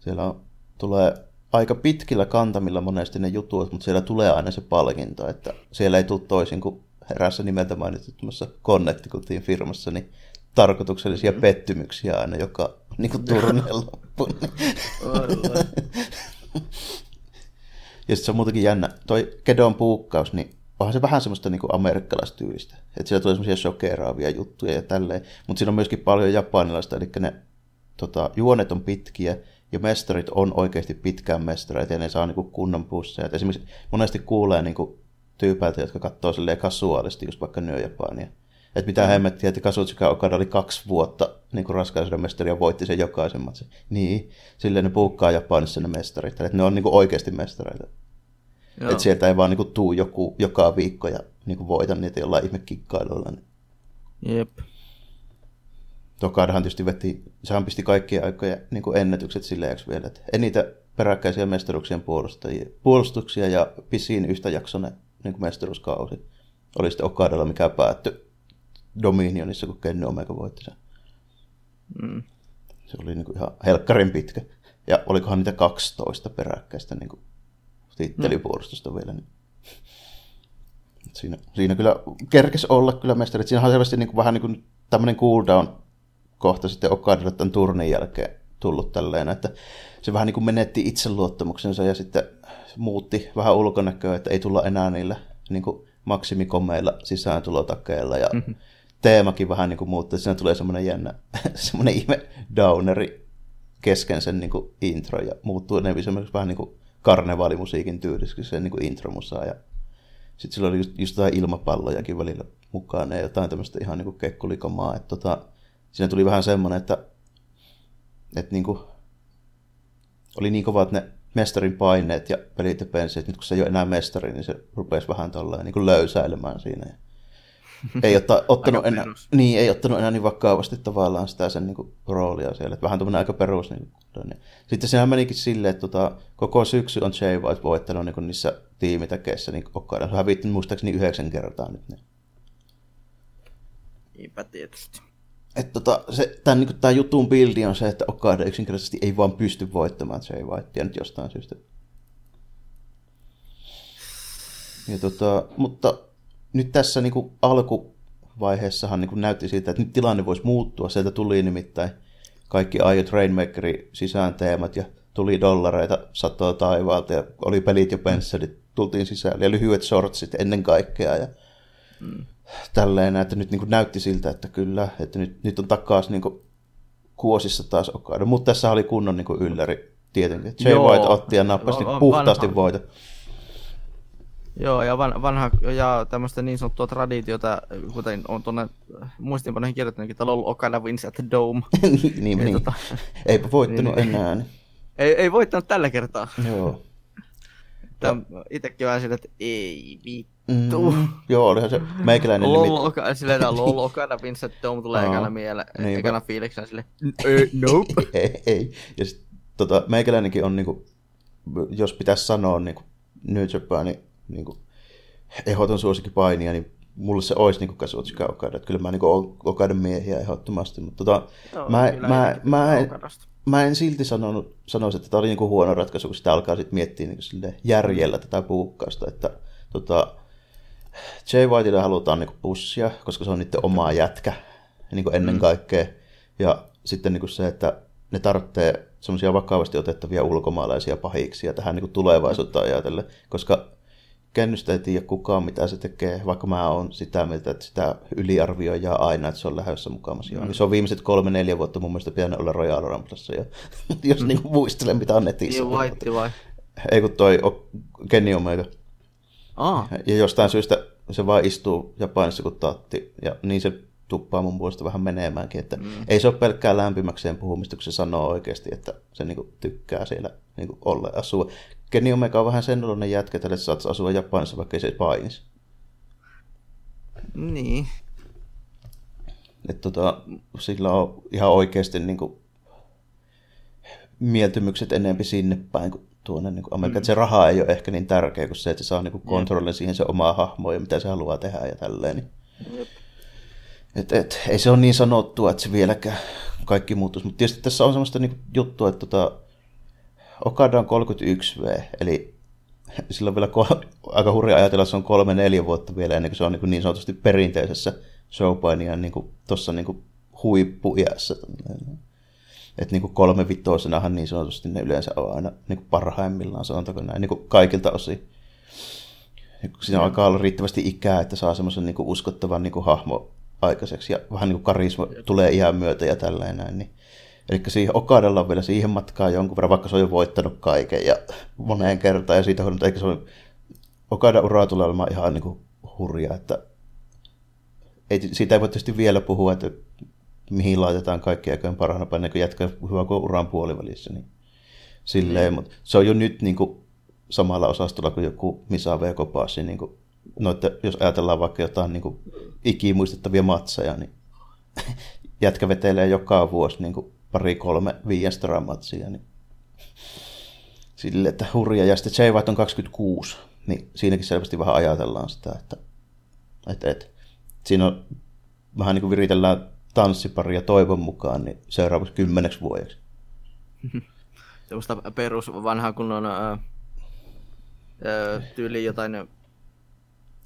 Speaker 1: Siellä on, tulee aika pitkillä kantamilla monesti ne jutut, mutta siellä tulee aina se palkinto, että siellä ei tule toisin kuin erässä nimeltä mainitsemassa Connecticutin firmassa, niin tarkoituksellisia mm. pettymyksiä aina joka niin kuin turneen loppuun. ja sitten se on muutenkin jännä. Toi Kedon puukkaus, niin onhan se vähän semmoista niin amerikkalaistyylistä. Että siellä tulee semmoisia shokeraavia juttuja ja tälleen. Mutta siinä on myöskin paljon japanilaista, eli ne tota, juonet on pitkiä, ja mestarit on oikeasti pitkään mestareita, ja ne saa niin kunnon pusseja. Et esimerkiksi monesti kuulee niin kuin tyypäiltä, jotka katsoo silleen kasuaalisti just vaikka New Japania että mitä hemmettiä, että Kazuchika Okada oli kaksi vuotta niin kuin raskaisuuden mestari ja voitti sen jokaisen matsin. Niin, silleen ne puukkaa Japanissa ne mestarit, että ne on niin kuin oikeasti mestareita. Että sieltä ei vaan niin kuin, tuu joku joka viikko ja niin kuin voita niitä jollain ihme kikkailuilla. Niin.
Speaker 2: Jep.
Speaker 1: Tokadahan tietysti veti, sehän pisti kaikkia aikoja niin kuin ennätykset silleen vielä, että enitä peräkkäisiä mestaruuksien puolustajia, puolustuksia ja pisin yhtä jaksonen niin kuin mestaruuskausi oli sitten Okadalla, mikä päättyi Dominionissa, kun Kenny Omega voitti sen. Mm. Se oli niin kuin ihan helkkarin pitkä. Ja olikohan niitä 12 peräkkäistä niin tittelipuolustusta mm. vielä. Niin. Siinä, siinä kyllä kerkes olla kyllä mestarit. Siinä on selvästi niin kuin, vähän niin kuin tämmöinen cooldown kohta sitten Okadalle tämän turnin jälkeen tullut tälleen, että se vähän niin kuin menetti itseluottamuksensa ja sitten muutti vähän ulkonäköä, että ei tulla enää niillä niin kuin maksimikomeilla sisääntulotakeilla ja mm-hmm teemakin vähän niin kuin muuttuu. Siinä tulee semmoinen jännä, semmoinen ihme downeri kesken sen niin kuin intro ja muuttuu ne vähän niin kuin karnevaalimusiikin tyyliksi se niin kuin intromusaa ja sitten sillä oli just, just jotain ilmapallojakin välillä mukaan ja jotain tämmöistä ihan niin kuin kekkulikomaa. Että tota, siinä tuli vähän semmoinen, että, että niin kuin, oli niin kovat ne mestarin paineet ja pelit ja pensi, että nyt kun se ei ole enää mestari, niin se rupesi vähän tolleen niin kuin löysäilemään siinä. Ja ei otta, ottanut enää, niin, ei ottanut enää niin vakavasti tavallaan sitä sen niin kuin, roolia siellä. Että vähän tämmöinen aika perus. Niin, niin. Sitten sehän menikin silleen, että tota, koko syksy on Jay White voittanut niin kuin niissä tiimitäkeissä, niin Okada on hävitty muistaakseni yhdeksän kertaa nyt. Niin.
Speaker 2: Niinpä tietysti.
Speaker 1: Et tota, se, tämän, niin tämä jutun bildi on se, että Okada yksinkertaisesti ei vaan pysty voittamaan Jay Whitea nyt jostain syystä. Ja tota, mutta nyt tässä niin kuin alkuvaiheessahan niin kuin näytti siltä, että nyt tilanne voisi muuttua. Sieltä tuli nimittäin kaikki aiot Rainmakerin sisään teemat ja tuli dollareita satoa taivaalta ja oli pelit ja pensselit, tultiin sisään ja lyhyet shortsit ennen kaikkea ja mm. tälleen, että nyt niin kuin näytti siltä, että kyllä, että nyt, nyt on takaisin niin kuin kuosissa taas Okada, mutta tässä oli kunnon niin kuin ylläri tietenkin. Jay
Speaker 2: Joo.
Speaker 1: White otti ja nappasi niin puhtaasti voita.
Speaker 2: Joo, ja van, vanha, ja tämmöistä niin sanottua traditiota, kuten on tuonne muistinpanoihin kirjoittanutkin, että LOL Okada wins at the Dome.
Speaker 1: niin, niin,
Speaker 2: Ei
Speaker 1: niin.
Speaker 2: tota-
Speaker 1: Eipä voittanut
Speaker 2: Niin,
Speaker 1: enää. Niin.
Speaker 2: ei, ei voittanut tällä kertaa.
Speaker 1: Joo.
Speaker 2: Tämä itsekin vähän sillä, että ei vittu.
Speaker 1: Mm, joo, olihan se meikäläinen
Speaker 2: LOL. Okada, silleen, että LOL Okada wins at the Dome tulee ekana mieleen, ekana fiiliksenä sille, "Eh, nope.
Speaker 1: ei, ei. Ja sit, tota, meikäläinenkin on, niinku, jos pitäisi sanoa niinku, New Japanin niinku, ehdoton suosikin painia, niin mulle se olisi niinku Kazuchika Okada. Että kyllä mä oon Okadan miehiä ehdottomasti. Mutta tota,
Speaker 2: Joo,
Speaker 1: mä, mä,
Speaker 2: itsekin
Speaker 1: mä, en, mä en silti sanonut, sanoisi, että tämä oli niinku huono ratkaisu, kun sitä alkaa sitten miettiä niinku silleen järjellä tätä puukkausta, että tota, Jay Whiteille halutaan niinku pussia, koska se on niiden omaa jätkä niinku ennen kaikkea. Ja sitten niinku se, että ne tarvitsee semmoisia vakavasti otettavia ulkomaalaisia pahiksia tähän niinku tulevaisuutta ajatellen, koska kennystä ei tiedä kukaan, mitä se tekee, vaikka mä oon sitä mieltä, että sitä yliarvioidaan aina, että se on lähdössä mukamassa. Mm. Se on viimeiset kolme-neljä vuotta mun mielestä pitänyt olla Royal Rumblessa, ja, jos mm. niin muistelen, mitä on netissä.
Speaker 2: Niin White vai?
Speaker 1: Ei kun toi Kenny Omega.
Speaker 2: Aa,
Speaker 1: Ja jostain syystä se vaan istuu Japanissa kuin tatti, ja niin se tuppaa mun puolesta vähän menemäänkin, että mm. ei se ole pelkkää lämpimäkseen puhumista, kun se sanoo oikeasti, että se niinku tykkää siellä niinku olla asua. Kenny Omega on vähän sen oloinen jätkä, että saat asua Japanissa, vaikka ei se painisi.
Speaker 2: niin.
Speaker 1: Että tota, sillä on ihan oikeasti niinku mieltymykset enempi sinne päin kuin tuonne niin Amerikkaan. Mm. Se raha ei ole ehkä niin tärkeä kuin se, että se saa niin kontrollin siihen se omaa hahmoa ja mitä se haluaa tehdä ja tälleen. Niin. Et, et, ei se ole niin sanottua, että se vieläkään kaikki muuttuisi. Mutta tietysti tässä on semmoista niin juttua, että tota, Okada on 31V, eli sillä on vielä kol- aika hurja ajatella, että se on kolme neljä vuotta vielä ennen kuin se on niin, niin sanotusti perinteisessä showpainian niin tuossa niin huippuiässä. Että niin kolme vitosenahan niin sanotusti ne yleensä on aina niin parhaimmillaan, sanotaanko näin, niin kaikilta osin. Kun Siinä alkaa olla riittävästi ikää, että saa semmoisen niin uskottavan niin hahmo aikaiseksi ja vähän niin kuin karisma tulee iän myötä ja tällainen näin. Niin. Eli siihen Okadalla on vielä siihen matkaan jonkun verran, vaikka se on jo voittanut kaiken ja moneen kertaan ja siitä on, eikä se ole, Okadan ura tulee olemaan ihan niin kuin hurja, että ei, siitä ei voi tietysti vielä puhua, että mihin laitetaan kaikki aikojen parhaana päin, kun jätkä hyvä kuin uran puolivälissä. Niin silleen, mm. mutta se on jo nyt niin kuin, samalla osastolla kuin joku Misa V. Kopasi. Niin kuin, noitte, jos ajatellaan vaikka jotain niin kuin, ikimuistettavia matseja, niin jätkä vetelee joka vuosi niin kuin, pari, kolme, viien matsia. Niin sille, että hurja. Ja sitten Jay White on 26, niin siinäkin selvästi vähän ajatellaan sitä, että et, et, siinä on vähän niin kuin viritellään tanssiparia toivon mukaan niin seuraavaksi kymmeneksi vuodeksi.
Speaker 2: Semmoista perus vanhaa kunnon ää, ää, tyyli jotain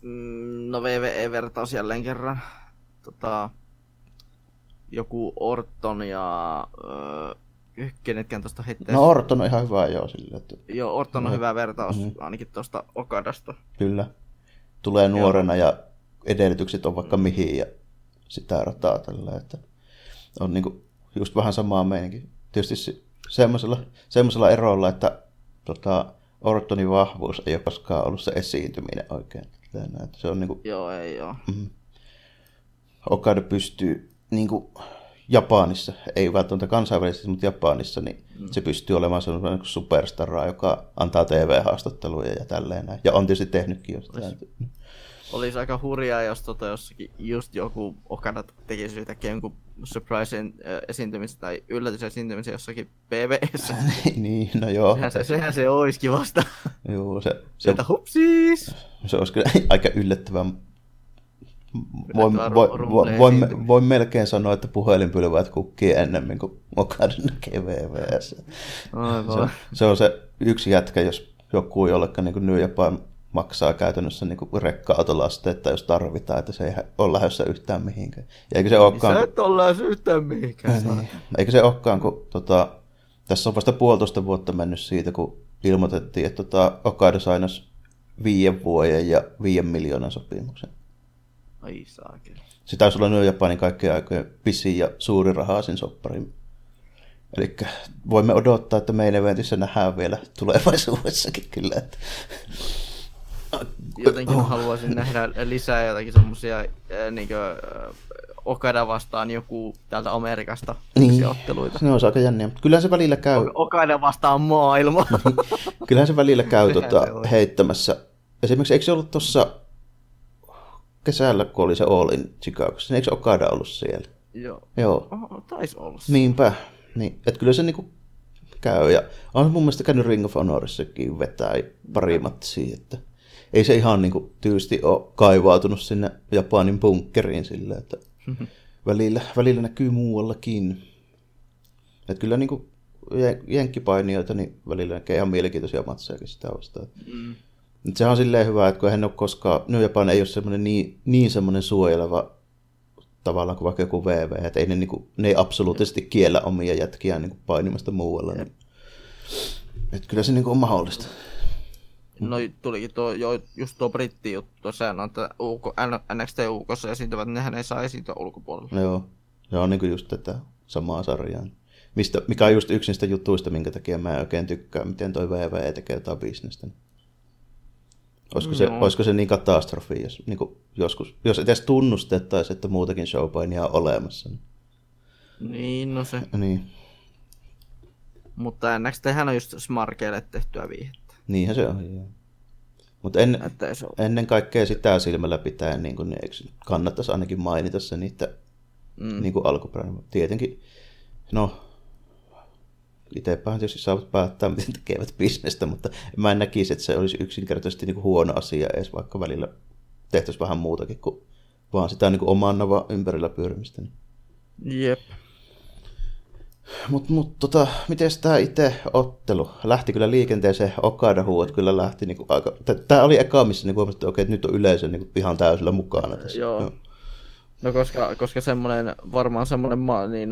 Speaker 2: mm, no VVE-vertaus jälleen kerran. Tota, joku Orton ja ää, kenetkään tuosta heittää.
Speaker 1: No Orton on ihan hyvä joo sille, että
Speaker 2: Joo, Orton on
Speaker 1: No.
Speaker 2: hyvä vertaus
Speaker 1: Mhm.
Speaker 2: ainakin tuosta Okadasta.
Speaker 1: kyllä tulee nuorena ja edellytykset on vaikka mihin ja sitä rataa tällä, että on niinku just vähän samaa meininkin. Tietysti se- semmoisella, semmoisella erolla, että tota, Ortonin vahvuus ei ole koskaan ollut se esiintyminen oikein. Se on niinku,
Speaker 2: Joo, ei joo.
Speaker 1: Okada pystyy niin kuin Japanissa, ei välttämättä kansainvälisesti, mutta Japanissa, niin mm. se pystyy olemaan sellainen niin superstara, joka antaa TV-haastatteluja ja tälleen näin. Ja on tietysti tehnytkin jo sitä.
Speaker 2: olisi aika hurjaa, jos tota jossakin just joku Okada tekisi yhtäkkiä jonkun surprise esiintymisen tai yllätysesiintymisen jossakin PvS.
Speaker 1: niin, no joo.
Speaker 2: Sehän se, sehän se olisikin vasta.
Speaker 1: Joo, se,
Speaker 2: se, Että hupsiis!
Speaker 1: Se olisi kyllä aika yllättävää. Voin, voi, voi, voin, voin, melkein sanoa, että puhelinpylväät kukkii ennemmin kuin Okada näkee VVS. Se, se, on se yksi jätkä, jos joku jollekka niin New Japan maksaa käytännössä niin kuin rekka-autolasteetta, jos tarvitaan, että se ei ole lähdössä yhtään mihinkään. Ja eikö se olekaan,
Speaker 2: Sä et ole lähdössä yhtään mihinkään. Niin.
Speaker 1: Eikö se olekaan, kun tota, tässä on vasta puolitoista vuotta mennyt siitä, kun ilmoitettiin, että tota, Okada sainas viiden vuoden ja viiden miljoonan sopimuksen.
Speaker 2: Ai saakeli.
Speaker 1: Se taisi olla Japanin kaikkien aikojen pisin ja suuri rahaa sen sopparin. Eli voimme odottaa, että meidän eventissä nähdään vielä tulevaisuudessakin kyllä. Että
Speaker 2: jotenkin oh. haluaisin nähdä lisää jotakin semmosia niin Okada vastaan joku täältä Amerikasta niin. otteluita.
Speaker 1: Ne on aika jänniä, kyllähän se välillä käy.
Speaker 2: Okada vastaan maailma.
Speaker 1: kyllähän se välillä käy tuota, heittämässä. Esimerkiksi eikö se ollut tuossa kesällä, kun oli se All in Chicagossa, niin eikö Okada ollut siellä?
Speaker 2: Joo.
Speaker 1: Joo.
Speaker 2: Oh, taisi olla.
Speaker 1: Niinpä. Niin, että kyllä se niinku käy. Ja on mun mielestä käynyt Ring of Honorissakin vetää pari matsia, että ei se ihan niin kuin, tyysti ole kaivautunut sinne Japanin bunkkeriin sille, että välillä, välillä näkyy muuallakin. Että kyllä niin kuin, jenkkipainijoita, niin välillä näkee ihan mielenkiintoisia matsejakin sitä vastaan. Mm. Sehän on silleen hyvä, että kun hän ole koskaan, New Japan ei ole semmoinen niin, niin semmoinen suojeleva tavallaan kuin vaikka joku VV, että ei ne, niin kuin, ne ei absoluuttisesti kiellä omia jätkiä niin kuin painimasta muualla. Niin. Että kyllä se niin kuin on mahdollista.
Speaker 2: No tulikin tuo, jo, just tuo britti juttu, sehän on, että UK, NXT UKssa esiintyvät, nehän ei saa esiintyä ulkopuolella.
Speaker 1: Joo, se on niin just tätä samaa sarjaa. Mistä, mikä on just yksi niistä jutuista, minkä takia mä en oikein tykkää, miten toi VV tekee jotain bisnestä. Olisiko, no. se, olisiko se niin katastrofi, jos, niin kuin joskus, jos edes tunnustettaisiin, että muutakin showpainia on olemassa.
Speaker 2: Niin, no se.
Speaker 1: Niin.
Speaker 2: Mutta NXThän on just smarkeille tehtyä viihettä.
Speaker 1: Niinhän se on, Mutta en, ennen kaikkea sitä silmällä pitää, niin kun, niin kannattaisi ainakin mainita se niitä mm. niin alkuperäinen. Tietenkin, no, itsepähän tietysti saavat päättää, miten tekevät bisnestä, mutta mä en näkisi, että se olisi yksinkertaisesti niin huono asia edes, vaikka välillä tehtäisiin vähän muutakin kuin vaan sitä niin oman nava ympärillä pyörimistä.
Speaker 2: Jep.
Speaker 1: Mutta mut, tota, miten tämä itse ottelu? Lähti kyllä liikenteeseen, Okada huuat kyllä lähti niinku aika... Tämä oli eka, missä niinku huomasin, että okei, nyt on yleisö niinku ihan täysillä mukana tässä.
Speaker 2: Joo. Joo. No koska, koska semmoinen, varmaan semmoinen niin,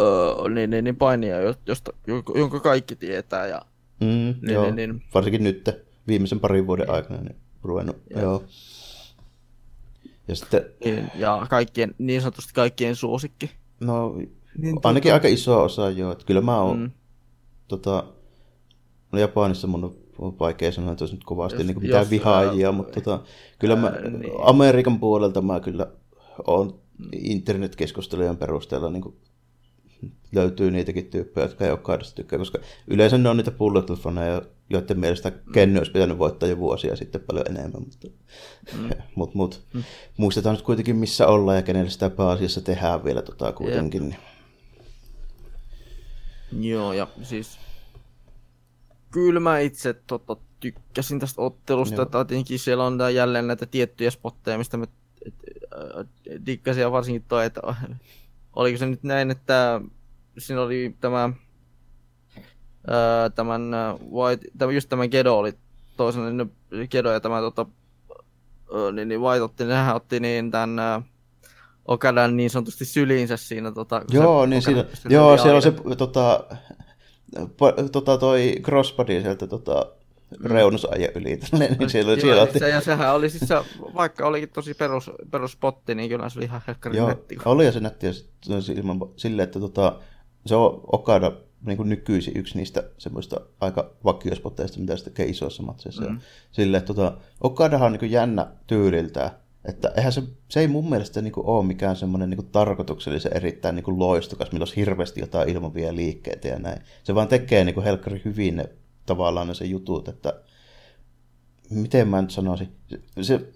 Speaker 2: öö, niin, niin, niin painia, josta, jonka kaikki tietää. Ja,
Speaker 1: mm, niin, joo. Niin, niin, Varsinkin nyt viimeisen parin vuoden aikana niin ruvennut. Joo. joo. Ja, sitten...
Speaker 2: Niin, ja kaikkien, niin sanotusti kaikkien suosikki.
Speaker 1: No niin, Ainakin tuota... aika iso osa, joo. Että kyllä mä oon, mm. tota, Japanissa mun on vaikea sanoa, että olisi nyt kovasti jos, niin kuin mitään jos, vihaajia, ää, mutta tota, kyllä ää, mä, niin. Amerikan puolelta mä kyllä on internetkeskustelujen perusteella niin kuin löytyy niitäkin tyyppejä, jotka ei ole kaidasta tykkää, koska yleensä ne on niitä bulletfaneja, joiden mielestä. Kenny olisi pitänyt voittaa jo vuosia sitten paljon enemmän, mutta mm. mut, mut, mm. muistetaan nyt kuitenkin missä ollaan ja kenelle sitä pääasiassa tehdään vielä tota kuitenkin. Yep.
Speaker 2: Joo, ja siis kyllä mä itse tota, tykkäsin tästä ottelusta, että tietenkin siellä on jälleen näitä tiettyjä spotteja, mistä mä äh, dikkasin ja varsinkin toi, että oliko se nyt näin, että siinä oli tämä ää, tämän White, tämä, just tämä Gedo oli toisena, niin Gedo ja tämä tota, niin, niin White otti, nehän otti niin tämän Okadan niin sanotusti syliinsä siinä. Tota,
Speaker 1: joo, niin siinä, joo siellä on se tota, tota, toi crossbody sieltä tota, reunusajan yli. niin siellä,
Speaker 2: joo,
Speaker 1: siellä
Speaker 2: otti... se, ja sehän oli siis se, vaikka olikin tosi perus, perus spotti, niin kyllä se oli ihan helkkari
Speaker 1: Joo, netti. oli ja se netti ja ilman, silleen, että tota, se on Okada niin kuin nykyisin yksi niistä semmoista aika vakiospotteista, mitä se tekee isoissa matseissa. Mm. Silleen, että tota, Okadahan on niin jännä tyyliltään, että eihän se, se ei mun mielestä niin kuin ole mikään semmoinen niin tarkoituksellisen erittäin niin kuin loistokas, millä olisi hirveästi jotain ilmavia liikkeitä ja näin. Se vaan tekee niin kuin helkkari hyvin ne tavallaan ne se jutut, että miten mä nyt sanoisin, se, se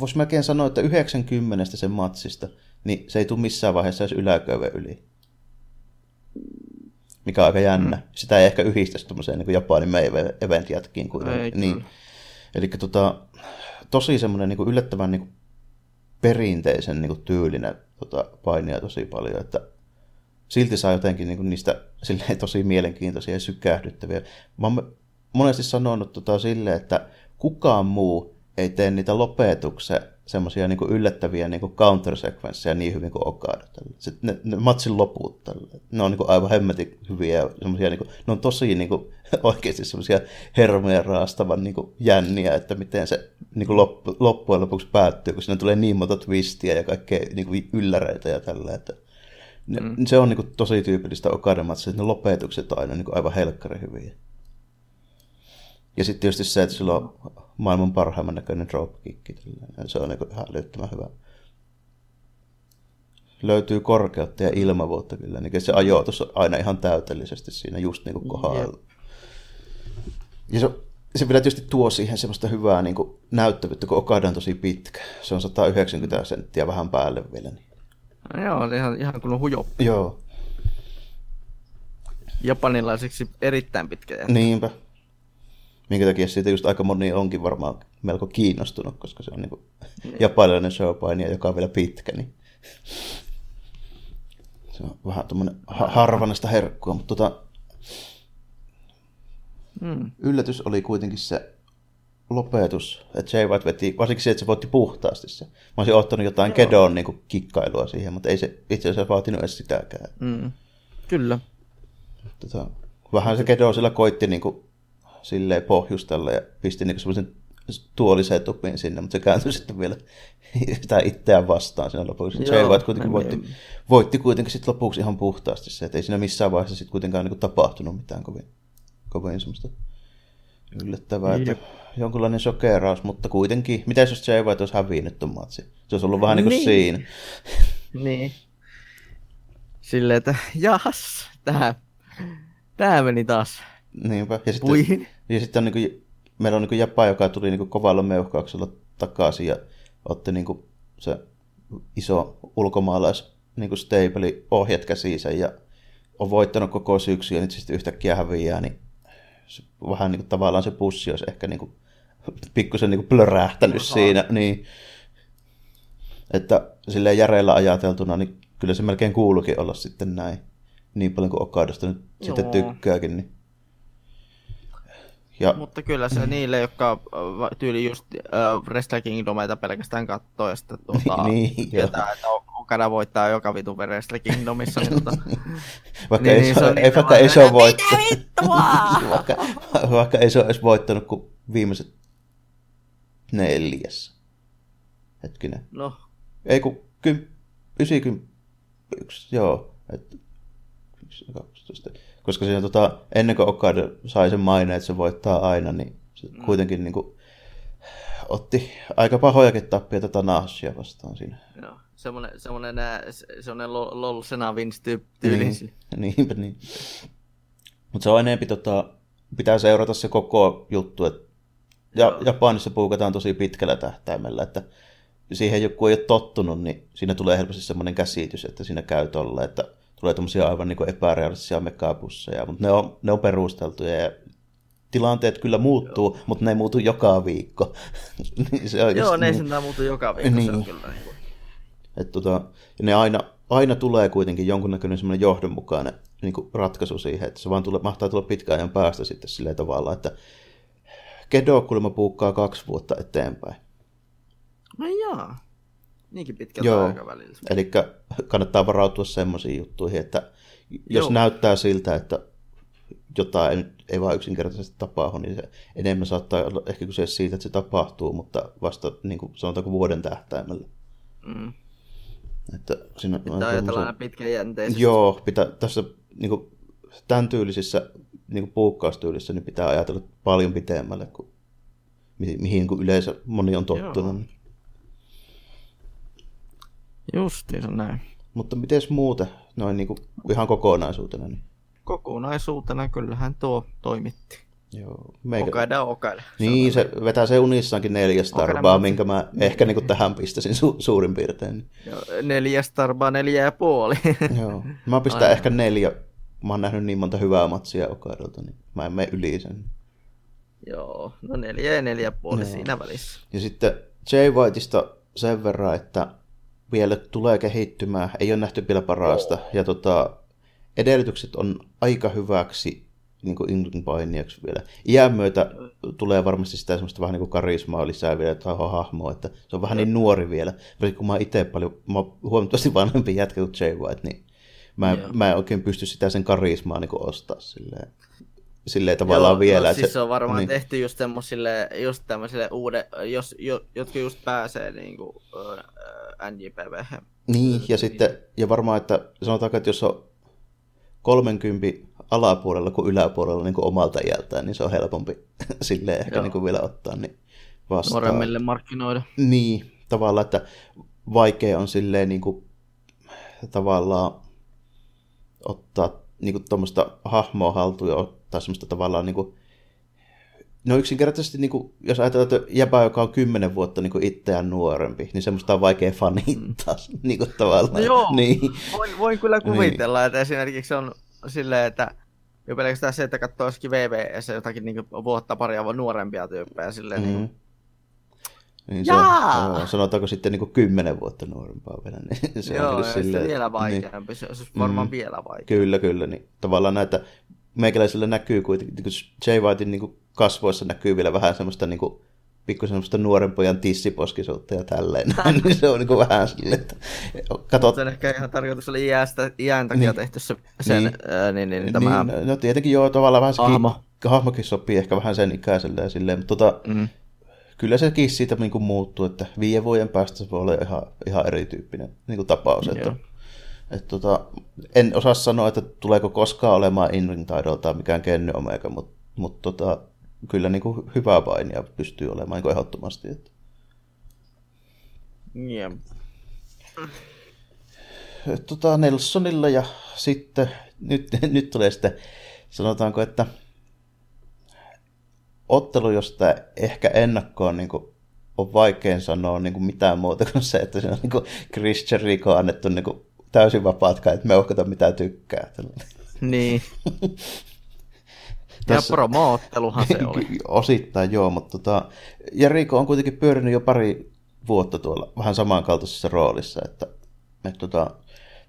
Speaker 1: voisi melkein sanoa, että 90 sen matsista, niin se ei tule missään vaiheessa edes yläköyven yli. Mikä on aika jännä. Mm. Sitä ei ehkä yhdistäisi tuommoiseen niin Japanin event. Kuin,
Speaker 2: Ei
Speaker 1: niin. Eli tota, tosi semmoinen niin yllättävän niin perinteisen niin tyylinen tota, painia tosi paljon, että silti saa jotenkin niin niistä silleen, tosi mielenkiintoisia ja sykähdyttäviä. Mä oon monesti sanonut tota, silleen, että kukaan muu ei tee niitä lopetuksia semmoisia niin yllättäviä niin counter-sekvenssejä niin hyvin kuin Okada. Sitten ne, ne matsin loput, tälle. ne on niin kuin aivan hemmetin hyviä. Semmosia, niin kuin, ne on tosi niin kuin, oikeasti semmoisia hermoja raastavan niin kuin, jänniä, että miten se niin kuin loppu, loppujen lopuksi päättyy, kun siinä tulee niin monta twistiä ja kaikkea niin kuin, ylläreitä ja tällä. Että ne, mm. Se on niin kuin, tosi tyypillistä Okada-matsia, että ne lopetukset on aina niin kuin, aivan helkkari hyviä. Ja sitten tietysti se, että sillä on maailman parhaimman näköinen dropkick. Se on niin ihan älyttömän hyvä. Löytyy korkeutta ja ilmavuutta kyllä. Niin se ajoitus on aina ihan täytellisesti siinä just niin kuin kohdalla. Ja se, se vielä tietysti tuo siihen semmoista hyvää niin kuin näyttävyyttä, kun Okada on tosi pitkä. Se on 190 senttiä vähän päälle vielä. Niin.
Speaker 2: No joo, ihan, ihan kun on hujo.
Speaker 1: Joo.
Speaker 2: Japanilaiseksi erittäin pitkä jätkä.
Speaker 1: Niinpä minkä takia siitä just aika moni onkin varmaan melko kiinnostunut, koska se on niin mm. japanilainen showpainija, joka on vielä pitkä, niin se on vähän tuommoinen ha- harvanaista herkkua, mutta tota, mm. yllätys oli kuitenkin se lopetus, että Jay White veti, varsinkin se, että se voitti puhtaasti se. Mä olisin ottanut jotain Joo. Kedon niin kikkailua siihen, mutta ei se itse asiassa vaatinut edes sitäkään.
Speaker 2: Mm. Kyllä.
Speaker 1: Tota, vähän se Kedo sillä koitti niin kuin, silleen pohjustella ja pisti niin semmoisen tuolisetupin sinne, mutta se kääntyi sitten vielä sitä itseään vastaan siinä lopuksi. Joo, Jay White kuitenkin voitti, voitti kuitenkin sitten lopuksi ihan puhtaasti se, että ei siinä missään vaiheessa sitten kuitenkaan niin tapahtunut mitään kovin, kovin semmoista yllättävää. Että jonkunlainen shokeraus, mutta kuitenkin. Mitä jos Jay White olisi hävinnyt tuon matsi? Se olisi ollut vähän niin kuin niin. siinä.
Speaker 2: niin. Silleen, että jahas, tämä, tämä meni taas
Speaker 1: Niinpä. Ja sitten, Puihin. ja sitten on niin kuin, meillä on niin kuin Japa, joka tuli niin kuin kovalla meuhkauksella takaisin ja otti niin kuin se iso ulkomaalais niin kuin stable ohjat käsiinsä ja on voittanut koko syksy ja nyt sitten yhtäkkiä häviää, niin se, vähän niin kuin, tavallaan se pussi olisi ehkä niin kuin, pikkusen niin plörähtänyt Oha. siinä. Niin, että silleen järeellä ajateltuna, niin kyllä se melkein kuulukin olla sitten näin. Niin paljon kuin Okadasta nyt Joo. sitten tykkääkin. Niin.
Speaker 2: Ja... Mutta kyllä se niille, jotka äh, tyyli just äh, Wrestle Kingdomeita pelkästään katsoo ja sitten tuota, niin, tietää, että Okada voittaa joka vitu Wrestle Kingdomissa. Niin, tuota,
Speaker 1: vaikka niin, ei, niin, se, on ei, vaikka ei se ole voittanut. vaikka, vaikka ei se ole edes voittanut kuin viimeiset neljäs. Hetkinen.
Speaker 2: No.
Speaker 1: Ei kun kym, 91, joo. Et, 12 koska siinä tota, ennen kuin Okada sai sen maineen, että se voittaa aina, niin se mm. kuitenkin niin kuin, otti aika pahojakin tappia Tanahashia vastaan siinä.
Speaker 2: Joo, semmoinen, semmoinen, semmoinen lol, lol Sena Vince tyyli.
Speaker 1: Niin, niinpä niin. Mutta se on enempi, tota, pitää seurata se koko juttu, että ja, Japanissa puukataan tosi pitkällä tähtäimellä, että siihen joku ei ole tottunut, niin siinä tulee helposti semmoinen käsitys, että siinä käy tolle, että tulee tämmöisiä aivan niin epärealistisia mekapusseja, mutta ne on, ne on perusteltuja ja tilanteet kyllä muuttuu, Joo. mutta ne ei muutu joka viikko.
Speaker 2: Niin se on Joo, ne ei niin, muutu joka viikko, niin. se on niin. kyllä.
Speaker 1: Et tota, ne aina, aina tulee kuitenkin jonkunnäköinen semmoinen johdonmukainen niin ratkaisu siihen, että se vaan tulee, mahtaa tulla pitkään ajan päästä sitten sillä tavalla, että Kedo kuulemma puukkaa kaksi vuotta eteenpäin.
Speaker 2: No jaa. Niinkin pitkältä Joo. aikaväliltä.
Speaker 1: Eli kannattaa varautua semmoisiin juttuihin, että jos Joo. näyttää siltä, että jotain ei, ei vaan yksinkertaisesti tapahdu, niin se enemmän saattaa olla ehkä kyse siitä, että se tapahtuu, mutta vasta niin kuin, sanotaanko vuoden tähtäimellä. Mm.
Speaker 2: Että siinä pitää ajatella aina pitkäjänteisesti.
Speaker 1: Joo, pitää, tässä niin kuin, tämän tyylisissä niin kuin puukkaustyylissä niin pitää ajatella paljon pitemmälle kuin mihin, mihin kuin yleensä moni on tottunut. Joo.
Speaker 2: Justiinsa näin.
Speaker 1: Mutta miten muuten, noin niin kuin ihan kokonaisuutena? Niin?
Speaker 2: Kokonaisuutena kyllähän tuo toimitti.
Speaker 1: Joo.
Speaker 2: Meikä... Okada, Okada.
Speaker 1: Niin, se vetää se unissaankin neljä starbaa, minkä mä ehkä niin kuin tähän pistäisin su- suurin piirtein.
Speaker 2: Joo, neljä starbaa, neljä ja puoli.
Speaker 1: Joo, mä pistän Aina. ehkä neljä. Mä oon nähnyt niin monta hyvää matsia Okadalta, niin mä en mene yli sen.
Speaker 2: Joo, no neljä ja neljä puoli Joo. siinä välissä.
Speaker 1: Ja sitten Jay Whiteista sen verran, että vielä tulee kehittymään, ei ole nähty vielä parasta, oh. ja tota, edellytykset on aika hyväksi niin kuin painijaksi vielä. Iän myötä tulee varmasti sitä semmoista vähän niin kuin karismaa lisää vielä, että hahmoa, että se on vähän niin nuori vielä. Kun mä itse paljon, mä oon huomattavasti vanhempi jätkä kuin Jay White, niin mä, en, mä en oikein pysty sitä sen karismaa niin ostaa silleen silleen tavallaan Joo, vielä.
Speaker 2: No, siis se on varmaan niin. tehty just tämmöisille, just tämmöisille uude, jos, jo, jotka just pääsee niin kuin, äh, NJPV.
Speaker 1: Niin, ja sitten, ja varmaan, että sanotaanko, että jos on 30 alapuolella kuin yläpuolella niin kuin omalta iältään, niin se on helpompi silleen ehkä niin kuin vielä ottaa niin vastaan.
Speaker 2: Nuoremmille markkinoida.
Speaker 1: Niin, tavallaan, että vaikea on silleen niin kuin, tavallaan ottaa niin tuommoista hahmoa haltuun ja ottaa semmoista tavallaan niin kuin, No yksinkertaisesti, niin kuin, jos ajatellaan, että jäbä, joka on kymmenen vuotta niin itseään nuorempi, niin semmoista on vaikea fanittaa mm. niin kuin, tavallaan. No
Speaker 2: joo, niin. voin, voin kyllä kuvitella, niin. että esimerkiksi on silleen, että jo pelkästään se, että katsoo joskin VVS jotakin niin kuin, vuotta paria nuorempia tyyppejä silleen. Mm. Niin,
Speaker 1: niin se on, joo, sanotaanko sitten niin kymmenen vuotta nuorempaa vielä. Niin
Speaker 2: se joo, on silleen, vielä vaikeampi, niin, se on varmaan mm, vielä vaikeampi.
Speaker 1: Kyllä, kyllä. Niin, tavallaan näitä meikäläisillä näkyy kuitenkin, niin kuin J. Whitein niin kasvoissa näkyy vielä vähän semmoista niin kuin, pikkusen semmoista nuoren pojan tissiposkisuutta ja tälleen. niin se on niin kuin vähän silleen, että
Speaker 2: katot... Se ehkä ihan tarkoitus oli iästä, iän takia niin. tehty se, sen, niin. Ää, niin, niin, niin, tämä...
Speaker 1: Niin, no tietenkin joo, tavallaan vähän se Hahmo. hahmokin sopii ehkä vähän sen ikäiselle ja silleen, mutta tota, mm. Kyllä sekin siitä niin kuin muuttuu, että viiden vuoden päästä se voi olla ihan, ihan erityyppinen niin kuin tapaus. Että, et tota, en osaa sanoa, että tuleeko koskaan olemaan in taidolta mikään Kenny Omega, mutta mut tota, kyllä niin kuin hyvää painia pystyy olemaan niin ehdottomasti. Että.
Speaker 2: Yeah.
Speaker 1: Tota, Nelsonilla ja sitten, nyt, nyt tulee sitten, sanotaanko, että ottelu, josta ehkä ennakkoon niin kuin, on vaikein sanoa niin kuin mitään muuta kuin se, että se on niin kuin Chris Jericho annettu niin kuin, täysin vapaat kai, että meuhkata mitä tykkää.
Speaker 2: Niin. Tässä, ja promootteluhan se oli.
Speaker 1: Osittain joo, mutta tota, Jericho on kuitenkin pyörinyt jo pari vuotta tuolla vähän samankaltaisessa roolissa, että, että tota,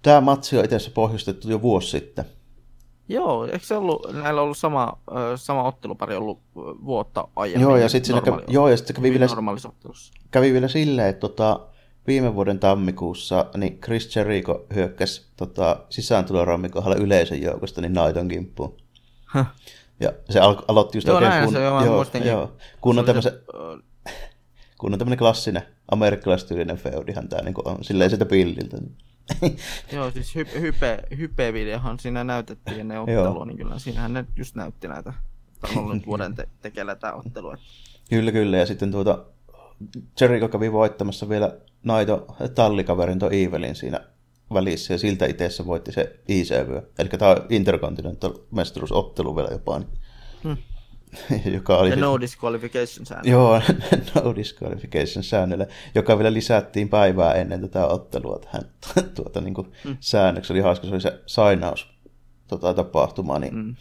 Speaker 1: tämä matsi on itse asiassa pohjustettu jo vuosi sitten.
Speaker 2: Joo, eikö se ollut, näillä ollut sama, sama ottelupari ollut vuotta aiemmin?
Speaker 1: Joo, ja sitten kävi, joo, ja sitten kävi vielä, kävi vielä silleen, että tota, viime vuoden tammikuussa niin Chris Jericho hyökkäsi tota, sisääntulorammin kohdalla yleisön joukosta niin Naiton kimppuun. Huh. Ja se al- aloitti just
Speaker 2: joo, oikein kun, se, joo, joo, joo,
Speaker 1: kun on tämmöisen, kun on tämmöinen klassinen amerikkalaistyylinen feudihan tämä niin on silleen sitä pilliltä. Niin.
Speaker 2: Joo, siis hype, hype, hype-videohan siinä näytettiin ennen ottelua, niin kyllä siinähän ne just näytti näitä. Tämä on ollut vuoden te- tekellä tämä ottelu.
Speaker 1: Kyllä, kyllä. Ja sitten tuota, Jericho kävi voittamassa vielä Naito tallikaverin tuon Evelin siinä välissä, ja siltä itse voitti se ICV. Eli tämä on Intercontinental mestaruusottelu vielä jopa. Niin. Hmm. joka oli...
Speaker 2: The no disqualification
Speaker 1: säännöllä. Joo, no disqualification säännöllä, joka vielä lisättiin päivää ennen tätä ottelua tähän tuota, niin kuin hmm. säännöksi. Oli hauska, se oli se sainaus tota, tapahtuma, niin, mm.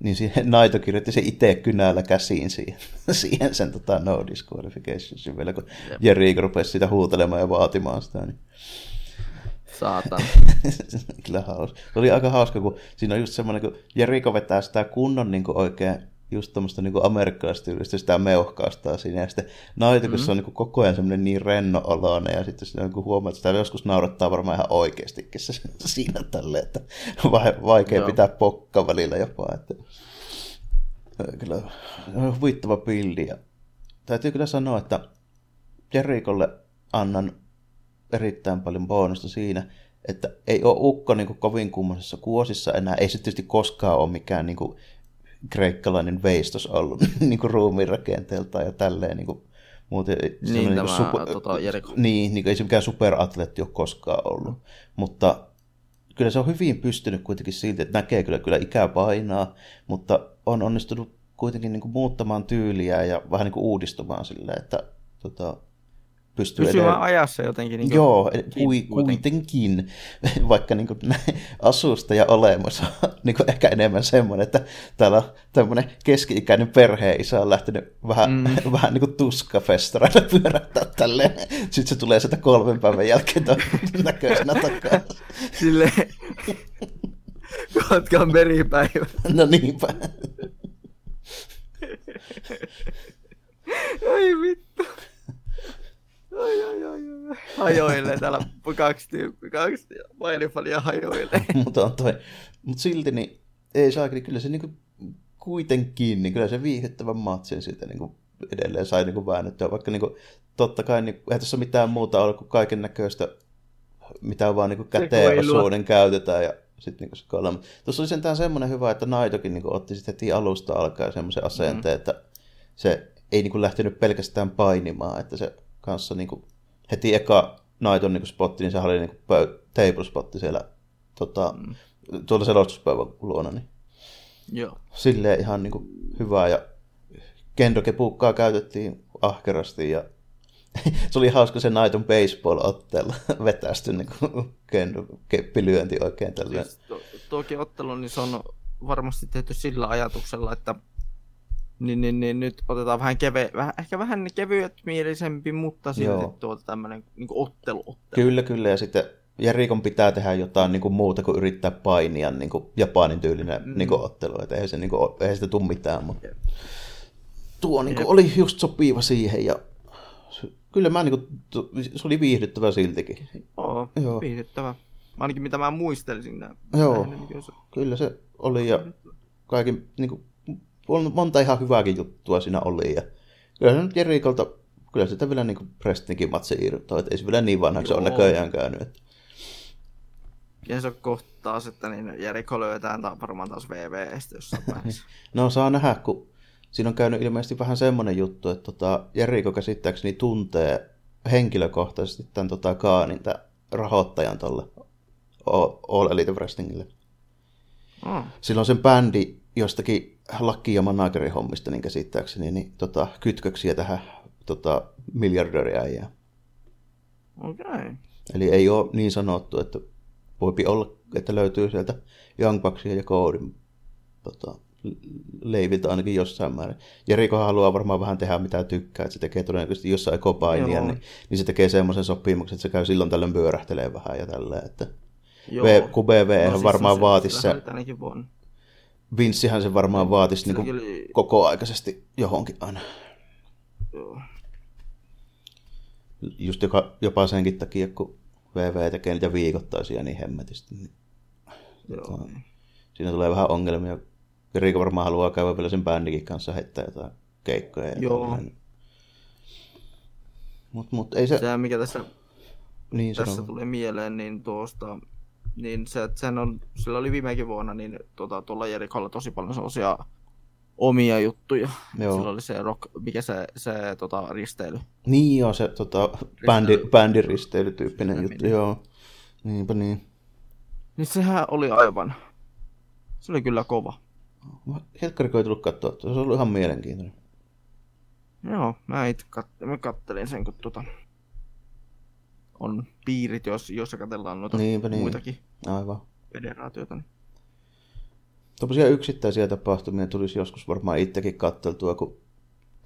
Speaker 1: niin siihen Naito kirjoitti se itse kynällä käsiin siihen, siihen sen tota, no disqualification vielä, kun. Jericho rupesi sitä huutelemaan ja vaatimaan sitä. Niin.
Speaker 2: Saatan.
Speaker 1: Kyllä hauska. Se oli aika hauska, kun siinä on just semmoinen, kun Jericho vetää sitä kunnon niin oikein just tuommoista niin amerikkalaistyylistä sitä meuhkaastaa siinä. Ja sitten Naito, kun mm-hmm. se on niin koko ajan semmoinen niin renno oloinen, ja sitten sitä niin huomaa, että sitä joskus naurattaa varmaan ihan oikeastikin se siinä tälle, että vaikea Joo. pitää pokka välillä jopa. Että, kyllä huvittava pilli. Ja täytyy kyllä sanoa, että Jerikolle annan erittäin paljon bonusta siinä, että ei ole ukko niin kuin kovin kummoisessa kuosissa enää. Ei se tietysti koskaan ole mikään niin kuin, kreikkalainen veistos ollut niin kuin ruumiin rakenteelta ja tälleen niin kuin, muuten,
Speaker 2: niin, niin tämä, super, tota,
Speaker 1: niin, niin, ei se mikään superatleetti ole koskaan ollut, mutta kyllä se on hyvin pystynyt kuitenkin silti, että näkee kyllä, kyllä ikää painaa, mutta on onnistunut kuitenkin niin kuin muuttamaan tyyliä ja vähän niin kuin uudistumaan silleen, että tota, pystyy
Speaker 2: Pysymään
Speaker 1: edelleen...
Speaker 2: ajassa jotenkin. Niin
Speaker 1: Joo, kui, kuitenkin, vaikka niin kuin, asusta ja olemus on niin kuin ehkä enemmän semmoinen, että täällä on tämmöinen keski-ikäinen perheisä on lähtenyt vähän, mm. vähän niin kuin tuskafestareille pyörättää tälleen. Sitten se tulee sitä kolmen päivän jälkeen näköisenä takaa.
Speaker 2: Silleen, Kotkan meripäivä.
Speaker 1: No niinpä.
Speaker 2: Ai vittu. Ai, ai, ai, ai. Hajoilee täällä kaksi tyyppiä, kaksi mailifalia hajoilee.
Speaker 1: mutta on toi. Mut silti niin ei saa, niin kyllä se niinku kuitenkin, niin kyllä se viihdyttävän matsin siitä niinku edelleen sai niinku väännettyä, vaikka niinku, totta kai niin, eihän tässä mitään muuta ole kuin kaiken näköistä, mitä vaan niinku käteen osuuden käytetään ja sitten niinku se kolme. Tuossa oli sentään semmoinen hyvä, että Naitokin niinku otti sitten heti alusta alkaen semmoisen asenteen, mm. että se ei niinku lähtenyt pelkästään painimaan, että se kanssa niinku heti eka Naiton niinku spotti, niin se oli niinku table spotti siellä tota, mm. tuolla selostuspäivän luona. Niin
Speaker 2: Joo.
Speaker 1: Silleen ihan niinku hyvää ja kendokepukkaa käytettiin ahkerasti ja se oli hauska se Naiton baseball-ottelu vetästy niin kendo, keppilyönti oikein tällä. Siis
Speaker 2: to, toki ottelu, niin se on varmasti tehty sillä ajatuksella, että niin, niin, niin nyt otetaan vähän, keve, vähän ehkä vähän kevyet mielisempi, mutta silti tuota tämmöinen niin ottelu, ottelu.
Speaker 1: Kyllä, kyllä. Ja sitten Jerikon pitää tehdä jotain niin kuin muuta kuin yrittää painia niin kuin Japanin tyylinen mm. niin kuin ottelu. Että eihän, se, niin kuin, eihän sitä tule mitään, mutta Jep. tuo niin kuin, oli just sopiva siihen ja kyllä mä niin kuin, se oli viihdyttävä siltikin.
Speaker 2: Oo, Joo. viihdyttävä. Ainakin mitä mä muistelisin.
Speaker 1: Joo, näin, se... kyllä se oli ja kaikin niin kuin, monta ihan hyvääkin juttua siinä oli. Ja kyllä se nyt Jerikolta, kyllä sitä vielä niin Prestonkin matse irtoaa, että ei se vielä niin vanhaksi ole näköjään käynyt. Että...
Speaker 2: Ja se kohta taas, että niin Jeriko löytää varmaan taas VVstä jossain
Speaker 1: no saa nähdä, kun siinä on käynyt ilmeisesti vähän semmoinen juttu, että tota, Jeriko käsittääkseni tuntee henkilökohtaisesti tämän tota, Kaanin, tämän rahoittajan tuolle All Elite Wrestlingille. Mm. Silloin sen bändi jostakin lakki- ja managerin hommista, niin käsittääkseni, niin tota, kytköksiä tähän tota, miljardöriäjään.
Speaker 2: Okei. Okay.
Speaker 1: Eli ei ole niin sanottu, että voipi olla, että löytyy sieltä Young Bucksia ja Codin tota, leivit ainakin jossain määrin. Jeriko haluaa varmaan vähän tehdä mitä tykkää, että se tekee todennäköisesti jossain ekopainia, niin, niin, se tekee semmoisen sopimuksen, että se käy silloin tällöin pyörähtelee vähän ja tälleen, että Joo. V, kun BV no, siis varmaan se, vaatisi se, Vinssihän se varmaan vaatisi niin oli... kokoaikaisesti johonkin aina. Joo. Just joka, jopa senkin takia, kun VV tekee niitä viikoittaisia niin hemmetisti. Niin, Joo. Tota, siinä tulee vähän ongelmia. Riiko varmaan haluaa käydä vielä sen bändikin kanssa heittää jotain keikkoja. Ja
Speaker 2: Joo.
Speaker 1: Mut, mut ei se...
Speaker 2: Se, mikä tässä, niin, tässä tulee mieleen, niin tuosta niin se, että sen on, sillä oli viimekin vuonna, niin tota, tuolla Jerikolla tosi paljon sellaisia omia juttuja. Joo. Sillä oli se rock, mikä se, se tota, risteily.
Speaker 1: Niin joo, se tota, bändi, bändiristeilytyyppinen juttu, meni. joo. Niinpä niin.
Speaker 2: Niin sehän oli aivan, se oli kyllä kova.
Speaker 1: Helkkariko ei tullut katsoa, se oli ihan mielenkiintoinen.
Speaker 2: Joo, mä itse kat- mä kattelin sen, kun tota, on piirit, jos, jos katsellaan noita Niinpä niin. muitakin
Speaker 1: Aivan.
Speaker 2: federaatioita. Niin.
Speaker 1: Tuollaisia yksittäisiä tapahtumia tulisi joskus varmaan itsekin katteltua, kun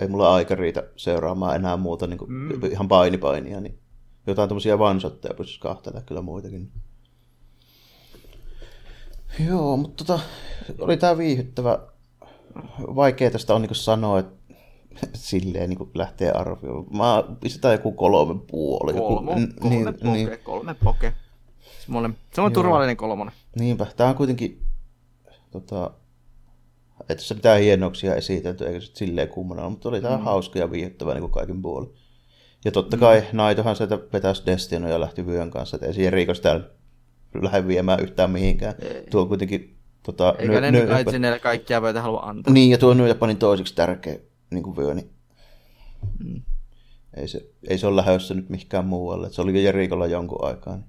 Speaker 1: ei mulla aika riitä seuraamaan enää muuta niin kuin mm. ihan painipainia, niin jotain tuommoisia vansotteja pystyisi kahtelemaan kyllä muitakin. Joo, mutta tota, oli tämä viihyttävä. Vaikea tästä on niin sanoa, että silleen niin lähtee arvioimaan. Mä pistetään joku kolme puoli.
Speaker 2: Kolme, joku, kolme niin, poke, niin. kolme poke. Semmoinen, semmoinen turvallinen kolmonen.
Speaker 1: Niinpä, tämä on kuitenkin, tota, että se mitään hienouksia esitelty, eikä se silleen kummana mutta oli tämä mm. hauska ja viihdyttävä niin kaiken puolin. Ja totta kai mm. Naitohan sieltä vetäisi Destino ja lähti vyön kanssa, että ei siihen Riikos täällä lähde viemään yhtään mihinkään. Ei. Tuo kuitenkin Tota,
Speaker 2: Eikä ny, ne nyt sinne kaikkia voita halua antaa.
Speaker 1: Niin, ja tuo New Japanin toiseksi tärkeä niin kuin vyö, niin mm. ei, se, ei se ole lähdössä nyt mihinkään muualle. Se oli jo Jerikolla jonkun aikaa niin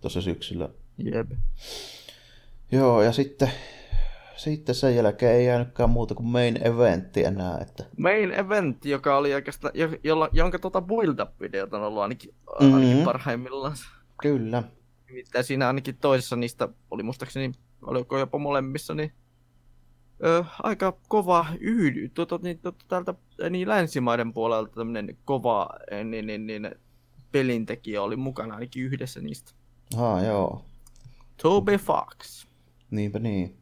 Speaker 1: tuossa syksyllä.
Speaker 2: Jep.
Speaker 1: Joo, ja sitten sitten sen jälkeen ei jäänytkään muuta kuin main eventti enää. Että...
Speaker 2: Main event, joka oli oikeastaan, jolla, jonka tuota build-up-videot on ollut ainakin, mm-hmm. ainakin parhaimmillaan.
Speaker 1: Kyllä.
Speaker 2: Mitä siinä ainakin toisessa niistä oli muistaakseni, oliko jopa molemmissa, niin ö, aika kova yhdy, tuota, niin, tuota, täältä niin länsimaiden puolelta tämmöinen kova niin, niin, niin, pelintekijä oli mukana ainakin yhdessä niistä.
Speaker 1: Ah, joo.
Speaker 2: Toby Fox.
Speaker 1: Niinpä niin.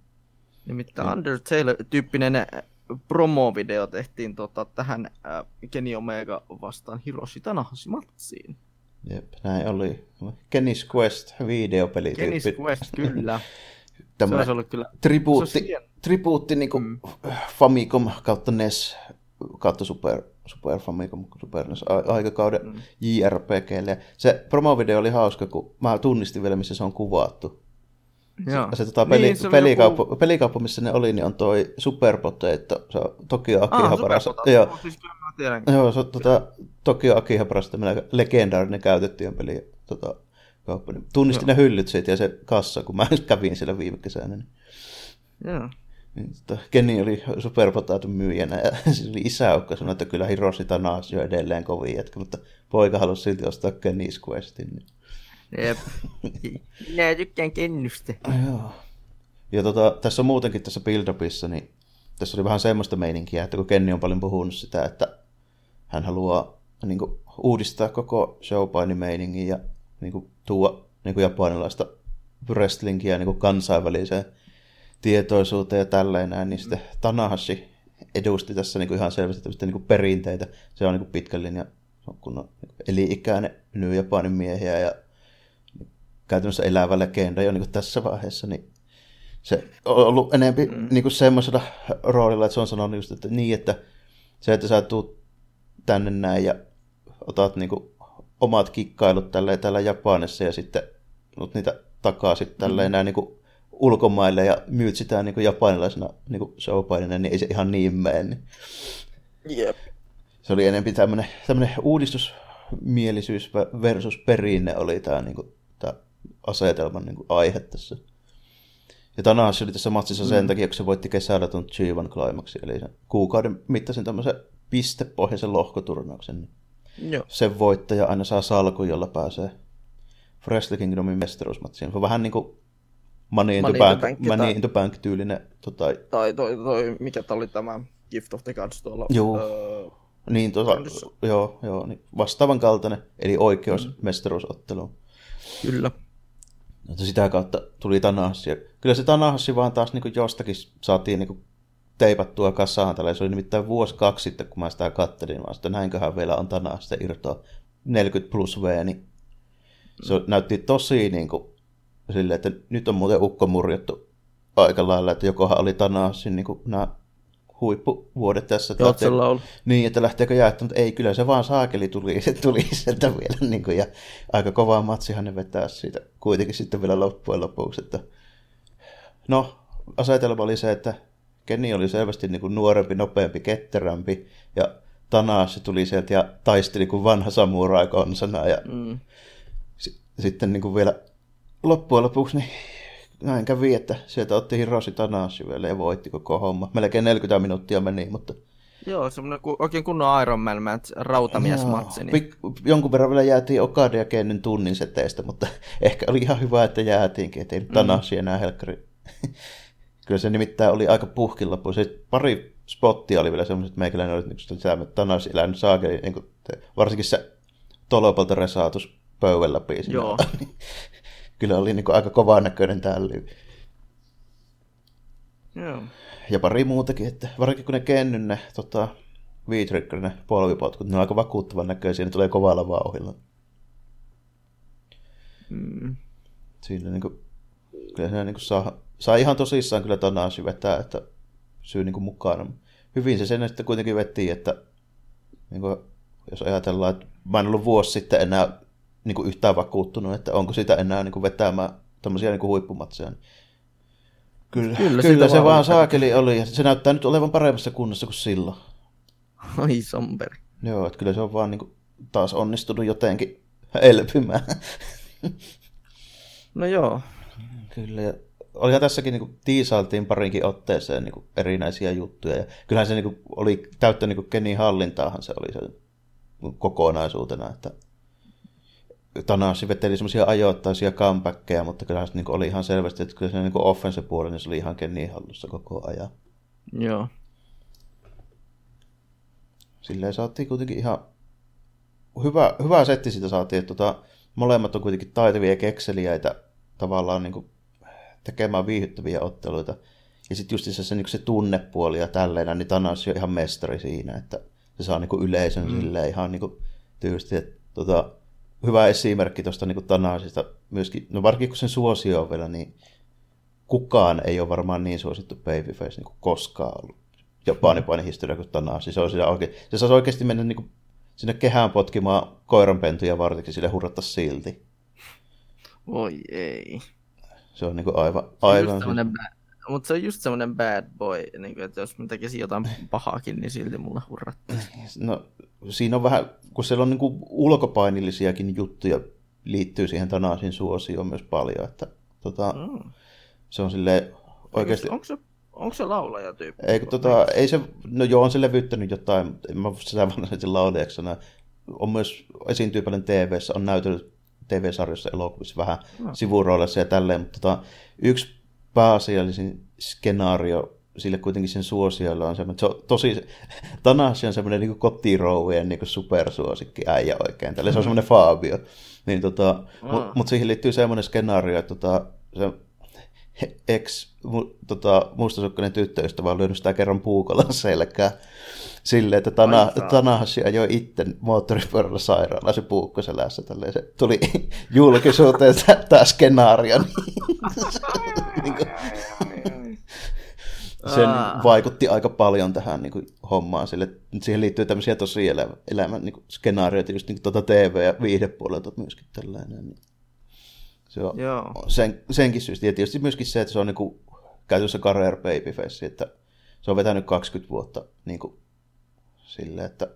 Speaker 2: Nimittäin mm. Undertale-tyyppinen promo-video tehtiin tota, tähän äh, Kenny Omega vastaan Hiroshi Tanahashi-matsiin.
Speaker 1: Jep, näin oli. Kenny's Quest videopeli.
Speaker 2: Kenny's Quest, kyllä.
Speaker 1: Tämmönen se ollut kyllä. Tribuutti, tribuutti niin kuin mm. Famicom kautta NES kautta Super, Super Famicom, Super NES aikakauden mm. JRPGlle. Se promovideo oli hauska, kun mä tunnistin vielä, missä se on kuvattu. Joo. Se, se, tota, peli, niin, se pelikauppa, joku... pelikauppa, missä ne oli, niin on toi Super Potato, se on Tokio Akihabaras. Ah, joo, siis joo, se on tota, Tokio Akihabaras, tämmöinen legendaarinen käytettyjen peli tota, kauppa. Niin tunnistin joo. ne hyllyt siitä ja se kassa, kun mä kävin siellä viime kesänä. Niin...
Speaker 2: Joo.
Speaker 1: Niin, tota, Kenny oli superpotaton myyjänä ja siis oli isä, joka sanoi, että kyllä Hiroshi Tanahashi on edelleen kovin jätkä, mutta poika halusi silti ostaa Kenny's Questin. Niin...
Speaker 2: Jep. Minä tykkään kennystä.
Speaker 1: Joo. Ja tota, tässä on muutenkin tässä build niin tässä oli vähän semmoista meininkiä, että kun Kenni on paljon puhunut sitä, että hän haluaa niin kuin, uudistaa koko showpainin meiningin ja niin kuin, tuoda niin kuin, japanilaista wrestlingia niin kuin, kansainväliseen tietoisuuteen ja tälleen näin, niin sitten Tanahashi edusti tässä niin kuin, ihan selvästi niin kuin, perinteitä. Se on niin kuin, pitkän linjan kun on eli-ikäinen New Japanin miehiä ja käytännössä elävä legenda jo niin kuin tässä vaiheessa, niin se on ollut enemmän mm. niin semmoisella roolilla, että se on sanonut just, että niin, että se, että sä tuut tänne näin ja otat niin kuin omat kikkailut tälleen täällä Japanissa ja sitten niitä takaisin tälleen mm. näin niin kuin ulkomaille ja myyt sitä niin kuin japanilaisena niin kuin showpainina, niin ei se ihan niin mene. Niin.
Speaker 2: Jep.
Speaker 1: Se oli enemmän tämmöinen, tämmöinen uudistusmielisyys versus perinne oli tämä niin kuin, tämä asetelman niin kuin aihe tässä. Ja Tanahashi oli tässä matsissa sen mm. takia, kun se voitti kesällä tuon G1 Climaxin, eli sen kuukauden mittaisen tämmöisen pistepohjaisen lohkoturnauksen. Niin
Speaker 2: Joo.
Speaker 1: Sen voittaja aina saa salkun, jolla pääsee Wrestle Kingdomin mestaruusmatsiin. Se on vähän niin kuin Money into, Money Bank, bank, Money into Bank tyylinen. Tota...
Speaker 2: Tai toi, toi, mikä tämä oli tämä Gift of the Gods tuolla.
Speaker 1: Joo. Öö, niin, tuossa, joo, joo, niin vastaavan kaltainen, eli oikeus mm. mestaruusotteluun.
Speaker 2: Kyllä.
Speaker 1: No, sitä kautta tuli Tanahassi. Kyllä se Tanahassi vaan taas niin jostakin saatiin niin teipattua kasaan. Tällä. Se oli nimittäin vuosi kaksi sitten, kun mä sitä kattelin, vaan sitten näinköhän vielä on Tanahasta irtoa 40 plus V, niin se mm. näytti tosi niin kuin, silleen, että nyt on muuten ukko murjottu aika lailla, että jokohan oli Tanahassin niin nämä huippuvuodet tässä.
Speaker 2: Jotsella on.
Speaker 1: Niin, että lähteekö jaettu, mutta ei, kyllä se vaan saakeli tuli, se tuli sieltä vielä. Niin kuin, ja aika kovaa matsihan ne vetää siitä kuitenkin sitten vielä loppujen lopuksi. Että... No, asetelma oli se, että Kenny oli selvästi niin kuin nuorempi, nopeampi, ketterämpi ja Tanashi tuli sieltä ja taisteli kuin vanha samurai konsana. Ja mm. s- sitten niin kuin vielä loppujen lopuksi niin näin kävi, että sieltä otti Hiroshi Tanahashi vielä ja voitti koko homma. Melkein 40 minuuttia meni, mutta...
Speaker 2: Joo, semmoinen ku, oikein kunnon Iron Man match, rautamiesmatsi. Niin...
Speaker 1: Pik- jonkun verran vielä jäätiin Okada ja Kennen tunnin seteistä, mutta ehkä oli ihan hyvä, että jäätiinkin, ettei mm. Tanahashi enää helkkari. Kyllä se nimittäin oli aika puhkin loppu. Se pari spottia oli vielä semmoiset, että meikäläinen oli, että Tanahashi elänyt saakeli, niin kuin, varsinkin se tolopalta resaatus pöydän läpi.
Speaker 2: Joo.
Speaker 1: kyllä oli niin kuin aika kovan näköinen täällä.
Speaker 2: Joo.
Speaker 1: Ja pari muutakin, että varsinkin kun ne kennyn ne tota, v ne polvipotkut, ne on aika vakuuttavan näköisiä, ne tulee kovalla vauhilla.
Speaker 2: Mm.
Speaker 1: Siinä niin kuin, kyllä se niin kuin saa, saa ihan tosissaan kyllä Tanashi vetää, että syy niin kuin mukana. Hyvin se sen sitten kuitenkin vetti, että niin kuin, jos ajatellaan, että mä en ollut vuosi sitten enää niin kuin yhtään vakuuttunut, että onko sitä enää niin kuin vetämään tämmöisiä niin kuin huippumatseja. Kyllä, kyllä, kyllä se vaan saakeli oli, ja se näyttää nyt olevan paremmassa kunnossa kuin silloin.
Speaker 2: Ai samperi.
Speaker 1: Joo, että kyllä se on vaan niin kuin taas onnistunut jotenkin elpymään.
Speaker 2: No joo.
Speaker 1: Kyllä, ja olihan tässäkin niin kuin, tiisailtiin parinkin otteeseen niin kuin, erinäisiä juttuja. Ja kyllähän se niin kuin, oli täyttä niin kuin Kenin hallintaahan se oli se kokonaisuutena, että Tanasi veteli semmoisia ajoittaisia comebackkejä, mutta kyllähän se niin oli ihan selvästi, että kyllä se niin offense puolella niin se oli ihan Kenin hallussa koko ajan.
Speaker 2: Joo.
Speaker 1: Silleen saatiin kuitenkin ihan hyvä, hyvä setti siitä saatiin, että tota, molemmat on kuitenkin taitavia kekseliäitä tavallaan niin kuin tekemään viihyttäviä otteluita. Ja sitten just se, se, niin se tunnepuoli ja tälleen, niin Thanos on ihan mestari siinä, että se saa niin yleisön mm. silleen ihan niin tyysti. Että, tota, hyvä esimerkki tuosta niin Thanasista myöskin, no varsinkin kun sen suosio on vielä, niin kukaan ei ole varmaan niin suosittu babyface niin kuin koskaan ollut. Japanipainen historia kuin Thanos. Se, on oikein, se saisi oikeasti mennä niin kuin sinne kehään potkimaan koiranpentuja vartiksi, sille hurratta silti.
Speaker 2: Voi ei.
Speaker 1: Se on niinku aivan... aivan
Speaker 2: mutta se on just semmoinen bad boy, niin kuin, että jos mä tekisin jotain pahaakin, niin silti mulla hurrattaa.
Speaker 1: No, siinä on vähän, kun siellä on niin kuin ulkopainillisiakin juttuja liittyy siihen Tanasin suosioon myös paljon, että tota, mm. se on silleen oikeasti...
Speaker 2: Onko se, onko se laulaja tyyppi?
Speaker 1: Ei, kun, tota, ei se, no joo, on se levyttänyt jotain, en mä sitä varsinaisesti laulajaksi On myös esiintyy paljon tv on näytellyt TV-sarjoissa, elokuvissa vähän no. sivuroolissa ja tälleen, mutta tota, yksi pääasiallisin skenaario sille kuitenkin sen suosioilla on semmoinen, se on tosi, Tanashi on semmoinen niin kotirouvien niin supersuosikki äijä oikein, tällä se on semmoinen Fabio, niin tota, oh. mutta mut siihen liittyy semmoinen skenaario, että tota, se ex mu, tota, mustasukkainen tyttöystävä on lyönyt sitä kerran puukolla selkää, silleen, että Tana, Tanahashi ajoi itse moottoripyörällä sairaalaan se puukkoselässä. Tälleen se tuli julkisuuteen tämä skenaario. niin sen vaikutti aika paljon tähän niin kuin, hommaan. Sille, siihen liittyy tämmöisiä tosi elämä, elämän niin kuin, skenaarioita, just niin kuin, tuota TV- ja viihdepuolelta myöskin tällainen. Niin. Se on Joo. Sen, senkin syystä. Ja tietysti myöskin se, että se on niin kuin, käytössä career babyface, että se on vetänyt 20 vuotta niin kuin, sille, että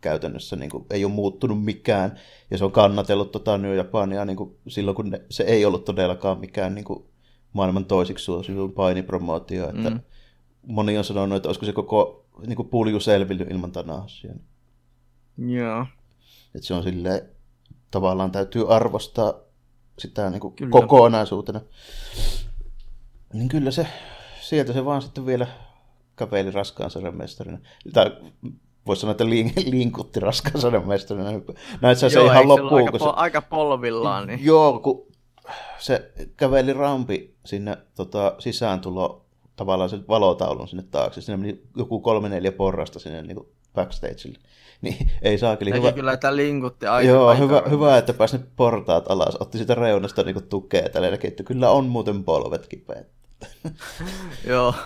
Speaker 1: käytännössä niin kuin, ei ole muuttunut mikään, ja se on kannatellut tota New Japania niin kuin, silloin, kun ne, se ei ollut todellakaan mikään niin kuin, maailman toisiksi suositun painipromootio, että mm. moni on sanonut, että olisiko se koko niin kuin, pulju selvinnyt ilman Tanahasia.
Speaker 2: Joo.
Speaker 1: Että se on silleen, tavallaan täytyy arvostaa sitä niin kuin, kokonaisuutena. Niin kyllä se, sieltä se vaan sitten vielä käveli raskaan sarjan mestarina. Tai voisi sanoa, että linkutti raskaan sarjan mestarina. Näin se Joo, ihan loppuun.
Speaker 2: Aika, se... aika polvillaan. Niin...
Speaker 1: Joo, kun se käveli rampi sinne tota, sisääntulo tavallaan sen valotaulun sinne taakse. Sinne meni joku kolme neljä porrasta sinne niin kuin backstageille. Niin ei saakeli.
Speaker 2: Hyvä. kyllä, että linkutti aika
Speaker 1: Joo, aika hyvä, hyvä, että pääsi portaat alas. Otti sitä reunasta niin kuin tukea tällä että kyllä on muuten polvet kipeät.
Speaker 2: Joo.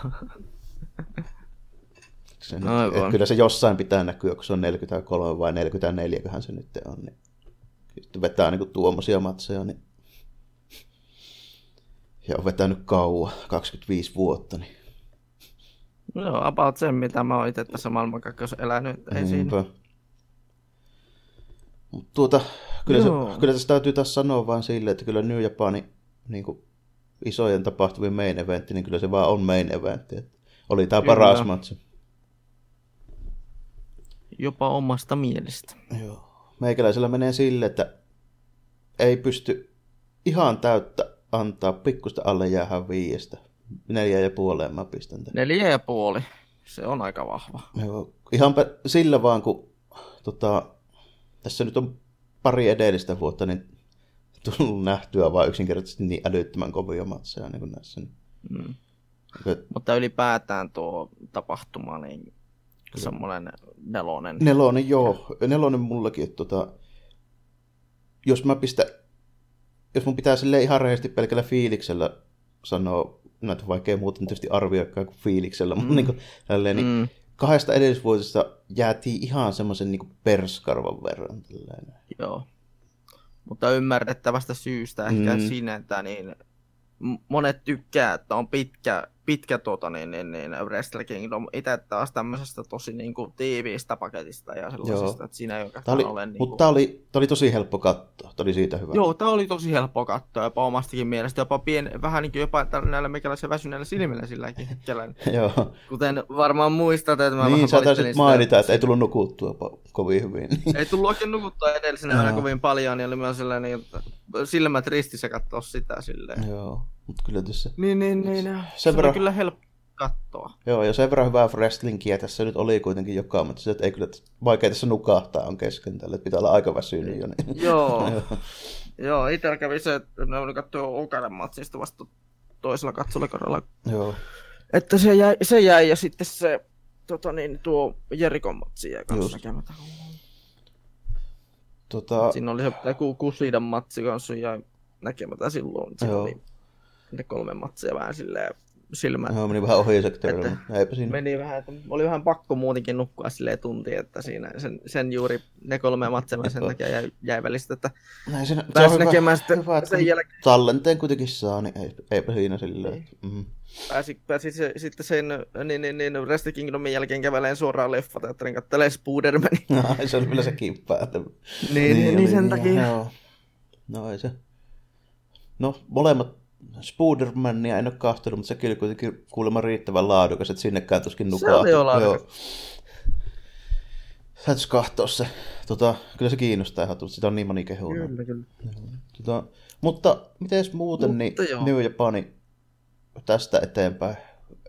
Speaker 1: Se nyt, kyllä se jossain pitää näkyä, kun se on 43 vai 44, köhän se nyt on. Niin sitten vetää niin tuommoisia matseja, niin ja on vetänyt kauan, 25 vuotta. Niin...
Speaker 2: Joo, about sen, mitä mä oon itse tässä maailmankaikkeus elänyt. Ei siinä.
Speaker 1: Tuota, kyllä, se, kyllä tässä täytyy taas sanoa vain sille, että kyllä New Japani niin kuin isojen tapahtuvien main eventti, niin kyllä se vaan on main eventti. Oli tämä paras matsi
Speaker 2: jopa omasta mielestä.
Speaker 1: Joo. Meikäläisellä menee sille, että ei pysty ihan täyttä antaa pikkusta alle jäähän viiestä. Neljä ja puoleen mä pistän tämän.
Speaker 2: Neljä ja puoli. Se on aika vahva.
Speaker 1: Joo. Ihan sillä vaan, kun tota, tässä nyt on pari edellistä vuotta, niin tullut nähtyä vain yksinkertaisesti niin älyttömän kovia matseja niin kuin näissä. Mm.
Speaker 2: Mutta ylipäätään tuo tapahtuma, niin semmoinen nelonen.
Speaker 1: Nelonen, joo. Nelonen mullakin, että tota, jos mä pistä, jos mun pitää sille ihan rehellisesti pelkällä fiiliksellä sanoa, näitä vaikea muuten tietysti arvioikaan kuin fiiliksellä, mm. mutta niin kuin, tälleen, niin mm. Kahdesta edellisvuotisesta jäätiin ihan semmoisen niin perskarvan verran. Tälleen.
Speaker 2: Joo. Mutta ymmärrettävästä syystä ehkä mm. sinä, että niin monet tykkää, että on pitkä, pitkä tuota, niin, niin, niin Wrestle Kingdom itse taas tämmöisestä tosi niin kuin, tiiviistä paketista ja sellaisesta, Joo. että siinä ei oikeastaan
Speaker 1: oli,
Speaker 2: ole... Niin
Speaker 1: mutta tämä oli, oli tosi helppo katsoa, tämä oli siitä hyvä.
Speaker 2: Joo, tämä oli tosi helppo katsoa, jopa omastakin mielestä, jopa pien, vähän niin kuin jopa näillä meikäläisen väsyneillä silmillä silläkin hetkellä.
Speaker 1: Joo.
Speaker 2: Kuten varmaan muistat, että mä
Speaker 1: niin,
Speaker 2: vähän
Speaker 1: taisit mainita, että ei tullut nukuttua kovin hyvin.
Speaker 2: ei tullut oikein nukuttua edellisenä no. kovin paljon, niin oli myös sellainen, että silmät ristissä katsoa sitä silleen.
Speaker 1: Joo, mutta kyllä tässä...
Speaker 2: Niin, niin, niin. Sen se verran... kyllä helppo katsoa.
Speaker 1: Joo, ja sen verran hyvää wrestlingiä tässä nyt oli kuitenkin joka, mutta se, ei kyllä vaikea tässä nukahtaa on kesken tällä, että pitää olla aika väsynyt jo. Niin.
Speaker 2: Joo. Joo, itsellä kävi se, että ne oli katsoa Okanen matsista vasta toisella katsolekoralla.
Speaker 1: Joo.
Speaker 2: Että se jäi, se jäi ja sitten se tota niin, tuo Jerikon matsi jäi kanssa näkemättä.
Speaker 1: Tota...
Speaker 2: Siinä oli se Kusidan matsi kanssa ja näkemättä silloin. Joo. oli ne kolme matsia vähän silleen silmään.
Speaker 1: Joo, meni vähän ohi sektorilla, eipä siinä.
Speaker 2: Meni vähän, että oli vähän pakko muutenkin nukkua silleen tunti, että siinä sen, sen juuri ne kolme matsemaa sen takia jäi, jäi välistä, että
Speaker 1: Näin sen,
Speaker 2: pääsi näkemään sitten
Speaker 1: hyvä, että sen jälkeen. Tallenteen kuitenkin saa, niin ei, eipä siinä silleen. Ei. Mm-hmm.
Speaker 2: Pääsi, pääsi se, sitten sen niin, niin, niin Rest Kingdomin jälkeen käveleen suoraan leffateatterin kattelee Spoodermanin.
Speaker 1: No, se oli vielä se kippää. Että...
Speaker 2: niin, niin, niin, niin, sen takia. Joo.
Speaker 1: No ei se. No, molemmat Spoodermania en ole kahtanut, mutta sekin oli kuitenkin kuulemma riittävän laadukas, että sinnekään tuskin nukahti. Se
Speaker 2: oli jo laadukas.
Speaker 1: Täytyisi katsoa se. Tota, kyllä se kiinnostaa ihan, sitä on niin moni kehu.
Speaker 2: Kyllä, kyllä.
Speaker 1: Tota, mutta miten muuten, niin mutta niin New Japani tästä eteenpäin?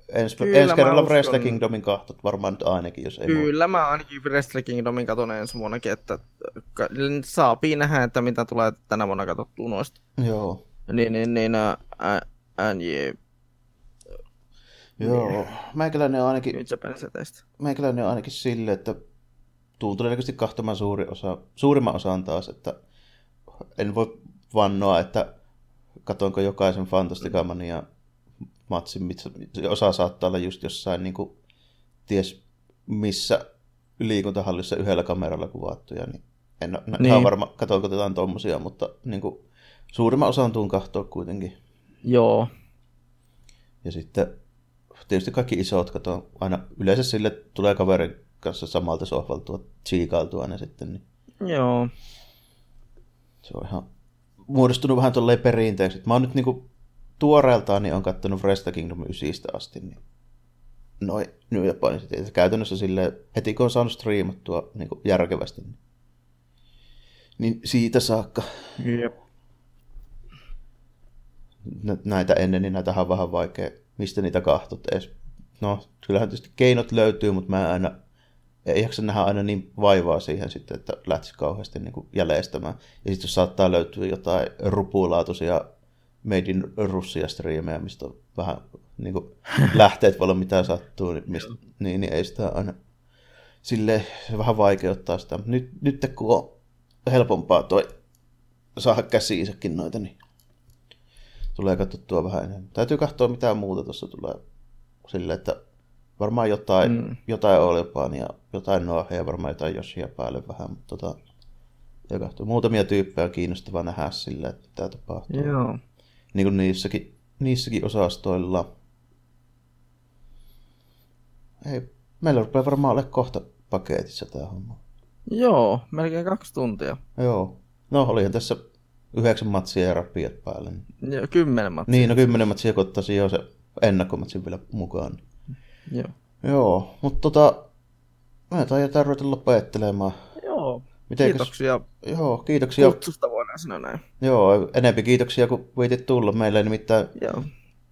Speaker 1: Ensi, ensi kerralla Wrestle Kingdomin kahtot varmaan nyt ainakin, jos ei
Speaker 2: Kyllä, muu. mä ainakin Wrestle Kingdomin katon ensi vuonnakin, että saapii nähdä, että mitä tulee tänä vuonna katsottua noista.
Speaker 1: Joo.
Speaker 2: Niin, niin, niin, ä, NJ.
Speaker 1: Joo, niin. meikäläinen on ainakin... Meikäläinen on ainakin sille, että tuun todennäköisesti kahtamaan suuri osa, suurimman osan taas, että en voi vannoa, että katonko jokaisen Fantasticamania matsin, missä osa saattaa olla just jossain niin kuin, ties missä liikuntahallissa yhdellä kameralla kuvattuja, niin en ole niin. varma, katsonko jotain tommosia, mutta niin kuin, suurimman osan tuun kahtoa kuitenkin.
Speaker 2: Joo.
Speaker 1: Ja sitten tietysti kaikki isot katon aina yleensä sille tulee kaverin kanssa samalta sohvaltua, tsiikailtua ne sitten. Niin
Speaker 2: Joo.
Speaker 1: Se on ihan muodostunut vähän tolleen perinteeksi. Mä oon nyt niinku tuoreeltaan niin on kattonut Resta Kingdom 9 asti, niin noin New Japanin sitten. Käytännössä sille heti kun on saanut striimattua niin järkevästi, niin, niin siitä saakka.
Speaker 2: Jep
Speaker 1: näitä ennen, niin näitä on vähän vaikea, mistä niitä kahtot edes. No, kyllähän tietysti keinot löytyy, mutta mä en aina, ei jaksa nähdä aina niin vaivaa siihen sitten, että lähtisi kauheasti niin kuin jäljestämään. Ja sitten jos saattaa löytyä jotain rupulaatuisia Made in Russia striimejä, mistä on vähän niin kuin, lähteet voi olla mitä sattuu, niin, mistä, niin, niin ei sitä aina sille vähän vaikeuttaa sitä. Nyt, nyt kun on helpompaa toi saada käsiinsäkin noita, niin tulee katsottua vähän enemmän. Täytyy katsoa mitä muuta tuossa tulee. Sille, että varmaan jotain, mm. jotain Olipaan ja jotain Noahia ja varmaan jotain Josia päälle vähän, mutta tota, katsoa. Muutamia tyyppejä on kiinnostavaa nähdä sille, että mitä tapahtuu.
Speaker 2: Joo.
Speaker 1: Niin kuin niissäkin, niissäkin osastoilla. Ei, meillä rupeaa varmaan olemaan kohta paketissa tämä homma.
Speaker 2: Joo, melkein kaksi tuntia.
Speaker 1: Joo. No, olihan tässä yhdeksän matsia ja rapiat päälle.
Speaker 2: Joo, kymmenen matsia.
Speaker 1: Niin, no kymmenen matsia, kun ottaisiin jo se ennakkomatsin vielä mukaan.
Speaker 2: Joo.
Speaker 1: Joo, mutta tota, me taidetaan ruveta lopettelemaan.
Speaker 2: Joo, Mitenkäs... kiitoksia.
Speaker 1: Joo, kiitoksia.
Speaker 2: Kutsusta voidaan sanoa näin.
Speaker 1: Joo, enempi kiitoksia, kun viitit tulla meille. Nimittäin Joo.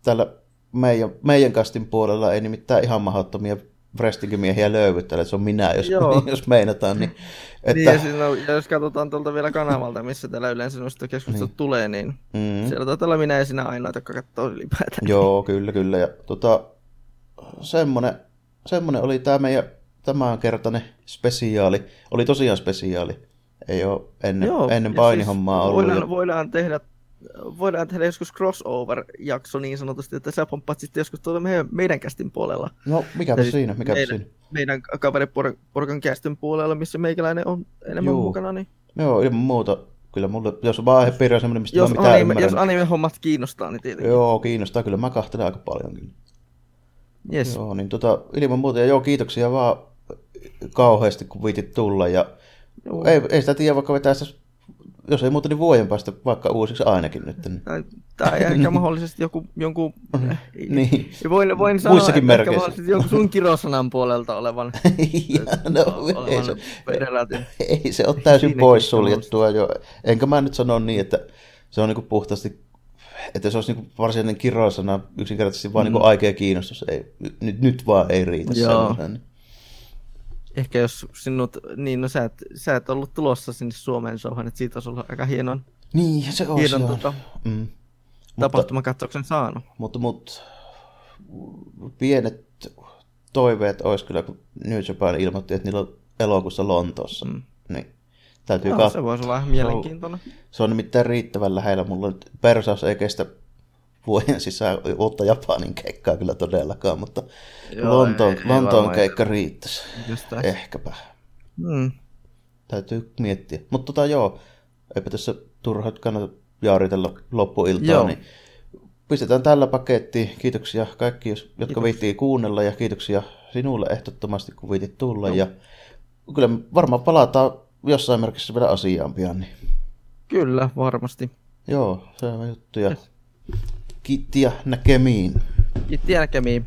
Speaker 1: täällä meidän, meidän kastin puolella ei nimittäin ihan mahdottomia wrestlingimiehiä löyvyttele, se on minä, jos, jos meinataan. Niin,
Speaker 2: että... niin ja, on, ja jos katsotaan tuolta vielä kanavalta, missä täällä yleensä noista keskustelut niin. tulee, niin mm. siellä taitaa olla minä ja sinä aina, jotka katsoo ylipäätään.
Speaker 1: Joo, kyllä, kyllä. Ja tota, semmonen, semmonen oli tämä meidän tämänkertainen spesiaali. Oli tosiaan spesiaali. Ei ole ennen, Joo, ennen painihommaa siis
Speaker 2: ollut. Voidaan, voidaan tehdä voidaan tehdä joskus crossover-jakso niin sanotusti, että sä pomppaat sitten joskus tuolla meidän, meidän kästin puolella.
Speaker 1: No, mikä siis siinä, mikä meidän, siinä?
Speaker 2: Meidän kaveriporukan kästin puolella, missä meikäläinen on enemmän Juu. mukana. Niin...
Speaker 1: Joo, ilman muuta. Kyllä mulle, jos on aihepiiri semmoinen, mistä
Speaker 2: jos
Speaker 1: mä mitään
Speaker 2: anime, Jos anime-hommat kiinnostaa, niin tietenkin.
Speaker 1: Joo, kiinnostaa. Kyllä mä kahtelen aika paljonkin.
Speaker 2: Yes.
Speaker 1: Joo, niin tota, ilman muuta, ja joo, kiitoksia vaan kauheasti, kun viitit tulla, ja joo. ei, ei sitä tiedä, vaikka vetää sitä, jos ei muuta, niin vuoden päästä vaikka uusiksi ainakin nyt.
Speaker 2: Tai, tai ehkä mahdollisesti joku, jonkun,
Speaker 1: niin.
Speaker 2: voin, voin sanoa,
Speaker 1: Muissakin
Speaker 2: että ehkä mahdollisesti jonkun sun kirosanan puolelta olevan,
Speaker 1: ja, no, ei,
Speaker 2: olevan
Speaker 1: se,
Speaker 2: relatin.
Speaker 1: ei se ole täysin pois suljettua jo. Enkä mä nyt sano niin, että se on niinku puhtaasti, että se olisi niinku varsinainen kirosana, yksinkertaisesti vaan mm. niinku aikea kiinnostus. Ei, nyt, nyt vaan ei riitä
Speaker 2: Joo.
Speaker 1: semmoinen.
Speaker 2: Ehkä jos sinut, niin no sä et, sä et ollut tulossa sinne Suomeen showhan, että siitä olisi ollut aika hienon,
Speaker 1: Niin, se on
Speaker 2: hienon tota,
Speaker 1: Mm. Mutta,
Speaker 2: tapahtumakatsauksen saanut.
Speaker 1: mutta, mutta pienet toiveet olisi kyllä, kun New Japan ilmoitti, että niillä on elokuussa Lontoossa. Mm. Niin, täytyy
Speaker 2: No, se voisi olla mielenkiintoinen.
Speaker 1: Se on nimittäin riittävän lähellä. Mulla nyt persaus ei kestä vuoden sisään uutta Japanin keikkaa kyllä todellakaan, mutta
Speaker 2: Joo,
Speaker 1: Lontoon,
Speaker 2: ei- ei
Speaker 1: Lontoon
Speaker 2: varmaan.
Speaker 1: keikka riittäisi. Ehkäpä.
Speaker 2: Mm.
Speaker 1: Täytyy miettiä. Mutta tota joo, eipä tässä turha kannata jaaritella loppuiltaa,
Speaker 2: Joo.
Speaker 1: niin pistetään tällä pakettiin. Kiitoksia kaikki, jos- jotka
Speaker 2: Kiitos.
Speaker 1: viittii kuunnella ja kiitoksia sinulle ehdottomasti, kun viitit tulla. Ja kyllä varmaan palataan jossain merkissä vielä asiaan pian. Niin.
Speaker 2: Kyllä, varmasti.
Speaker 1: Joo, se on juttu. Ja kiitti ja näkemiin.
Speaker 2: Kiitti jälkemiin.